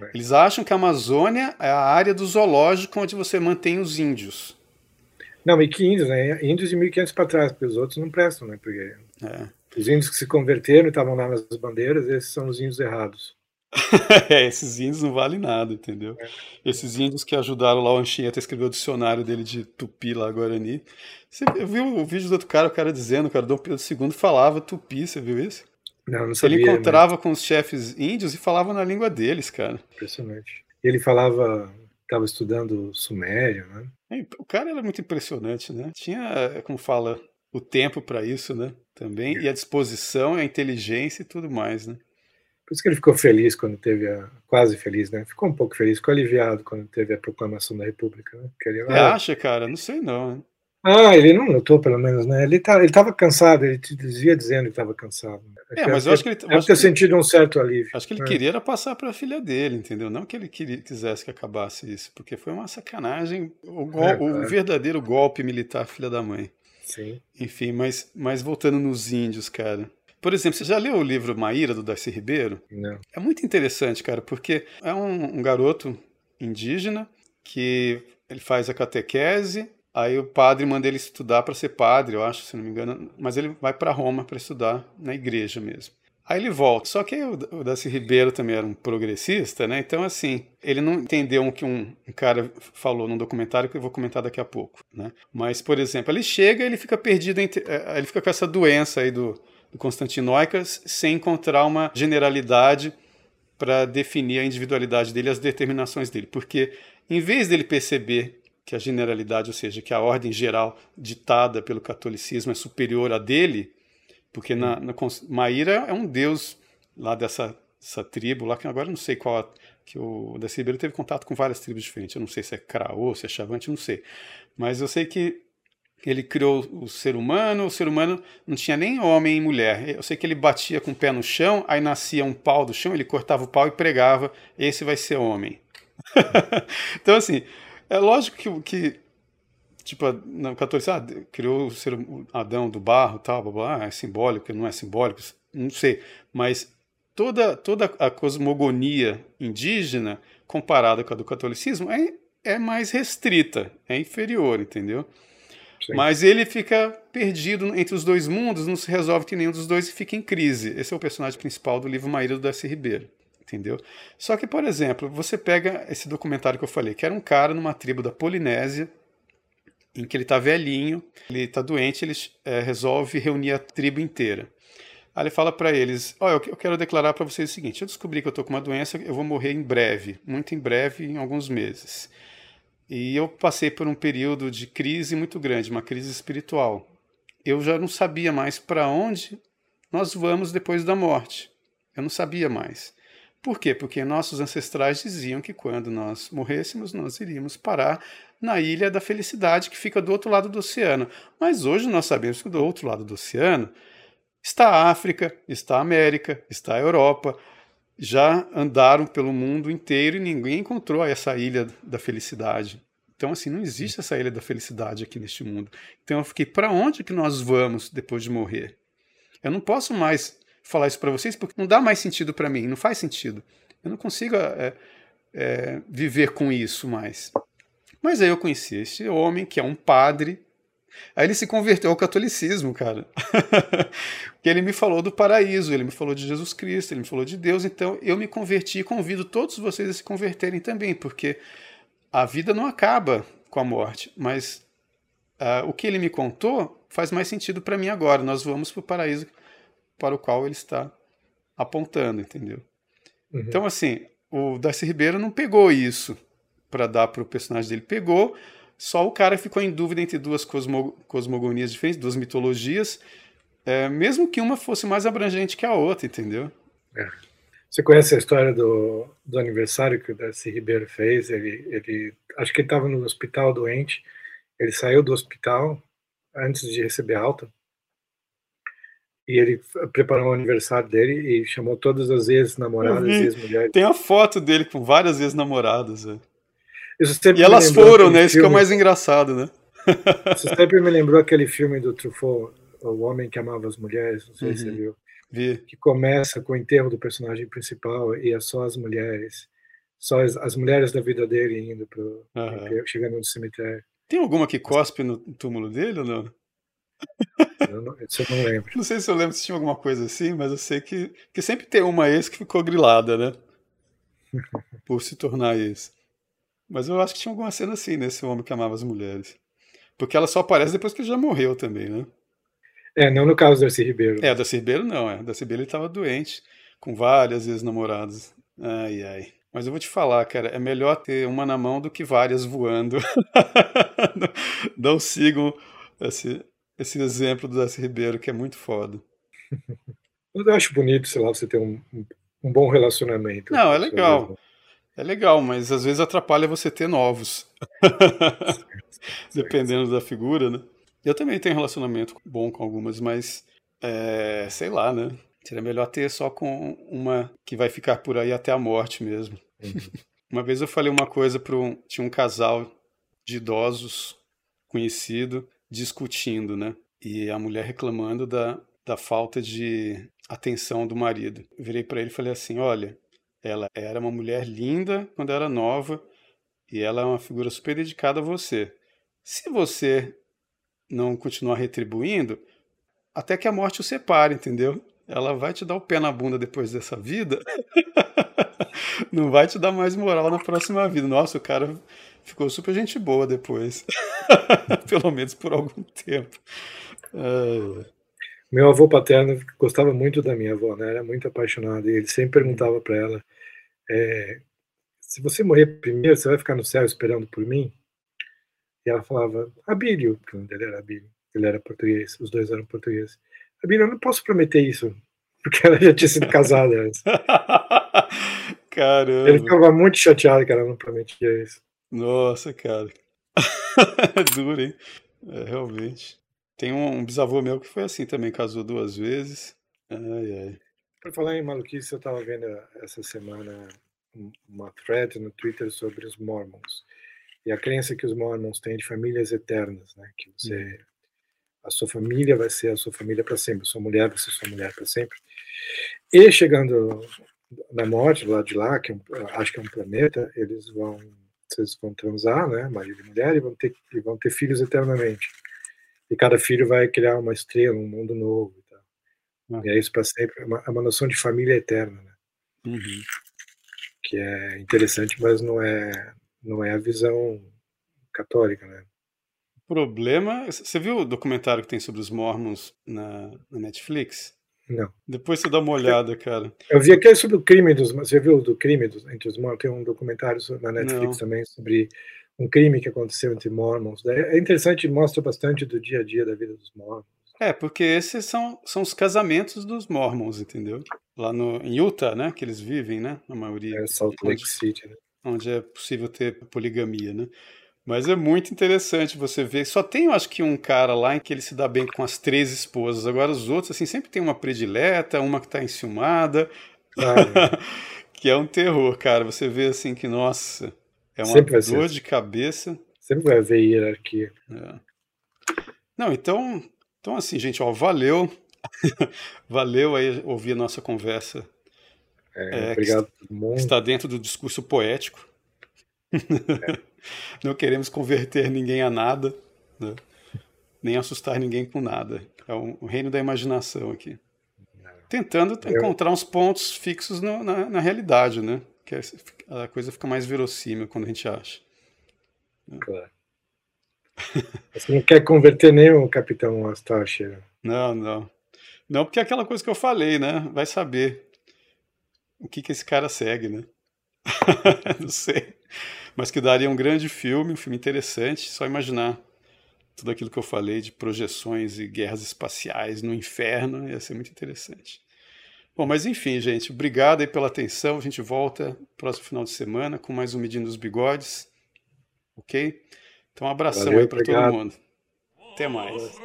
S1: É. Eles acham que a Amazônia é a área do zoológico onde você mantém os índios.
S2: Não, e que índios, né? Índios de 1500 para trás, porque os outros não prestam, né? Porque é. os índios que se converteram e estavam lá nas bandeiras, esses são os índios errados.
S1: é, esses índios não valem nada, entendeu? É. Esses índios que ajudaram lá o Anchieta a escrever o dicionário dele de tupi lá, Guarani. Você viu o vídeo do outro cara, o cara dizendo, cara, Dom Pedro II falava tupi, você viu isso?
S2: Não, não sabia.
S1: Ele encontrava com os chefes índios e falava na língua deles, cara.
S2: Impressionante. E ele falava, estava estudando sumério, né?
S1: É, o cara era muito impressionante, né? Tinha, como fala, o tempo para isso, né? Também, é. e a disposição, a inteligência e tudo mais, né?
S2: Por isso que ele ficou feliz quando teve a. Quase feliz, né? Ficou um pouco feliz, ficou aliviado quando teve a proclamação da República. Né?
S1: Ele, ah, acha, cara? Não sei não. Né?
S2: Ah, ele não notou, pelo menos, né? Ele tá, estava cansado, ele te dizia dizendo que estava cansado.
S1: É, mas eu acho que ele.
S2: Deve ter sentido um certo alívio.
S1: Acho que ele é. queria era passar para a filha dele, entendeu? Não que ele queria, quisesse que acabasse isso, porque foi uma sacanagem, o, gol, é, o verdadeiro golpe militar, filha da mãe.
S2: Sim.
S1: Enfim, mas, mas voltando nos índios, cara. Por exemplo, você já leu o livro Maíra, do Darcy Ribeiro?
S2: Não.
S1: É muito interessante, cara, porque é um, um garoto indígena que ele faz a catequese, aí o padre manda ele estudar para ser padre, eu acho, se não me engano, mas ele vai para Roma para estudar na igreja mesmo. Aí ele volta. Só que o, Darcy Ribeiro também era um progressista, né? Então, assim, ele não entendeu o que um, cara falou num documentário que eu vou comentar daqui a pouco, né? Mas, por exemplo, ele chega e ele fica perdido, entre, eh, ele fica com essa doença aí do, do Constantinoicas sem encontrar uma generalidade para definir a individualidade dele, as determinações dele, porque em vez dele perceber que a generalidade, ou seja, que a ordem geral ditada pelo catolicismo é superior a dele, porque na, na Maíra é um deus lá dessa, dessa tribo lá que agora não sei qual que o da Ribeiro teve contato com várias tribos diferentes. Eu não sei se é Craô, se é Chavante, não sei. Mas eu sei que ele criou o ser humano, o ser humano não tinha nem homem e mulher. Eu sei que ele batia com o pé no chão, aí nascia um pau do chão, ele cortava o pau e pregava, esse vai ser homem. então, assim, é lógico que, que tipo, no catolicismo, ah, criou o ser Adão do barro, tal, blá, blá, é simbólico, não é simbólico, não sei, mas toda, toda a cosmogonia indígena, comparada com a do catolicismo, é, é mais restrita, é inferior, entendeu? Mas ele fica perdido entre os dois mundos, não se resolve que nenhum dos dois e fica em crise. Esse é o personagem principal do livro Maíra do Darcy Ribeiro. Entendeu? Só que, por exemplo, você pega esse documentário que eu falei, que era um cara numa tribo da Polinésia, em que ele está velhinho, ele está doente, ele é, resolve reunir a tribo inteira. Aí ele fala para eles: Olha, eu quero declarar para vocês o seguinte: eu descobri que eu estou com uma doença, eu vou morrer em breve, muito em breve, em alguns meses. E eu passei por um período de crise muito grande, uma crise espiritual. Eu já não sabia mais para onde nós vamos depois da morte. Eu não sabia mais. Por quê? Porque nossos ancestrais diziam que quando nós morrêssemos, nós iríamos parar na ilha da felicidade que fica do outro lado do oceano. Mas hoje nós sabemos que do outro lado do oceano está a África, está a América, está a Europa, já andaram pelo mundo inteiro e ninguém encontrou essa ilha da felicidade. Então, assim, não existe essa ilha da felicidade aqui neste mundo. Então, eu fiquei, para onde que nós vamos depois de morrer? Eu não posso mais falar isso para vocês porque não dá mais sentido para mim, não faz sentido. Eu não consigo é, é, viver com isso mais. Mas aí eu conheci esse homem que é um padre Aí ele se converteu ao catolicismo, cara. Porque ele me falou do paraíso, ele me falou de Jesus Cristo, ele me falou de Deus. Então eu me converti e convido todos vocês a se converterem também, porque a vida não acaba com a morte. Mas uh, o que ele me contou faz mais sentido para mim agora. Nós vamos para o paraíso para o qual ele está apontando, entendeu? Uhum. Então, assim, o Darcy Ribeiro não pegou isso para dar para o personagem dele. Pegou só o cara ficou em dúvida entre duas cosmo, cosmogonias diferentes, duas mitologias, é, mesmo que uma fosse mais abrangente que a outra, entendeu?
S2: É. Você conhece a história do, do aniversário que o Darcy Ribeiro fez? Ele, ele acho que ele estava no hospital doente. Ele saiu do hospital antes de receber alta e ele preparou o aniversário dele e chamou todas as ex-namoradas e ex-mulheres.
S1: Tem a foto dele com várias ex-namoradas. É e elas foram, né? Isso que é o mais engraçado, né?
S2: Isso sempre me lembrou aquele filme do Truffaut, O Homem que Amava as Mulheres, não sei uhum. se você viu.
S1: Vi.
S2: Que começa com o enterro do personagem principal e é só as mulheres. Só as, as mulheres da vida dele indo pro, uhum. chegando no cemitério.
S1: Tem alguma que cospe no túmulo dele ou não?
S2: Eu não, isso eu não lembro.
S1: Não sei se eu lembro se tinha alguma coisa assim, mas eu sei que, que sempre tem uma ex que ficou grilada, né? por se tornar isso. Mas eu acho que tinha alguma cena assim nesse homem que amava as mulheres. Porque ela só aparece depois que ele já morreu também, né?
S2: É, não no caso do Darcy Ribeiro.
S1: É, Darcy Ribeiro não, é. Darcy Ribeiro ele tava doente, com várias ex-namoradas. Ai, ai. Mas eu vou te falar, cara, é melhor ter uma na mão do que várias voando. não sigam esse, esse exemplo do Darcy Ribeiro, que é muito foda.
S2: Eu acho bonito, sei lá, você ter um, um bom relacionamento.
S1: Não, é legal. É legal, mas às vezes atrapalha você ter novos. Dependendo da figura, né? Eu também tenho relacionamento bom com algumas, mas é, sei lá, né? Seria melhor ter só com uma que vai ficar por aí até a morte mesmo. Uma vez eu falei uma coisa para um. Tinha um casal de idosos conhecido discutindo, né? E a mulher reclamando da, da falta de atenção do marido. Eu virei para ele e falei assim: olha, ela era uma mulher linda quando era nova e ela é uma figura super dedicada a você. Se você não continuar retribuindo, até que a morte o separe, entendeu? Ela vai te dar o pé na bunda depois dessa vida. não vai te dar mais moral na próxima vida. Nossa, o cara ficou super gente boa depois. Pelo menos por algum tempo.
S2: Meu avô paterno gostava muito da minha avó, né? Era muito apaixonado. E ele sempre perguntava para ela: é, se você morrer primeiro, você vai ficar no céu esperando por mim? E ela falava: Abílio, porque dele era Abílio. Ele era português, os dois eram portugueses. Abílio, eu não posso prometer isso, porque ela já tinha sido casada antes.
S1: Caramba.
S2: Ele ficava muito chateado que ela não prometia isso.
S1: Nossa, cara. duro, hein? É, realmente. Tem um, um, bisavô meu que foi assim também, casou duas vezes. Ai, ai.
S2: Por falar em maluquice, eu estava vendo essa semana uma thread no Twitter sobre os Mormons. E a crença que os Mormons têm de famílias eternas, né? Que você. Uhum. A sua família vai ser a sua família para sempre, sua mulher vai ser sua mulher para sempre. E chegando na morte, lá de lá, que é um, acho que é um planeta, eles vão. Vocês vão transar, né? Marido e mulher, e vão ter, e vão ter filhos eternamente. E cada filho vai criar uma estrela, um mundo novo. E, tal. Uhum. e é isso para sempre. É uma, é uma noção de família eterna, né?
S1: Uhum.
S2: Que é interessante, mas não é, não é a visão católica, né?
S1: Problema. Você viu o documentário que tem sobre os Mormons na, na Netflix?
S2: Não.
S1: Depois você dá uma olhada, cara.
S2: Eu vi aquele sobre o crime dos. Você viu do crime dos, entre os Mormons? Tem um documentário na Netflix não. também sobre um crime que aconteceu entre Mormons. É interessante, mostra bastante do dia a dia da vida dos Mormons.
S1: É, porque esses são, são os casamentos dos Mormons, entendeu? Lá no, em Utah, né? Que eles vivem, né? A maioria.
S2: É, Salt Lake onde, City, né?
S1: Onde é possível ter poligamia, né? Mas é muito interessante você ver. Só tem, eu acho que, um cara lá em que ele se dá bem com as três esposas. Agora, os outros, assim, sempre tem uma predileta, uma que tá enciumada. Ah, é. que é um terror, cara. Você vê, assim, que, nossa, é uma dor assim. de cabeça.
S2: Sempre vai haver hierarquia.
S1: É. Não, então, então, assim, gente, ó, valeu. valeu aí ouvir a nossa conversa.
S2: É, é, obrigado
S1: a todo mundo. Está dentro do discurso poético. É. Não queremos converter ninguém a nada, né? nem assustar ninguém com nada. É o reino da imaginação aqui. Tentando Eu... encontrar uns pontos fixos no, na, na, realidade, né? Que é, a coisa fica mais verossímil quando a gente acha.
S2: Claro. Você não quer converter o capitão Astache.
S1: Não, não. Não, porque é aquela coisa que eu falei, né? Vai saber o que, que esse cara segue, né? não sei mas que daria um grande filme, um filme interessante, só imaginar tudo aquilo que eu falei de projeções e guerras espaciais no inferno, ia ser muito interessante. Bom, mas enfim, gente, obrigado aí pela atenção. A gente volta próximo final de semana com mais um Medindo dos Bigodes. Ok? Então, um abração Valeu, aí para todo mundo. Até mais.